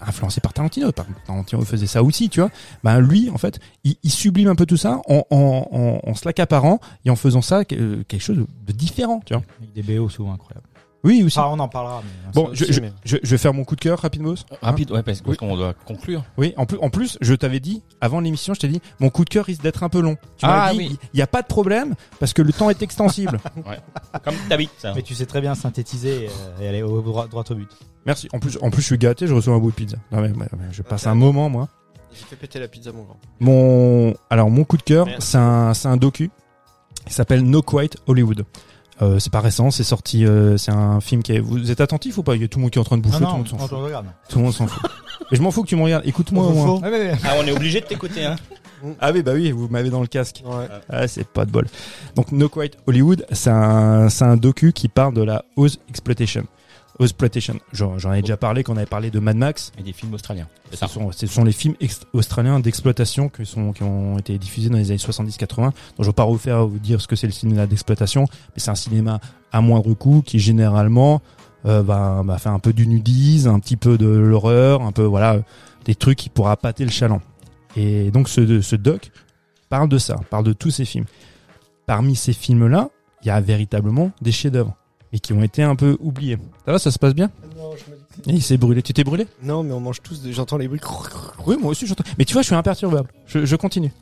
[SPEAKER 2] influencé par Tarantino Tarantino faisait ça aussi tu vois ben lui en fait il, sublime un peu tout ça en en, en, en se l'accaparant et en faisant ça quelque chose de, différent tu vois
[SPEAKER 7] des BO souvent incroyables.
[SPEAKER 2] Oui aussi
[SPEAKER 7] Ah, on en parlera. mais-
[SPEAKER 2] Bon, je,
[SPEAKER 6] aussi,
[SPEAKER 2] je,
[SPEAKER 6] mais-
[SPEAKER 2] je, je vais faire mon coup de cœur rapidement.
[SPEAKER 3] Rapide, ouais, parce,
[SPEAKER 2] Oui.
[SPEAKER 3] qu'on doit conclure.
[SPEAKER 2] Oui, en plus, en plus, je t'avais dit avant l'émission, je t'ai dit, mon coup de cœur risque d'être un peu long. Tu
[SPEAKER 3] Ah,
[SPEAKER 2] dit,
[SPEAKER 3] oui.
[SPEAKER 2] il n'y a pas de problème parce que le temps est extensible. <laughs>
[SPEAKER 3] Comme d'habitude, ça.
[SPEAKER 7] Mais tu sais très bien synthétiser euh, et aller au droit, droit au but.
[SPEAKER 2] Merci. En plus, en plus, je suis gâté, je reçois un bout de pizza. Non, mais, mais- mais je passe un moment, moi.
[SPEAKER 6] j'ai fait péter la pizza mon grand
[SPEAKER 2] Mon, alors, mon coup de cœur, c'est un, c'est un docu. Il s'appelle No Quite Hollywood. Euh, c'est pas récent, c'est sorti, euh, c'est un film qui est, vous êtes attentif ou pas? Il y a tout le monde qui est en train de bouffer,
[SPEAKER 7] Ah
[SPEAKER 2] tout le
[SPEAKER 7] non,
[SPEAKER 2] monde s'en fout.
[SPEAKER 7] regarde.
[SPEAKER 2] Tout le monde s'en fout. <laughs> Mais je m'en fous que tu me regardes. Écoute-moi au moins.
[SPEAKER 7] Ouais.
[SPEAKER 3] Ah, on est obligé de t'écouter, hein.
[SPEAKER 2] Ah oui, bah oui, vous m'avez dans le casque.
[SPEAKER 6] Ouais.
[SPEAKER 2] Ah, c'est pas de bol. Donc No Quite Hollywood, c'est un, c'est un docu qui parle de la House Exploitation. Exploitation, j'en j'en ai déjà parlé quand on avait parlé de Mad Max.
[SPEAKER 3] Et des films australiens.
[SPEAKER 2] Ce sont, ce sont les films australiens d'exploitation qui, sont, qui ont été diffusés dans les années 70-80. Donc je vais pas refaire vous dire ce que c'est le cinéma d'exploitation, mais c'est un cinéma à moindre coût qui généralement euh, va, va faire un peu du nudisme, un petit peu de l'horreur, un peu voilà des trucs qui pourra pâter le chaland. Et donc ce, ce doc parle de ça, parle de tous ces films. Parmi ces films-là, il y a véritablement des chefs-d'œuvre et qui ont été un peu oubliés. Ça va, ça se passe bien?
[SPEAKER 6] Non, je me dis-
[SPEAKER 2] Il s'est brûlé. Tu t'es brûlé?
[SPEAKER 6] Non, mais on mange tous. des- J'entends les bruits.
[SPEAKER 2] oui, moi aussi j'entends. Mais tu vois, je suis imperturbable. Je, je continue.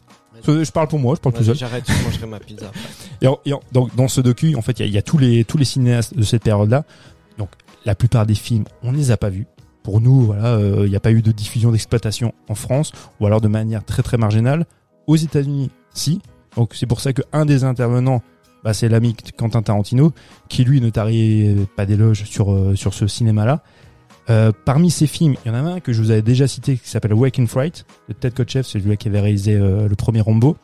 [SPEAKER 2] Je, je parle pour moi, je parle tout seul.
[SPEAKER 6] J'arrête, je mangerai ma pizza. <laughs>
[SPEAKER 2] Et, en- et en- donc dans ce docu, en fait, il y y a tous les tous les cinéastes de cette période-là. Donc la plupart des films, on ne les a pas vus. Pour nous, voilà, euh, il n'y a pas eu de diffusion d'exploitation en France, ou alors de manière très très marginale. Aux États-Unis, si. Donc c'est pour ça que un des intervenants, bah, c'est l'ami Quentin Tarantino, qui lui ne tarit pas d'éloge sur euh, sur ce cinéma-là. Euh, parmi ces films, il y en a un que je vous avais déjà cité qui s'appelle Wake in Fright de Ted Kotcheff, c'est lui qui avait réalisé euh, le premier Rambo.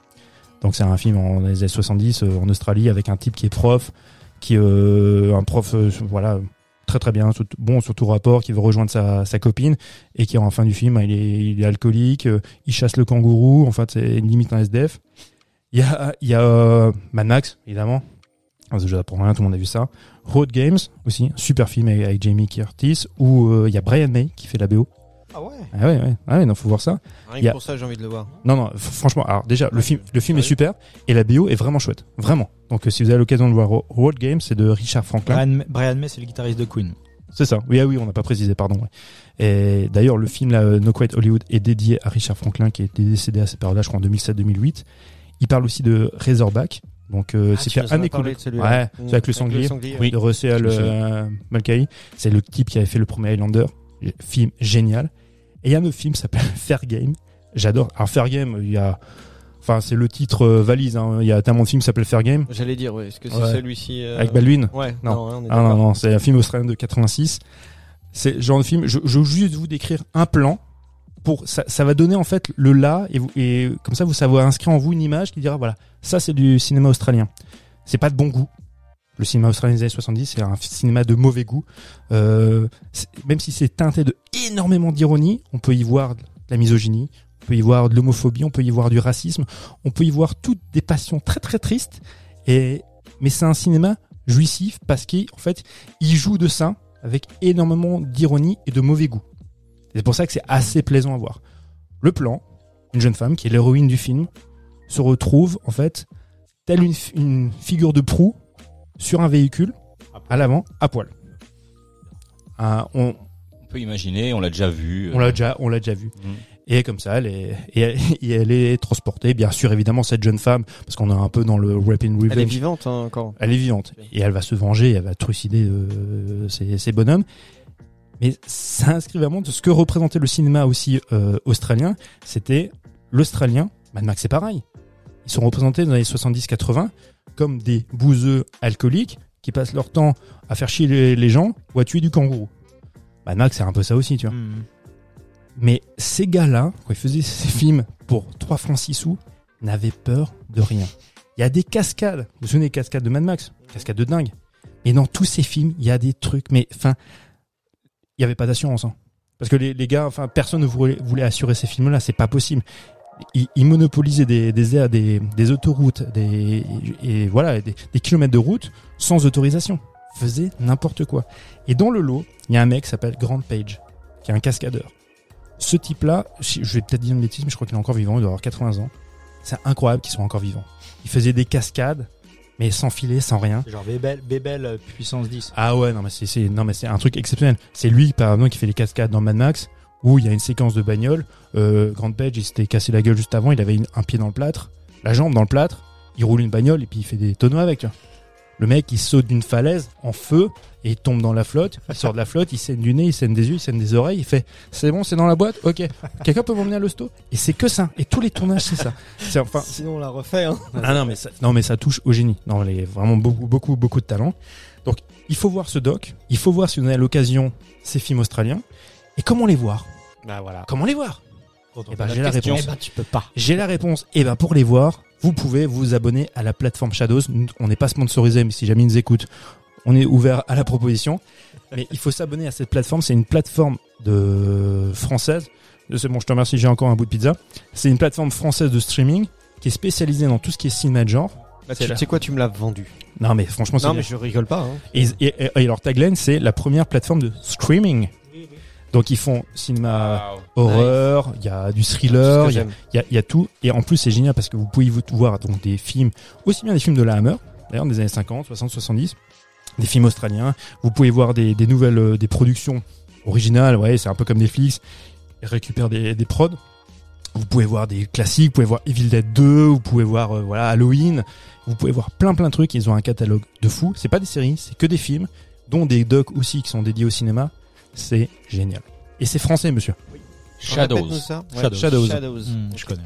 [SPEAKER 2] Donc c'est un film en les années 70 euh, en Australie avec un type qui est prof, qui euh, un prof euh, voilà très très bien, bon sur tout rapport, qui veut rejoindre sa, sa copine et qui en fin du film il est, il est alcoolique, euh, il chasse le kangourou, en fait c'est limite un SDF. Il y a il y a euh, Mad Max évidemment, je pour rien tout le monde a vu ça. Road Games aussi, super film avec, Jamie Curtis où euh, il y a Brian May qui fait la BO.
[SPEAKER 6] Ah ouais?
[SPEAKER 2] Ah ouais ouais, ah ouais non faut voir ça.
[SPEAKER 6] Rien
[SPEAKER 2] a-
[SPEAKER 6] pour ça, j'ai envie de le voir.
[SPEAKER 2] Non, non, franchement, alors déjà, le film, le film est super et la BO est vraiment chouette, vraiment. Donc, euh, si vous avez l'occasion de voir Ro- Road Games, c'est de Richard Franklin.
[SPEAKER 7] Brian, Brian May, c'est le guitariste de Queen.
[SPEAKER 2] C'est ça. Oui, ah oui, on n'a pas précisé, pardon. ouais. Et d'ailleurs, le film là, No Quite Hollywood est dédié à Richard Franklin, qui était décédé à cette période-là, je crois en 2007-2008. Il parle aussi de Razorback. Donc, euh,
[SPEAKER 6] Ah,
[SPEAKER 2] c'était un
[SPEAKER 6] celui-là.
[SPEAKER 2] Ouais,
[SPEAKER 6] Mmh,
[SPEAKER 2] c'est avec le sanglier.
[SPEAKER 3] Oui.
[SPEAKER 2] de Russell euh, Mulcahy. C'est le type qui avait fait le premier Highlander. Film génial. Et il y a un autre film qui s'appelle <laughs> Fair Game. J'adore. Alors Fair Game, il y a, enfin c'est le titre euh, valise. hein. Il y a tellement de films qui s'appellent Fair Game
[SPEAKER 6] J'allais dire, ouais. Est-ce que c'est
[SPEAKER 2] Ouais.
[SPEAKER 6] celui-ci euh,
[SPEAKER 2] avec Baldwin?
[SPEAKER 6] Ouais,
[SPEAKER 2] Non.
[SPEAKER 6] non, hein,
[SPEAKER 2] Ah non non, c'est un film australien de 86. C'est le genre de film. Je, je veux juste vous décrire un plan. Pour ça, ça va donner en fait le là et, vous, et comme ça vous savez inscrire en vous une image qui dira voilà ça c'est du cinéma australien. C'est pas de bon goût. Le cinéma australien des années 70 c'est un cinéma de mauvais goût. Euh, même si c'est teinté de énormément d'ironie, on peut y voir de la misogynie, on peut y voir de l'homophobie, on peut y voir du racisme, on peut y voir toutes des passions très très tristes. Et mais c'est un cinéma jouissif parce qu'en fait il joue de ça avec énormément d'ironie et de mauvais goût. Et C'est pour ça que c'est assez plaisant à voir. Le plan, une jeune femme qui est l'héroïne du film, se retrouve en fait telle une, fi- une figure de proue sur un véhicule à l'avant à poil. On
[SPEAKER 3] On peut imaginer, on l'a déjà vu.
[SPEAKER 2] on l'a déjà, on l'a déjà vu.
[SPEAKER 3] Mhm.
[SPEAKER 2] Et comme ça, elle est, et elle, et elle est transportée, bien sûr, évidemment, cette jeune femme, parce qu'on est un peu dans le Rapid Revenge.
[SPEAKER 6] Elle est vivante hein, encore.
[SPEAKER 2] Elle est vivante. Et elle va se venger, elle va trucider euh, ces bonhommes. Mais ça inscrit vraiment de ce que représentait le cinéma aussi euh, australien. C'était l'Australien. Mad Max, c'est pareil. Ils sont représentés dans les 70-80 comme des bouseux alcooliques qui passent leur temps à faire chier les, les gens ou à tuer du kangourou. Mad Max, c'est un peu ça aussi, tu vois.
[SPEAKER 7] Hmm.
[SPEAKER 2] Mais ces gars-là, quand ils faisaient ces films pour 3 francs 6 sous, n'avaient peur de rien. Il y a des cascades. Vous vous souvenez des cascades de Mad Max? Cascades de dingue. Et dans tous ces films, il y a des trucs, mais enfin, il n'y avait pas d'assurance. hein. Parce que les, les gars, enfin, personne ne voulait, assurer ces films-là, c'est pas possible. Ils, monopolisaient des, des des, autoroutes, des, et voilà, des, kilomètres de route sans autorisation. Faisaient n'importe quoi. Et dans le lot, il y a un mec qui s'appelle Grant Page, qui est un cascadeur. Ce type-là, je vais peut-être dire une bêtise, mais je crois qu'il est encore vivant, il doit avoir 80 ans. C'est incroyable qu'il soit encore vivant. Il faisait des cascades, mais sans filet, sans rien.
[SPEAKER 7] Genre Bébel, Bébel euh, puissance 10.
[SPEAKER 2] Ah ouais, non mais c'est c'est- non mais c'est un truc exceptionnel. C'est lui par exemple qui fait les cascades dans Mad Max où il y a une séquence de bagnole. Euh, Grand Page, il s'était cassé la gueule juste avant, il avait une- un pied dans le plâtre, la jambe dans le plâtre. Il roule une bagnole et puis il fait des tonneaux avec. tu vois. Le mec, il saute d'une falaise en feu et il tombe dans la flotte. Il sort de la flotte, il saigne du nez, il saigne des yeux, il saigne des oreilles. Il fait c'est bon, c'est dans la boîte. Ok. Quelqu'un peut m'emmener à l'hosto? Et c'est que ça. Et tous les tournages, c'est ça. C'est enfin.
[SPEAKER 6] Sinon, on la refait. Hein.
[SPEAKER 2] Ah non mais ça, non mais ça touche au génie. Non, les vraiment beaucoup beaucoup beaucoup de talent. Donc il faut voir ce doc. Il faut voir si vous avez à l'occasion ces films australiens. Et comment les voir?
[SPEAKER 6] Bah voilà.
[SPEAKER 2] Comment les voir? Eh ben, j'ai la réponse.
[SPEAKER 5] Eh ben, tu peux pas.
[SPEAKER 2] J'ai la réponse. Et ben pour les voir, vous pouvez vous abonner à la plateforme Shadows. On n'est pas sponsorisé, mais si jamais ils nous écoutent, on est ouvert à la proposition. Mais il faut s'abonner à cette plateforme. C'est une plateforme de française. C'est bon, je te remercie. J'ai encore un bout de pizza. C'est une plateforme française de streaming qui est spécialisée dans tout ce qui est cinéma de genre.
[SPEAKER 6] Bah,
[SPEAKER 2] C'est
[SPEAKER 6] tu sais quoi, tu me l'as vendu.
[SPEAKER 2] Non, mais franchement, c'est
[SPEAKER 6] Non, mais je rigole pas. Hein.
[SPEAKER 2] Et, et- et- et leur tagline, c'est la première plateforme de streaming. Donc ils font cinéma horreur, il y a du thriller,
[SPEAKER 6] que
[SPEAKER 2] il y a
[SPEAKER 6] j'aime.
[SPEAKER 2] il y a, il y a tout. Et en plus, c'est génial parce que vous pouvez vous- voir donc des films, aussi bien des films de la Hammer, d'ailleurs des années 50, 60, 70, des films australiens. Vous pouvez voir des, nouvelles, euh, des productions originales. Ouais, c'est un peu comme Netflix. Ils récupèrent des, des prods. Vous pouvez voir des classiques. Vous pouvez voir Evil Dead 2. Vous pouvez voir euh, voilà Halloween. Vous pouvez voir plein plein de trucs. Ils ont un catalogue de fou. C'est pas des séries, c'est que des films, dont des docs aussi qui sont dédiés au cinéma. C'est génial. Et c'est français, monsieur.
[SPEAKER 3] Shadows.
[SPEAKER 6] Ça. Ouais.
[SPEAKER 2] Shadows. Shadows.
[SPEAKER 6] Shadows.
[SPEAKER 7] Hmm, je connais.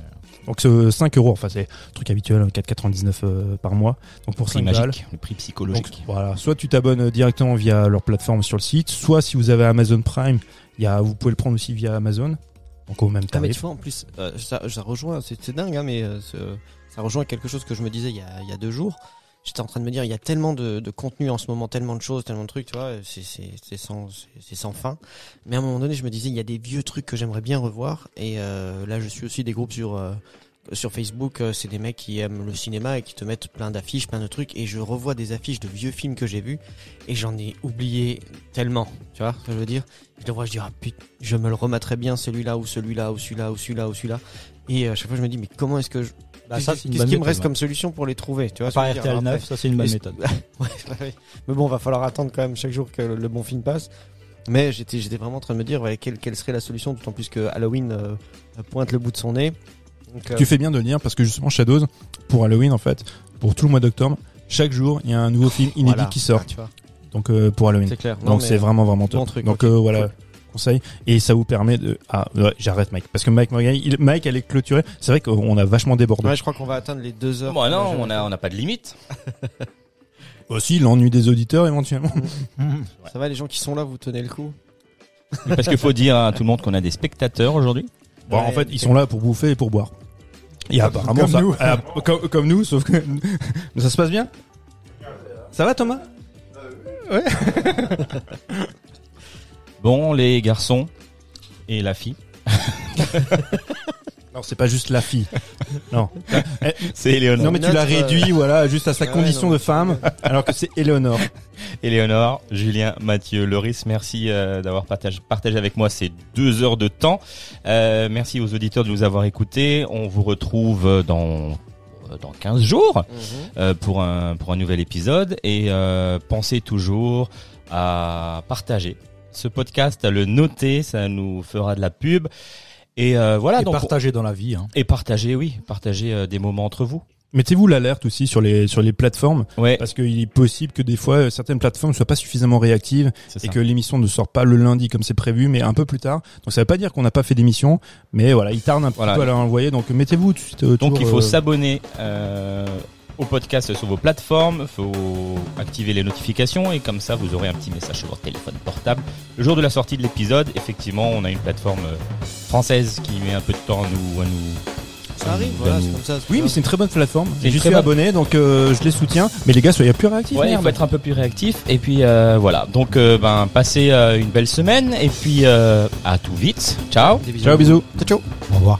[SPEAKER 2] Donc c'est 5 euros, enfin c'est un truc habituel, 4,99 euh, par mois. Donc pour
[SPEAKER 3] Prix
[SPEAKER 2] 5 balles.
[SPEAKER 3] le prix
[SPEAKER 2] Donc
[SPEAKER 3] psychologique.
[SPEAKER 2] voilà, soit tu t'abonnes euh, directement via leur plateforme sur le site, soit si vous avez Amazon Prime, il y a, vous pouvez le prendre aussi via Amazon. Donc au même
[SPEAKER 6] Ah mais tu
[SPEAKER 2] tarif.
[SPEAKER 6] vois en plus euh, ça, ça rejoint c'est dingue hein, mais euh, ce- ça rejoint quelque chose que je me disais il y a, il y a deux jours j'étais en train de me dire il y a tellement de, contenu en ce moment tellement de choses tellement de trucs tu vois c'est sans sans fin. Mais à un moment donné je me disais il y a des vieux trucs que j'aimerais bien revoir. Et euh, là je suis aussi des groupes sur euh, sur Facebook, euh, c'est des mecs qui aiment le cinéma et qui te mettent plein d'affiches, plein de trucs, et je revois des affiches de vieux films que j'ai vus, et j'en ai oublié tellement, tu vois ce que je veux dire. Je le vois, je dis, ah putain, je me le remettrais bien celui-là, ou celui-là, ou celui-là, ou celui-là, ou celui-là, et à chaque fois je me dis, mais comment est-ce que je...
[SPEAKER 5] Bah, ça,
[SPEAKER 6] Qu'est-ce qui me reste comme solution pour les trouver, tu vois
[SPEAKER 5] À
[SPEAKER 6] ce
[SPEAKER 5] part
[SPEAKER 6] que je veux dire
[SPEAKER 5] RTL
[SPEAKER 6] Alors
[SPEAKER 5] 9,
[SPEAKER 6] après-
[SPEAKER 5] ça c'est une bonne méthode. <laughs>
[SPEAKER 6] Ouais. Mais bon, va falloir attendre quand même chaque jour que le, le bon film passe. Mais j'étais, j'étais vraiment en train de me dire ouais, quelle, quelle serait la solution, d'autant plus que Halloween euh, pointe le bout de son nez. Donc, euh,
[SPEAKER 2] Tu fais bien de le dire parce que justement Shadows, pour Halloween en fait, pour tout le mois d'octobre, chaque jour il y a un nouveau film inédit
[SPEAKER 6] voilà.
[SPEAKER 2] qui sort.
[SPEAKER 6] Ah, tu vois,
[SPEAKER 2] Donc euh, pour Halloween.
[SPEAKER 6] c'est clair. Non,
[SPEAKER 2] Donc c'est vraiment vraiment top.
[SPEAKER 6] bon truc,
[SPEAKER 2] Donc euh, voilà,
[SPEAKER 6] cool.
[SPEAKER 2] Conseil. Et ça vous permet de... Ah ouais, j'arrête Mike. Parce que Mike Morgan, il... Mike allait clôturer. C'est vrai qu'on a vachement débordé.
[SPEAKER 6] Ouais, je crois qu'on va atteindre les deux heures.
[SPEAKER 3] Bon, non, on a, on n'a pas de limite. <laughs>
[SPEAKER 2] Aussi l'ennui des auditeurs éventuellement. <laughs>
[SPEAKER 6] Ça va, les gens qui sont là, vous tenez le coup.
[SPEAKER 3] Parce qu'il faut dire à tout le monde qu'on a des spectateurs aujourd'hui.
[SPEAKER 2] Bon,
[SPEAKER 6] Ouais,
[SPEAKER 2] en fait, ils sont là pour bouffer et pour boire. Et apparemment,
[SPEAKER 7] comme
[SPEAKER 2] ça,
[SPEAKER 7] nous.
[SPEAKER 2] ah, comme, comme nous, sauf que <laughs> ça se passe bien? Ça va, Thomas?
[SPEAKER 3] Bon, les garçons et la fille.
[SPEAKER 2] Alors, c'est pas juste la fille. Non.
[SPEAKER 3] C'est Éléonore.
[SPEAKER 2] Non, mais tu l'as
[SPEAKER 6] Notre, euh,
[SPEAKER 2] réduit, voilà, juste à sa
[SPEAKER 6] ouais,
[SPEAKER 2] condition
[SPEAKER 6] non.
[SPEAKER 2] de femme, alors que c'est Éléonore.
[SPEAKER 3] Éléonore, Julien, Mathieu, Loris, merci euh, d'avoir partagé, partagé avec moi ces deux heures de temps. Euh, merci aux auditeurs de nous avoir écoutés. On vous retrouve dans dans 15 jours euh, pour un pour un nouvel épisode et euh, pensez toujours à partager ce podcast, à le noter, ça nous fera de la pub. Et euh, voilà
[SPEAKER 7] Et
[SPEAKER 3] donc
[SPEAKER 7] partager dans la vie. Hein.
[SPEAKER 3] et partager, oui, partager euh, des moments entre vous.
[SPEAKER 2] Mettez-vous l'alerte aussi sur les, sur les plateformes,
[SPEAKER 3] Ouais,
[SPEAKER 2] parce qu'il est possible que des fois, euh, certaines plateformes soient pas suffisamment réactives
[SPEAKER 3] c'est
[SPEAKER 2] et que l'émission ne sort pas le lundi comme c'est prévu, mais un peu plus tard. Donc ça veut pas dire qu'on n'a pas fait d'émission, mais voilà, il tarde un
[SPEAKER 3] Voilà.
[SPEAKER 2] peu à l'envoyer. Donc mettez-vous tout de suite.
[SPEAKER 3] Donc il faut
[SPEAKER 2] euh,
[SPEAKER 3] s'abonner euh, au podcast sur vos plateformes, faut activer les notifications et comme ça vous aurez un petit message sur votre téléphone portable. Le jour de la sortie de l'épisode, effectivement, on a une plateforme euh, française qui met un peu de temps à nous à nous
[SPEAKER 6] Ça arrive, voilà, c'est comme ça.
[SPEAKER 2] Oui, mais c'est une très bonne plateforme.
[SPEAKER 3] Très
[SPEAKER 2] suis
[SPEAKER 3] bonne-
[SPEAKER 2] abonné, donc euh, je les soutiens. Mais les gars, soyez plus réactifs.
[SPEAKER 3] Ouais, il faut être un peu plus réactif et puis euh, voilà. Donc euh, ben passez euh, une belle semaine et puis euh, à tout vite. Ciao.
[SPEAKER 2] Ciao, bisous.
[SPEAKER 6] Ciao, ciao.
[SPEAKER 7] Au revoir.